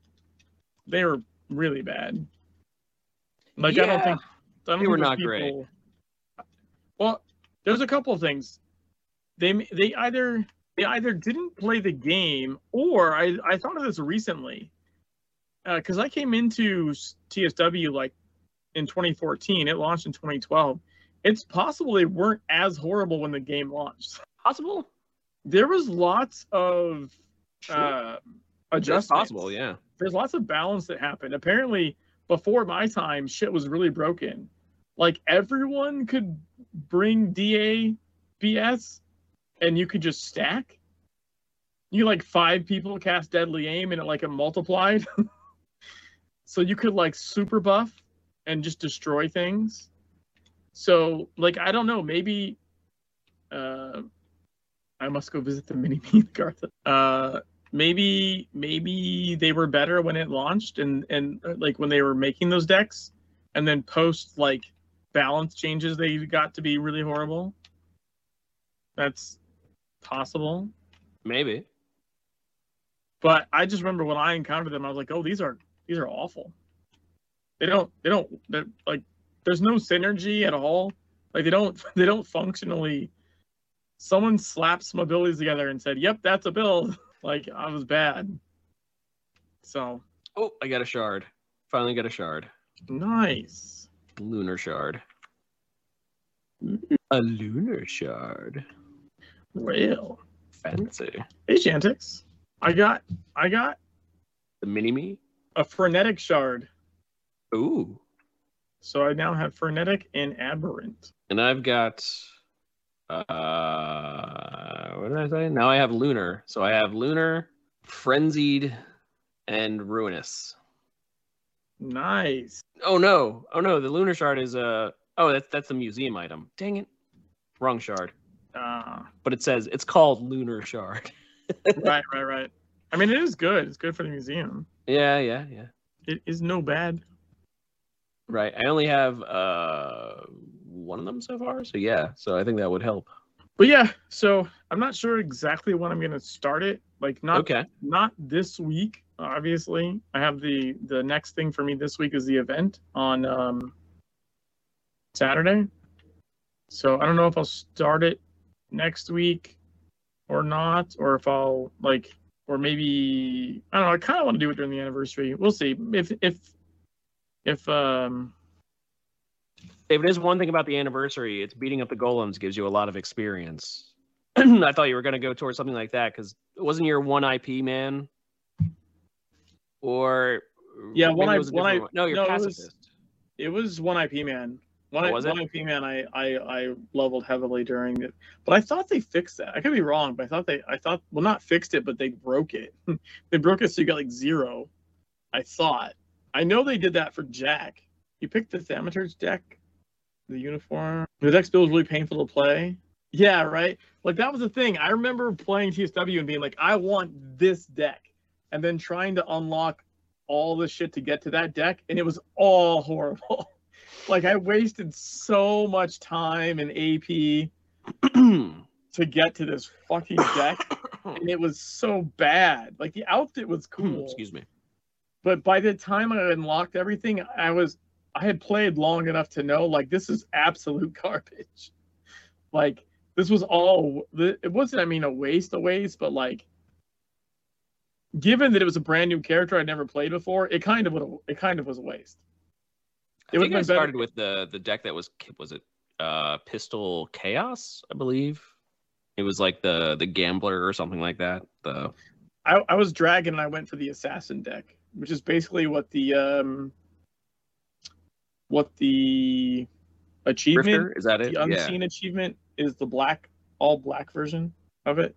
they were really bad. Like I don't think I don't They were think not those great. Well, there's a couple of things. They they either they either didn't play the game or I I thought of this recently Uh because I came into TSW like in 2014. It launched in 2012. It's possible they weren't as horrible when the game launched. Possible. There was lots of Sure. uh, It's adjustments possible. Yeah. there's lots of balance that happened. Apparently, before my time, shit was really broken. Like everyone could bring DA BS and you could just stack. You like five people cast deadly aim and it like it multiplied. (laughs) so you could like super buff and just destroy things. So like I don't know, maybe uh I must go visit the mini (laughs) me Garth. Uh maybe maybe they were better when it launched and and uh, like when they were making those decks and then post like balance changes they got to be really horrible that's possible Maybe. But I just remember when I encountered them, I was like, oh, these are these are awful. They don't they don't they're like there's no synergy at all. Like they don't (laughs) they don't functionally. Someone slapped some abilities together and said, "Yep, that's a build." (laughs) like I was bad. So Oh, I got a shard. Finally got a shard. nice. Lunar shard. Mm-hmm. A lunar shard. Real. Fancy. Hey Shantix. I got I got The mini me. a frenetic shard. Ooh. So I now have frenetic and aberrant. And I've got uh what did I say? Now I have lunar. So I have lunar, frenzied, and ruinous. Nice. Oh no. Oh no, the lunar shard is uh oh that's that's a museum item. Dang it. Wrong shard. Ah, But it says it's called lunar shard. (laughs) right, right, right. I mean, it is good. It's good for the museum. yeah, yeah, yeah. It is no bad. Right. I only have uh one of them so far. So yeah. So I think that would help. But yeah, so I'm not sure exactly when I'm gonna start it. Like not Okay. not this week, obviously. I have the the next thing for me this week is the event on um Saturday. So I don't know if I'll start it next week or not, or if I'll like or maybe I don't know, I kinda want to do it during the anniversary. We'll see. If if if um If it is one thing about the anniversary, it's beating up the golems gives you a lot of experience. (clears throat) I thought you were going to go towards something like that because it wasn't your one IP man, or Yeah, maybe one it I- was a one I- one. no, you're no, it was- It was one IP man. One, Oh, I- was one it? IP man. I, I I leveled heavily during it, but I thought they fixed that. I could be wrong, but I thought they I thought well not fixed it, but they broke it. (laughs) they broke it so you got like zero. I thought. I know they did that for Jack. You picked the Thaumaturge deck, the uniform. The deck's build was really painful to play. Yeah, right. Like that was the thing. I remember playing TSW and being like, I want this deck, and then trying to unlock all the shit to get to that deck, and it was all horrible. (laughs) like I wasted so much time and AP (clears throat) to get to this fucking deck, and it was so bad. Like the outfit was hmm, cool, Excuse me. But by the time I unlocked everything, I was I had played long enough to know like this is absolute (laughs) garbage. Like this was all it wasn't I mean a waste a waste, but like given that it was a brand new character I'd never played before, it kind of would it kind of was a waste. I It think would've I been better- started with the the deck that was was it uh Pistol Chaos, I believe. It was like the the gambler or something like that. The I, I was dragon and I went for the assassin deck, which is basically what the um what the achievement Grifter, is that it? the unseen achievement is the black all black version of it.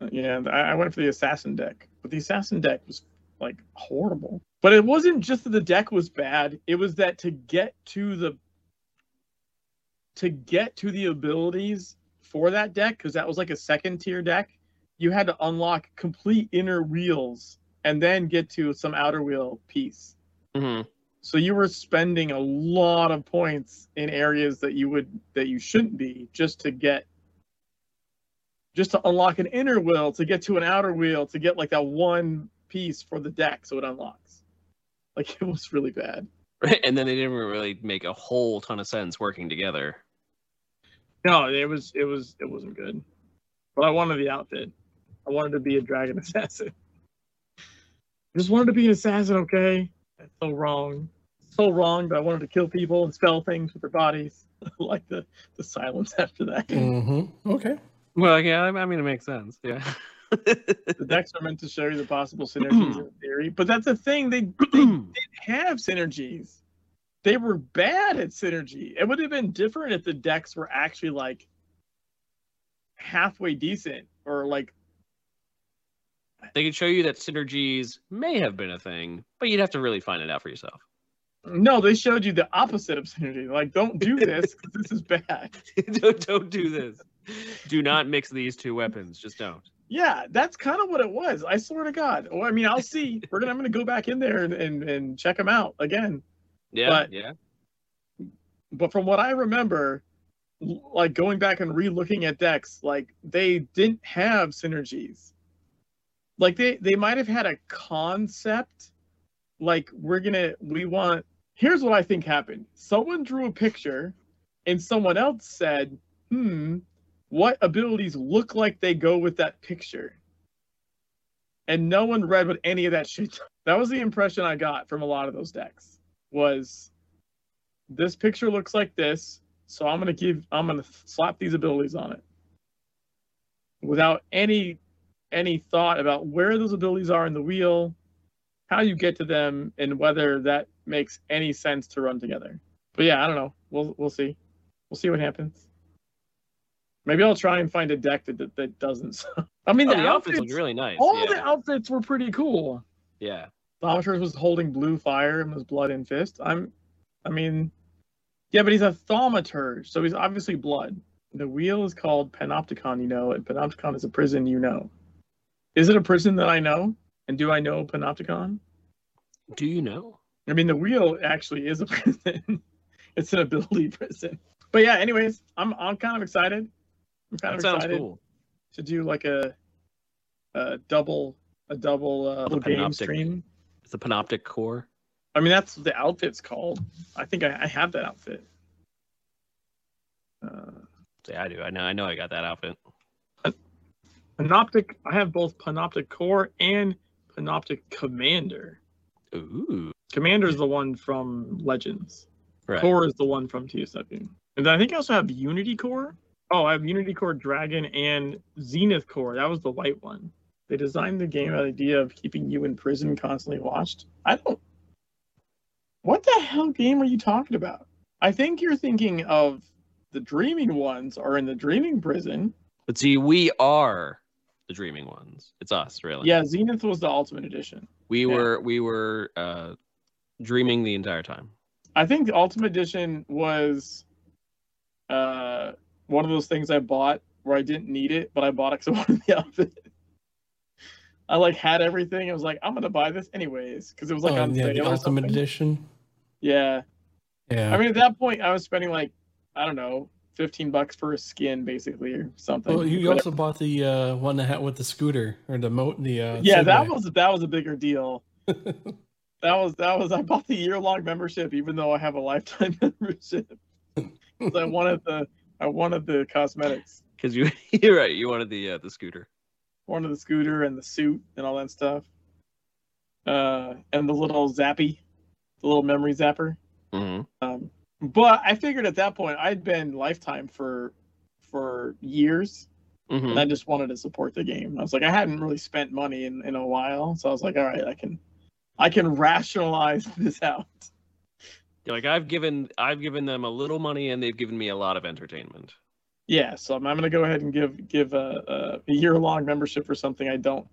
Uh, Yeah, I, I went for the assassin deck, but the assassin deck was like horrible. But it wasn't just that the deck was bad; it was that to get to the to get to the abilities for that deck, because that was like a second tier deck, you had to unlock complete inner wheels and then get to some outer wheel piece. Yeah. hmm So you were spending a lot of points in areas that you would that you shouldn't be just to get just to unlock an inner wheel to get to an outer wheel to get like that one piece for the deck so it unlocks. Like (laughs) it was really bad. Right. (laughs) And then they didn't really make a whole ton of sense working together. No, it was it was it wasn't good. But I wanted the outfit. I wanted to be a dragon assassin. I just wanted to be an assassin, okay? That's so wrong. So wrong, but I wanted to kill people and spell things with their bodies. (laughs) like the, the silence after that. Mm-hmm. Okay. Well, yeah, I I mean it makes sense. Yeah. (laughs) the decks are meant to show you the possible (clears throat) synergies in theory, but that's the thing. They, they (clears throat) didn't have synergies. They were bad at synergy. It would have been different if the decks were actually like halfway decent or like they could show you that synergies may have been a thing, but you'd have to really find it out for yourself. no, they showed you the opposite of synergy. Like, don't do this 'cause this is bad. (laughs) don't don't do this. Do not mix these two weapons. Just don't. Yeah, that's kind of what it was. I swear to God. Well, I mean, I'll see. We're gonna I'm gonna go back in there and, and, and check them out again. Yeah, But- yeah. but from what I remember, like going back and re-looking at decks, like they didn't have synergies. Like they they might have had a concept like we're gonna we want here's what i think happened. Someone drew a picture and someone else said hmm what abilities look like they go with that picture? And no one read what any of that shit (laughs) that was the impression i got from a lot of those decks was this picture looks like this so i'm gonna give i'm gonna slap these abilities on it. Without any any thought about where those abilities are in the wheel, how you get to them, and whether that makes any sense to run together. But yeah, I don't know. We'll we'll see. We'll see what happens. Maybe I'll try and find a deck that that, that doesn't. (laughs) I mean, Oh, the, the outfits outfits, look really nice. all yeah. the outfits were pretty cool. yeah. Thaumaturge was holding blue fire and was blood in fist. I'm, I mean, yeah, but he's a thaumaturge, so he's obviously blood. The wheel is called Panopticon, you know, and Panopticon is a prison, you know. Is it a prison that I know? And do I know Panopticon? Do you know? I mean, the wheel actually is a (laughs) prison. it's an ability prison. But yeah, anyways, I'm I'm kind of excited. I'm kind That of sounds excited cool. to do like a a double a double uh, little game Panoptic. stream. It's a panoptic core. I mean, that's what the outfit's called. I think I, I have that outfit. Uh, Yeah, I do. I know. I know. I got that outfit. Panoptic. I have both Panoptic Core and Panoptic Commander. Ooh. Commander is the one from Legends. Right. Core is the one from TSW. And then I think I also have Unity Core. Oh, I have Unity Core Dragon and Zenith Core. That was the white one. They designed the game with the idea of keeping you in prison constantly watched. I don't. What the hell game are you talking about? I think you're thinking of the dreaming ones are in the dreaming prison. But see, we are the dreaming ones. It's us, really. Yeah, Zenith was the Ultimate Edition. We yeah. were we were uh dreaming the entire time. I think the Ultimate Edition was uh, one of those things I bought where I didn't need it, but I bought it because I (laughs) wanted the outfit. I like had everything. I was like, I'm gonna buy this anyways because it was like Oh, on yeah, sale. the or Ultimate something. Edition. Yeah, Yeah. I mean at that point I was spending like I don't know, fifteen bucks for a skin basically or something. well, you also bought the uh, one that had with the scooter or the moat. And the uh, yeah, that was that was a bigger deal. (laughs) that was that was I bought the year long membership even though I have a lifetime (laughs) membership. (laughs) 'Cause I wanted the I wanted the cosmetics. Because you you're right. You wanted the uh, the scooter. wanted the scooter and the suit and all that stuff. Uh, and the little zappy, the little memory zapper. hmm Um, but I figured at that point I'd been lifetime for for years, hmm and I just wanted to support the game. I was like, I hadn't really spent money in, in a while, so I was like, all right, I can I can rationalize (laughs) this out. You're like I've given I've given them a little money and they've given me a lot of entertainment. Yeah, so I'm, I'm gonna go ahead and give give a, a, a year long membership for something I don't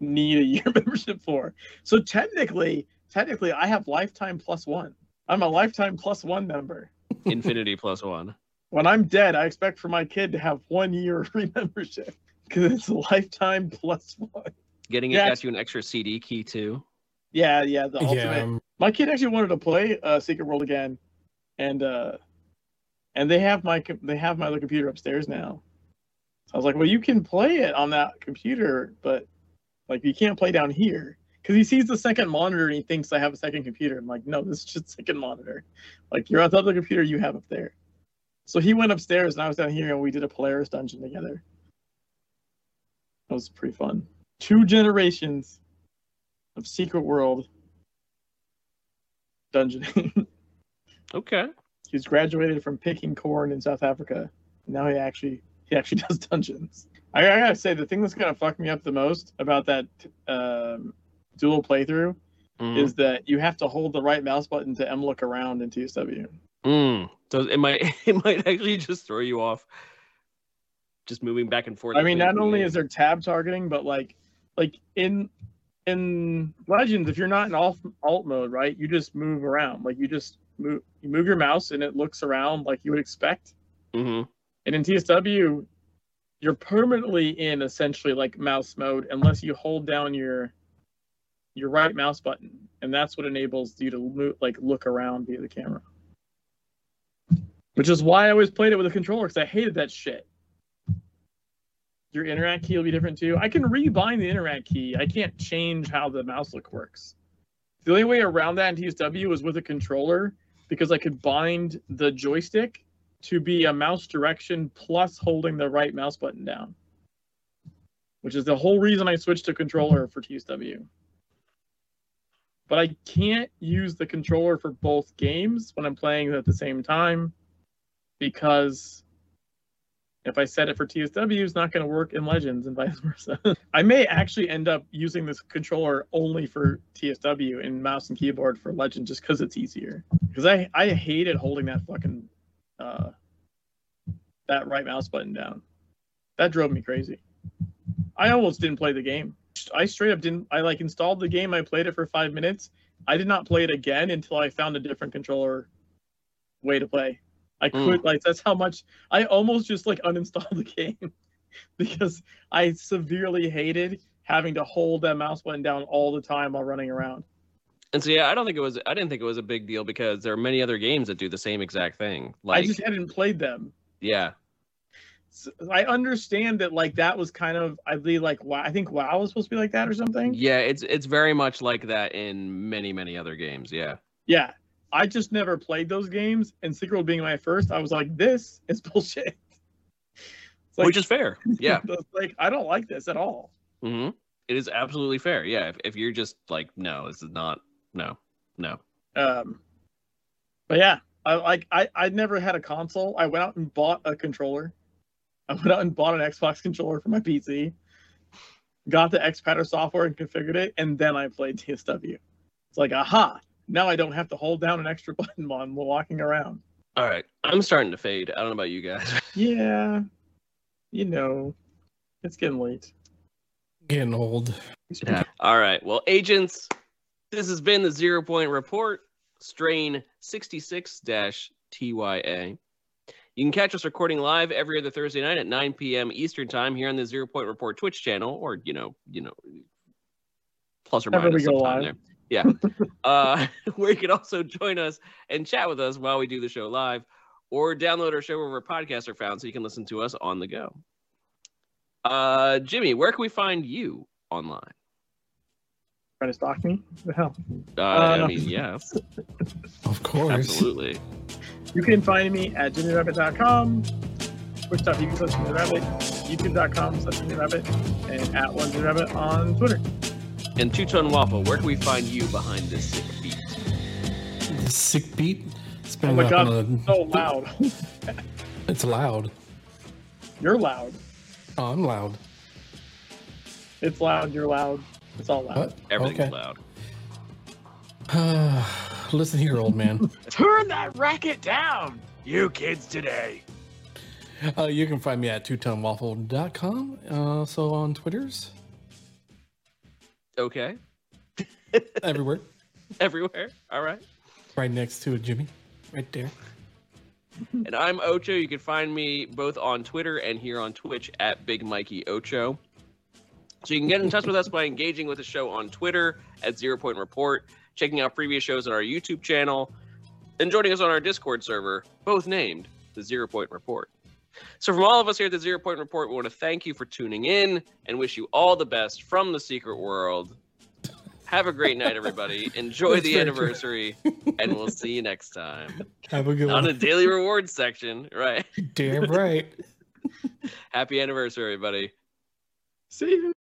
need a (laughs) year membership for. So technically, technically, I have lifetime plus one. I'm a lifetime plus one member. (laughs) Infinity plus one. When I'm dead, I expect for my kid to have one year free (laughs) membership because it's lifetime plus one. Getting it Yeah. got you an extra CD key too. Yeah, yeah, the ultimate. yeah. um, My kid actually wanted to play uh, Secret World again, and uh, and they have my they have my other computer upstairs now. So I was like, well, you can play it on that computer, but like you can't play down here because he sees the second monitor and he thinks I have a second computer. I'm like, no, this is just second monitor. Like you're on top of the other computer you have up there. So he went upstairs and I was down here and we did a Polaris dungeon together. That was pretty fun. Two generations of Secret World dungeoning. (laughs) Okay. He's graduated from picking corn in South Africa. Now he actually he actually (laughs) does dungeons. I, I gotta say the thing that's gonna fuck me up the most about that um, dual playthrough Mhm. is that you have to hold the right mouse button to M look around in TSW. Mm. So it might (laughs) it might actually just throw you off. Just moving back and forth. I mean, not only is there tab targeting, but like like in in Legends, if you're not in alt alt mode, right, you just move around. Like you just move you move your mouse and it looks around like you would expect. Mhm. And in TSW, you're permanently in essentially like mouse mode unless you hold down your your right mouse button, and that's what enables you to move, like look around via the camera. Which is why I always played it with a controller because I hated that shit. your interact key will be different too. I can rebind the interact key. I can't change how the mouse look works. The only way around that in TSW was with a controller because I could bind the joystick to be a mouse direction plus holding the right mouse button down, which is the whole reason I switched to controller for TSW. But I can't use the controller for both games when I'm playing at the same time because if I set it for TSW, it's not going to work in Legends and vice (laughs) versa. I may actually end up using this controller only for TSW and mouse and keyboard for Legend just because it's easier. Because I, I hated holding that fucking uh, that right mouse button down. That drove me crazy. I almost didn't play the game. I straight up didn't. I like installed the game. I played it for five minutes. I did not play it again until I found a different controller way to play. I Mm. could like that's how much I almost just like (laughs) uninstalled the game (laughs) because I severely hated having to hold that mouse button down all the time while running around. And so yeah, I don't think it was. I didn't think it was a big deal because there are many other games that do the same exact thing. Like I just hadn't played them. yeah, So I understand that like that was kind of I believe like wow I think WoW was supposed to be like that or something. yeah, it's it's very much like that in many many other games. Yeah. Yeah. I just never played those games and Secret World being my first, I was like, this is (laughs) bullshit. It's like, Which is fair. (laughs) Yeah. like I don't like this at all. hmm It is absolutely fair. Yeah. If, if you're just like, no, this is not, no, no. Um, but yeah, I like I I never had a console. I went out and bought a controller. I went out and bought an Xbox controller for my PC. Got the Xpadder software and configured it, and then I played TSW. It's like, aha! Now I don't have to hold down an extra (laughs) button while I'm walking around. All right. I'm starting to fade. I don't know about you guys. (laughs) Yeah, you know, it's getting late. Getting old. Yeah. All right. Well, agents, this has been the Zero Point Report, strain 66 TYA. You can catch us recording live every other Thursday night at 9 p.m. Eastern Time here on the Zero Point Report Twitch channel, or, you know, you know, plus or Whenever minus we go sometime live. there. Yeah. (laughs) uh, (laughs) where you can also join us and chat with us while we do the show live, or download our show wherever podcasts are found so you can listen to us on the go. Uh, Jimmy, where can we find you online? Trying to stalk me? What the hell? Uh, Uh, I mean, yeah, (laughs) Of course. absolutely. You can find me at jimmyrabbit.com, twitch.tv slash jimmyrabbit, youtube.com slash jimmyrabbit, and at one jimmyrabbit on Twitter. And Two Tone Waffle, where can we find you behind this sick beat? The sick beat. Oh Spinning my up god, on so loud. (laughs) It's loud. You're loud. Oh, I'm loud. It's loud, you're loud. It's all loud. What? Everything's loud. (sighs) loud. (laughs) Listen here, old man. (laughs) Turn that racket down, you kids today. uh, you can find me at twotonewaffle.com. Uh, also on Twitters, Okay, (laughs) everywhere. everywhere. All right. Right next to Jimmy. Right there. (laughs) And I'm Ocho. You can find me both on Twitter and here on Twitch at Big Mikey Ocho. So you can get in touch with us by engaging with the show on Twitter at Zero Point Report, checking out previous shows on our YouTube channel, and joining us on our Discord server, both named the Zero Point Report. So from all of us here at the Zero Point Report, we want to thank you for tuning in and wish you all the best from the secret world. Have a great night, everybody. (laughs) Enjoy the anniversary, and we'll see you next time Have a good one. on one. a daily rewards section. Right. Damn right. (laughs) Happy anniversary, everybody. See you.